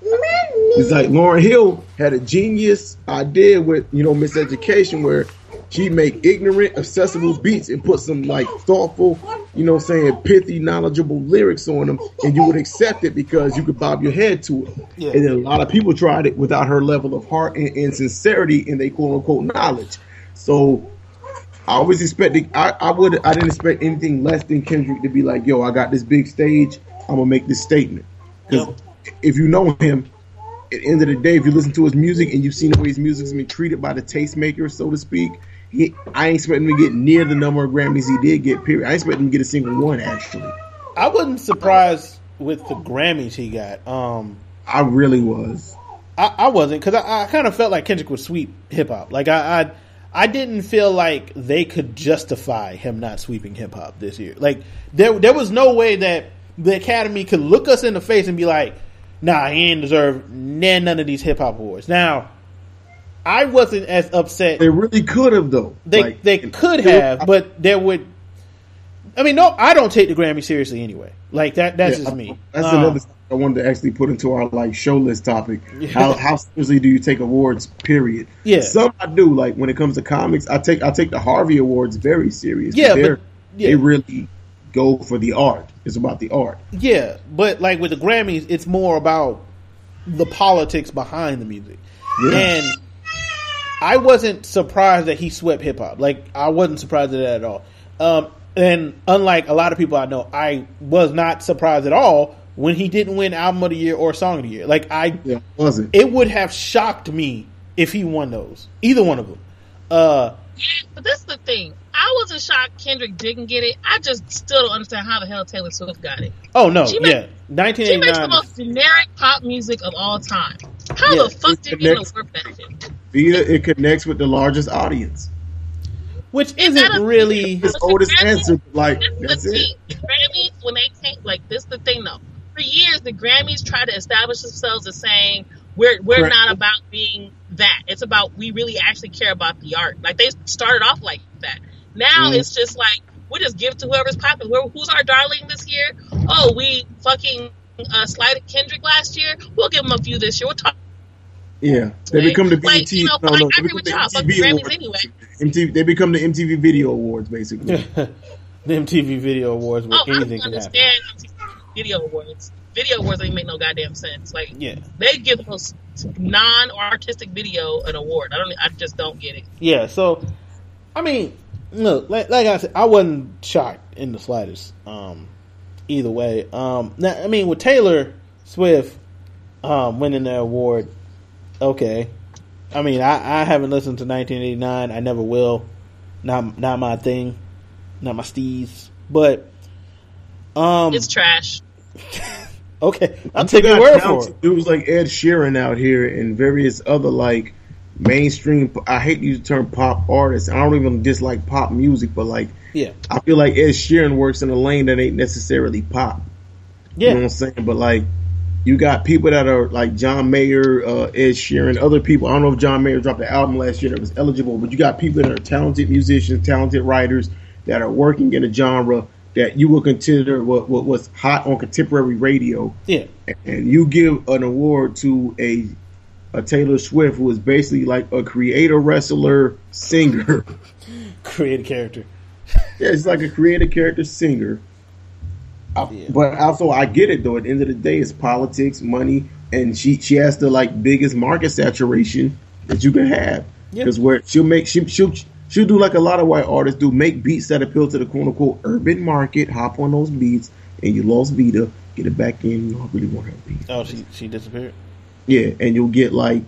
It's like Lauryn Hill had a genius idea with, you know, miseducation where she make ignorant, accessible beats and put some like thoughtful, you know, saying pithy, knowledgeable lyrics on them, and you would accept it because you could bob your head to it. Yeah. And then a lot of people tried it without her level of heart and, and sincerity and they quote unquote knowledge. So I always expected I, I would I didn't expect anything less than Kendrick to be like, yo, I got this big stage, I'm gonna make this statement. Because if you know him, at the end of the day, if you listen to his music and you've seen the way his music's been treated by the tastemakers, so to speak, he, I ain't expecting him to get near the number of Grammys he did get. Period. I expect him to get a single one. Actually, I wasn't surprised with the Grammys he got. Um, I really was. I, I wasn't because I, I kind of felt like Kendrick would sweep hip hop. Like I, I, I didn't feel like they could justify him not sweeping hip hop this year. Like there, there was no way that the Academy could look us in the face and be like, "Nah, he ain't deserve none none of these hip hop awards." Now, I wasn't as upset. They really could have though. They Like, they could have, but there would. I mean, no, I don't take the Grammy seriously anyway. Like that. That's Yeah, just me. That's Um, another I wanted to actually put into our like show list topic. How how seriously do you take awards? Period. Yeah. Some I do. Like when it comes to comics, I take I take the Harvey Awards very serious. Yeah, but- yeah. they really go for the art. It's about the art. Yeah, but like with the Grammys, it's more about the politics behind the music. Yeah. And I wasn't surprised that he swept hip hop. Like I wasn't surprised at that at all. Um, and unlike a lot of people I know, I was not surprised at all when he didn't win album of the year or song of the year. Like I, Yeah, wasn't. it would have shocked me if he won those, either one of them. Uh, But this is the thing. I wasn't shocked Kendrick didn't get it. I just still don't understand how the hell Taylor Swift got it. oh no, She made- yeah, She makes the most generic pop music of all time. How Yeah, the fuck it did you know connects- work that shit? Via it connects with the largest audience. which isn't not a- really. His oldest Grammys- answer, like This that's it. Grammys, when they came, like this, is the thing though. For years, the Grammys try to establish themselves as saying we're we're Correct. not about being that. It's about we really actually care about the art. Like they started off like that. Now Mm. it's just like we just give to whoever's popping. Who's our darling this year? Oh, we fucking uh, slighted Kendrick last year. We'll give him a few this year. We'll talk. Yeah, they Like, become the like, BET. you know, no, like, no, I agree with the y'all. Fuck MTV Grammys awards. anyway. MTV, they become the MTV Video Awards, basically. the MTV Video Awards where Oh, anything don't can happen. Video awards. Video awards don't make no goddamn sense. Like Yeah, they give the most non-artistic video an award. I don't. I just don't get it. yeah. So, I mean, look, like, like I said, I wasn't shocked in the slightest. Um, either way, um, now, I mean, with Taylor Swift um, winning the award, okay. I mean, I, I haven't listened to 1989. I never will. Not not my thing. Not my steez. But um, It's trash. okay, I'll You take your word for talented it. Dudes like Ed Sheeran out here and various other like mainstream. I hate to use the term pop artists. I don't even dislike pop music, but like Yeah, I feel like Ed Sheeran works in a lane that ain't necessarily pop. You know what yeah, I'm saying? But like, you got people that are like John Mayer, uh, Ed Sheeran, other people. I don't know if John Mayer dropped an album last year that was eligible, but you got people that are talented musicians, talented writers that are working in a genre that you would consider what, what was hot on contemporary radio, yeah. and you give an award to a a Taylor Swift who is basically like a creator, wrestler, singer. Create a character. Yeah, it's like a creative character singer. I- Yeah. But also, I get it though. At the end of the day, it's politics, money, and she she has the like biggest market saturation that you can have. Yeah. Because where she'll make she she'll she'll do like a lot of white artists do, make beats that appeal to the quote unquote urban market. Hop on those beats, and you lost Vida, get it back in. You know, I really want her beat. Oh, she she disappeared. Yeah, and you'll get like,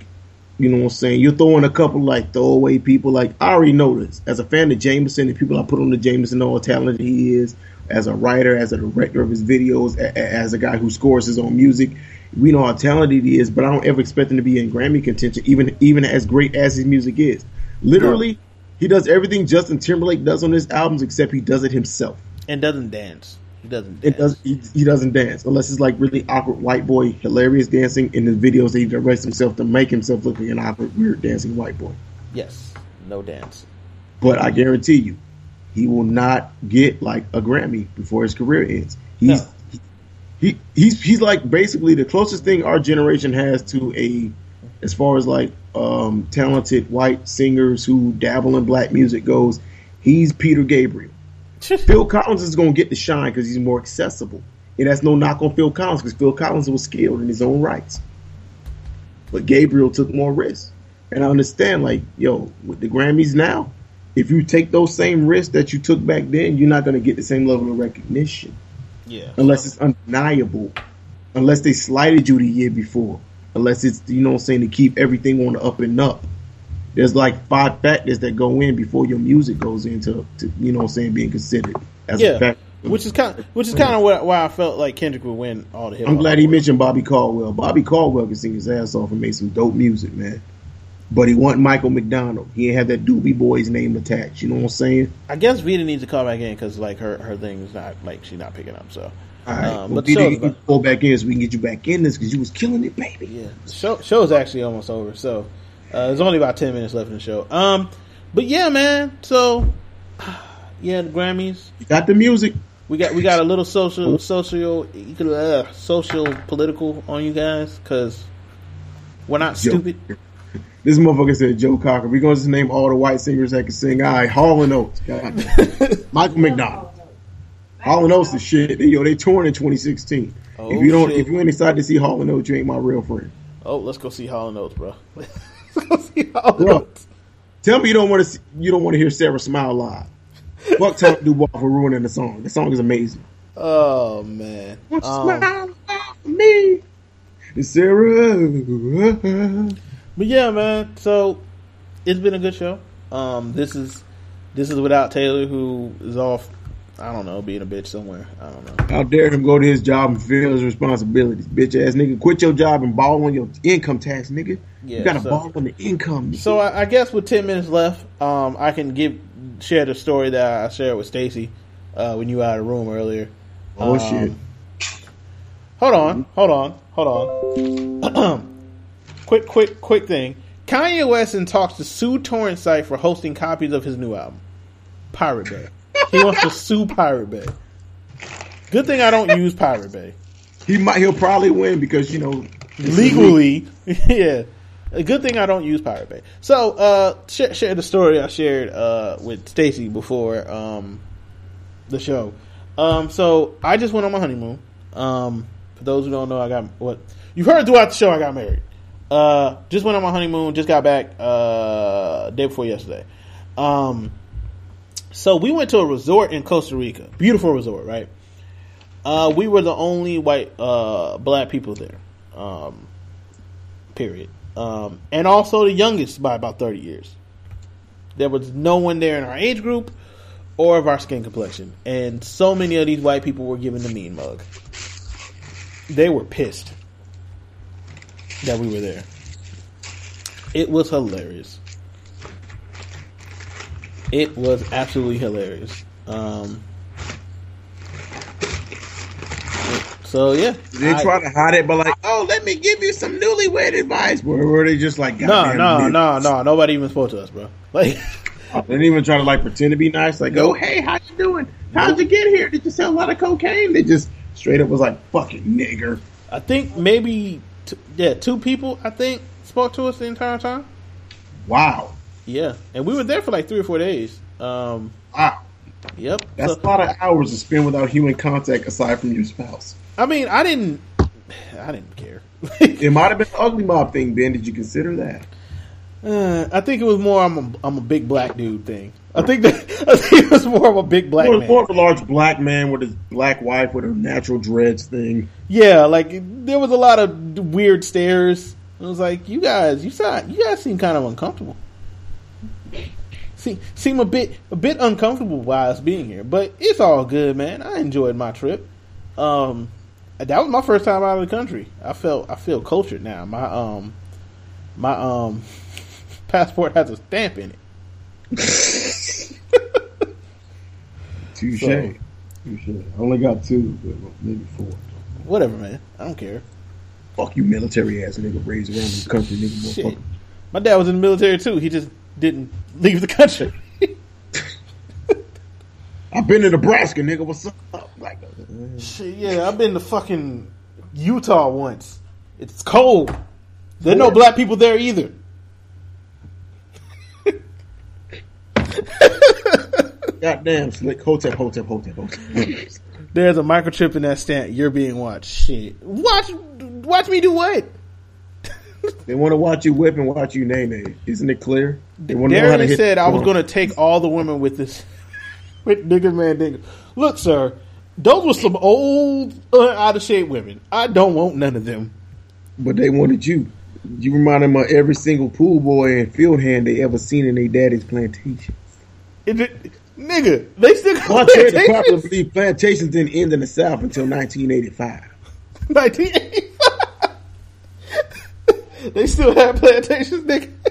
you know what I'm saying? You're throwing a couple like throwaway people. Like I already know this as a fan of Jameson, the people I put on the Jameson know how talented he is as a writer, as a director of his videos, a, a- as a guy who scores his own music. We know how talented he is, but I don't ever expect him to be in Grammy contention, even even as great as his music is. Literally, he does everything Justin Timberlake does on his albums, except he does it himself. And doesn't dance. He doesn't dance. does. He, he doesn't dance unless it's like really awkward white boy, hilarious dancing in the videos that he directs himself to make himself look like an awkward, weird dancing white boy. Yes. No dance. But I guarantee you, he will not get like a Grammy before his career ends. He's No. he he's he's like basically the closest thing our generation has to a as far as like um talented white singers who dabble in black music goes. He's Peter Gabriel. Phil Collins is going to get the shine because he's more accessible. And that's no knock on Phil Collins because Phil Collins was skilled in his own rights. But Gabriel took more risks. And I understand, like, yo, with the Grammys now, if you take those same risks that you took back then, you're not going to get the same level of recognition Yeah. unless it's undeniable, unless they slighted you the year before, unless it's, you know what I'm saying, to keep everything on the up and up. There's like five factors that go in before your music goes into, to, you know what I'm saying, being considered as a Yeah. Which is kind, which is kind of why, why I felt like Kendrick would win all the hip. I'm glad he mentioned Bobby Caldwell. Bobby Caldwell can sing his ass off and make some dope music, man. But he wasn't Michael McDonald. He had that Doobie Boy's name attached. You know what I'm saying? I guess Vida needs to call back in because like her her thing is not like she's not picking up. So, All right, um, well, but Peter, show's you can about- pull back in so we can get you back in this because you was killing it, baby. yeah, the show show's actually almost over. So, uh, there's only about ten minutes left in the show. Um, but yeah, man. So, yeah, the Grammys. You got the music. We got we got a little social social uh, social political on you guys because we're not Yo. stupid. This motherfucker said Joe Cocker. We're going to just name all the white singers that can sing. All right, Hall and Oates. Michael McDonald. Hall and Oates is shit. They, yo, they touring in 2016. Oh, if you don't, shit. if you ain't excited to see Hall and Oates, you ain't my real friend. Oh, let's go see Hall and Oates, bro. let's go see Hall Bro. Oates. Tell me you don't want to. You don't want to hear Sara Smile live. Fuck Tom Dubois for ruining the song. The song is amazing. Oh man. Um, smile me, Sarah. But yeah, man. So it's been a good show. Um, this is this is without Taylor, who is off. I don't know, being a bitch somewhere. I don't know. How dare him go to his job and fulfill his responsibilities, bitch ass nigga. Quit your job and ball on your income tax, nigga. Yeah, you gotta so- ball on the income. nigga. So I, I guess with ten minutes left, um, I can give share the story that I shared with Stacy uh, when you were out of the room earlier. Oh Um, shit. Hold on, hold on, hold on. quick, quick, quick thing. Kanye West and talks to sue torrent site for hosting copies of his new album, Pirate Bay. He wants to sue Pirate Bay. Good thing I don't use Pirate Bay. He might. He'll probably win because you know legally, yeah. A good thing I don't use Pirate Bay. So, uh, share, share the story I shared uh, with Stacy before um, the show. Um, so I just went on my honeymoon. Um, for those who don't know, I got what you've heard throughout the show. I got married. Uh, just went on my honeymoon. Just got back uh, day before yesterday. Um, so we went to a resort in Costa Rica. Beautiful resort, right? Uh, we were the only white uh, black people there. Um, period. Um, and also the youngest by about 30 years. There was no one there in our age group or of our skin complexion. And so many of these white people were given the mean mug. They were pissed that we were there. It was hilarious. It was absolutely hilarious. Um, so yeah, they I- try to hide it, but like, oh, let me give you some newlywed advice. Where were they just like, no, goddamn no, no, no. Nobody even spoke to us, bro. Like, They didn't even try to like pretend to be nice. Like, oh, hey, how you doing? How'd you get here? Did you sell a lot of cocaine? They just straight up was like, fucking nigger. I think maybe t- yeah, two people I think spoke to us the entire time. Wow, Yeah, and we were there for like three or four days. Um, wow. yep. That's So- a lot of hours to spend without human contact aside from your spouse. I mean, I didn't, I didn't care. It might have been the ugly mob thing, Ben. Did you consider that? Uh, I think it was more I'm a, I'm a big black dude thing. I think that I think it was more of a big black More, man. more of a large black man with his black wife with her natural dreads thing. Yeah, like there was a lot of weird stares. It was like you guys, you saw, you guys seem kind of uncomfortable. See, seem a bit a bit uncomfortable while us being here, but it's all good, man. I enjoyed my trip. Um, that was my first time out of the country. I felt I feel cultured now. My um my um passport has a stamp in it. Touche. So- Touche. I only got two, but maybe four. Whatever, man. I don't care. Fuck you, military ass nigga raised around the country, nigga. Shit. My dad was in the military too. He just didn't leave the country. I've been to Nebraska, nigga. What's up? Like, Shit, yeah, I've been to fucking Utah once. It's cold. There are no black people there either. goddamn slick. Hotep, hotep, hotep, hotep. There's a microchip in that stamp. You're being watched. Shit. Watch watch me do what? They want to watch you whip and watch you nay nay. Isn't it clear? They want to know how to hit. said I was going to take all the women with this with nigga man nigga. Look, sir, those were some old, uh, out of shape women. I don't want none of them. but they wanted you. You remind them of every single pool boy and field hand they ever seen in their daddy's plantation. It, it- nigga, they still got Well, I tell you, the plantations? popular plantations didn't end in the South until 1985. 1985. they still have plantations, nigga.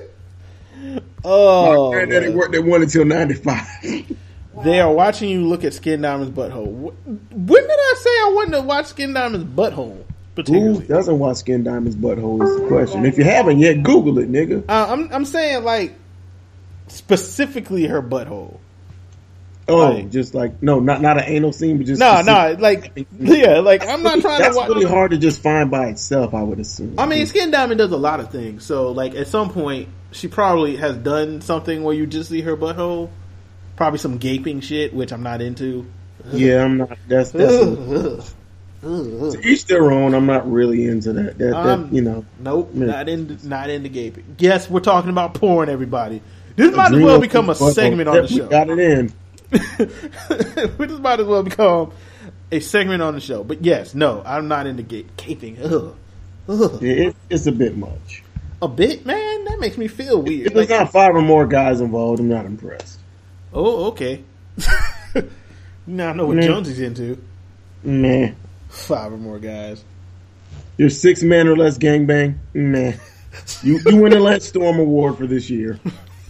Oh, My granddaddy man. worked at one until 95. they are watching you look at Skin Diamond's butthole. When did I say I wanted to watch Skin Diamond's butthole? Who doesn't watch Skin Diamond's butthole is the question. If you haven't yet, Google it, nigga. uh, I'm I'm saying like specifically her butthole. Oh, Like- just like no, not not an anal scene, but just No, no, like yeah, like I'm not trying That's to watch. really hard to just find by itself. I would assume. I mean, Skin Diamond does a lot of things. So, like, at some point, she probably has done something where you just see her butthole. Probably some gaping shit, which I'm not into. yeah, I'm not. That's that's to each their own. I'm not really into that. That, that Um, you know. Nope, Yeah. not into not into gaping. Yes, we're talking about porn, everybody. This might as well become a segment on the we show. Got it in. we just might as well become a segment on the show. But yes, no, I'm not into ga- gaping. Ugh. Ugh. Yeah, it, it's a bit much. A bit, man. That makes me feel weird. If there's Like, not five or more guys involved, I'm not impressed. oh, okay. now I know what Man. Jonesy's into. Man, Five or more guys. your six man or less gangbang. Man, you you win the Lance Storm Award for this year.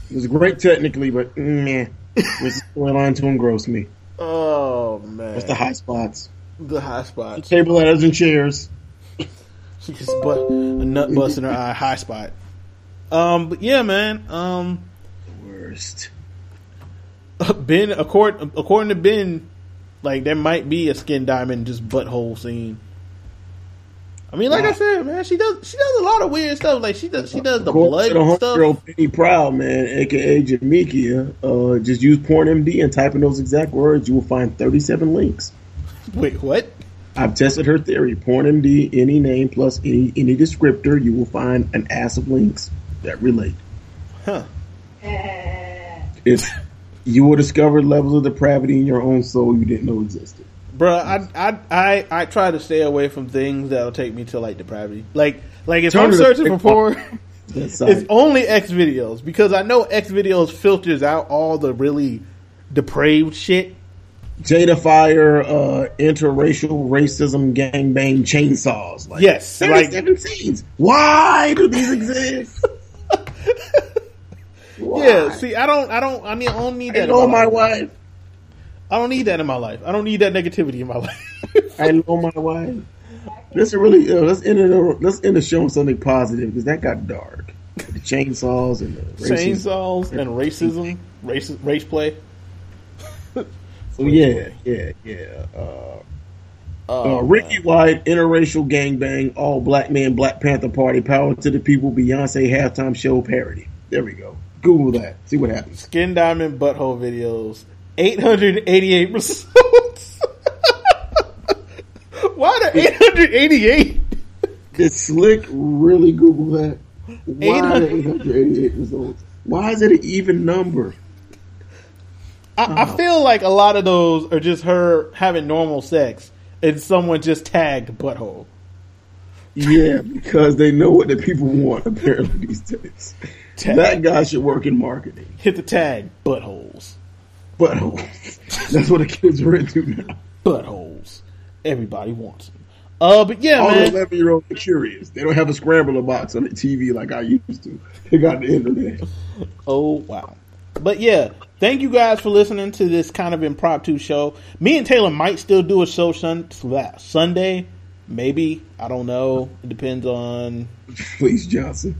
It was great technically, but man, The storyline to engross me? Oh man, What's the high spots? the high spots? Table ladders and chairs. She just butt a nut bust in her eye, high spot. Um, but yeah, man. Um, Worst. Ben, according according to Ben, like there might be a skin diamond just butthole scene. I mean, like I said, man, she does she does a lot of weird stuff. Like she does she does the blood the stuff. homegirl Penny Proud, man, aka Jamikia, uh, just use Porn MD and type in those exact words. You will find 37 links. Wait, what? I've tested her theory. Porn MD, any name plus any any descriptor, you will find an ass of links that relate. Huh? It's you will discover levels of depravity in your own soul you didn't know existed. Bruh, I, I I I try to stay away from things that'll take me to like depravity. Like like if Turn I'm searching for porn, it's only X videos because I know X videos filters out all the really depraved shit. Jada Fire, uh, interracial racism, gangbang, chainsaws. Like, Yes, like- 37 scenes. Why do these exist? Why? Yeah, see, I don't, I don't, I need, I don't need I that. in know my life. wife. I don't need that in my life. I don't need that negativity in my life. I know my wife. Let's really uh, let's end it. Let's end the show on something positive because that got dark. The chainsaws and the racism. Chainsaws and racism, race, race play. So yeah, yeah, yeah. Uh, Oh, uh, Ricky White, interracial gangbang, all black man, Black Panther Party, power to the people, Beyonce halftime show parody. There we go. Google that. See what happens. Skin diamond butthole videos. 888 results. Why the 888? Did Slick really Google that? Why 888 results? Why is it an even number? I, I uh-huh. feel like a lot of those are just her having normal sex and someone just tagged butthole. Yeah, because they know what the people want apparently these days. Tag. That guy should work in marketing. Hit the tag buttholes. But that's what the kids are into now. Buttholes. Everybody wants them. Uh, but yeah, All man. 11 year olds are curious. They don't have a scrambler box on the TV like I used to. They got the internet. Oh wow. But yeah, thank you guys for listening to this kind of impromptu show. Me and Taylor might still do a show sun- Sunday, maybe. I don't know. It depends on. Please, Johnson.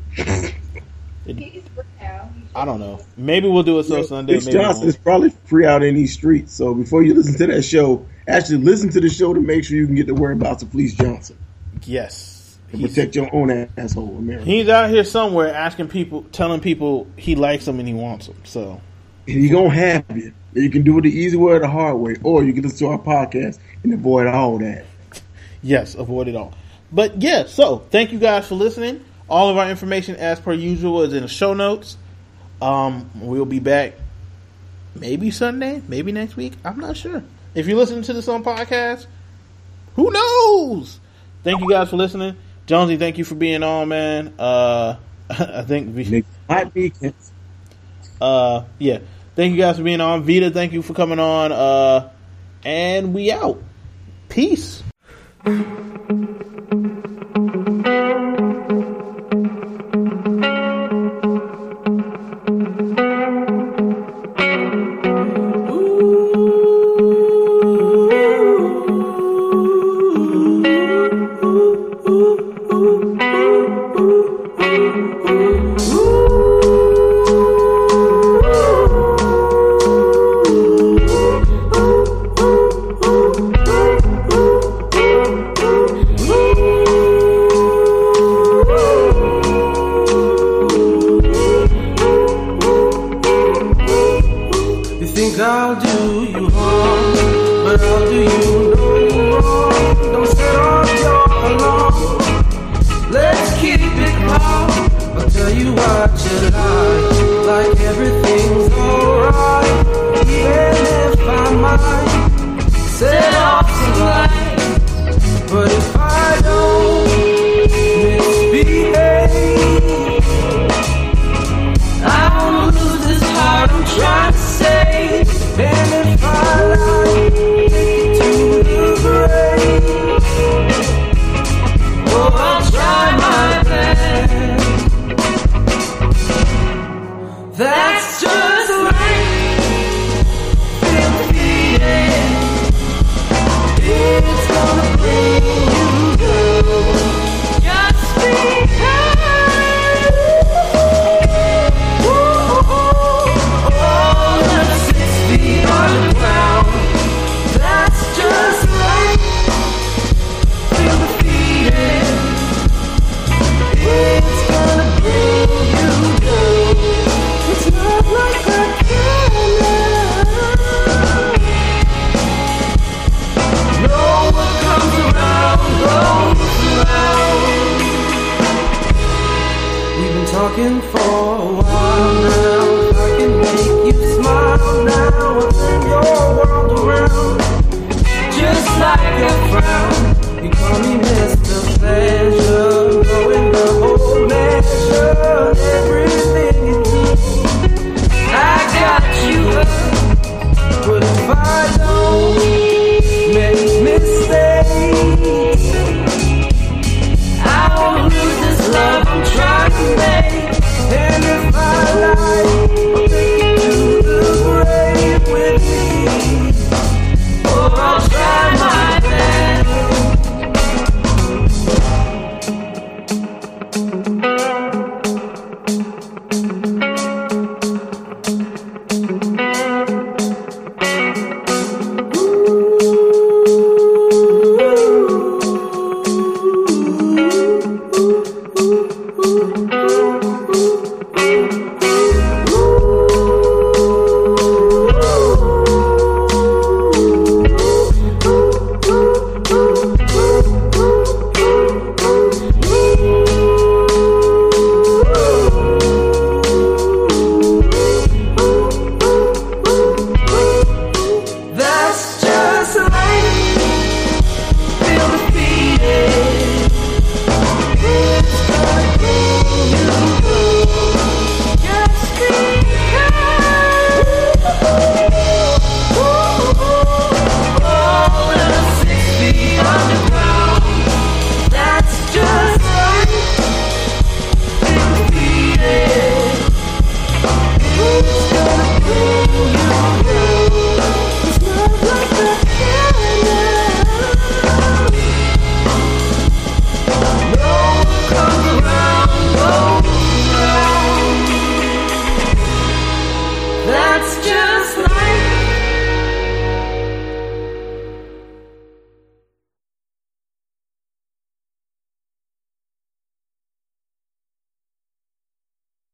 I don't know. Maybe we'll do a show Sunday. Please, Maybe we Johnson won't. is probably free out in these streets. So before you listen to that show, actually listen to the show to make sure you can get the whereabouts of Police Johnson Yes, and protect your own asshole, America. he's out here somewhere asking people, telling people he likes them and he wants them. So He gonna have you. You can do it the easy way or the hard way, or you can listen to our podcast and avoid all that. yes, avoid it all. But yeah, so thank you guys for listening. All of our information, as per usual, is in the show notes. Um, we'll be back maybe Sunday, maybe next week. I'm not sure. If you listen to this on podcast, who knows? Thank you guys for listening. Jonesy, thank you for being on, man. Uh, I think we, might be uh, yeah. Thank you guys for being on. Vida, thank you for coming on. Uh, and we out. Peace.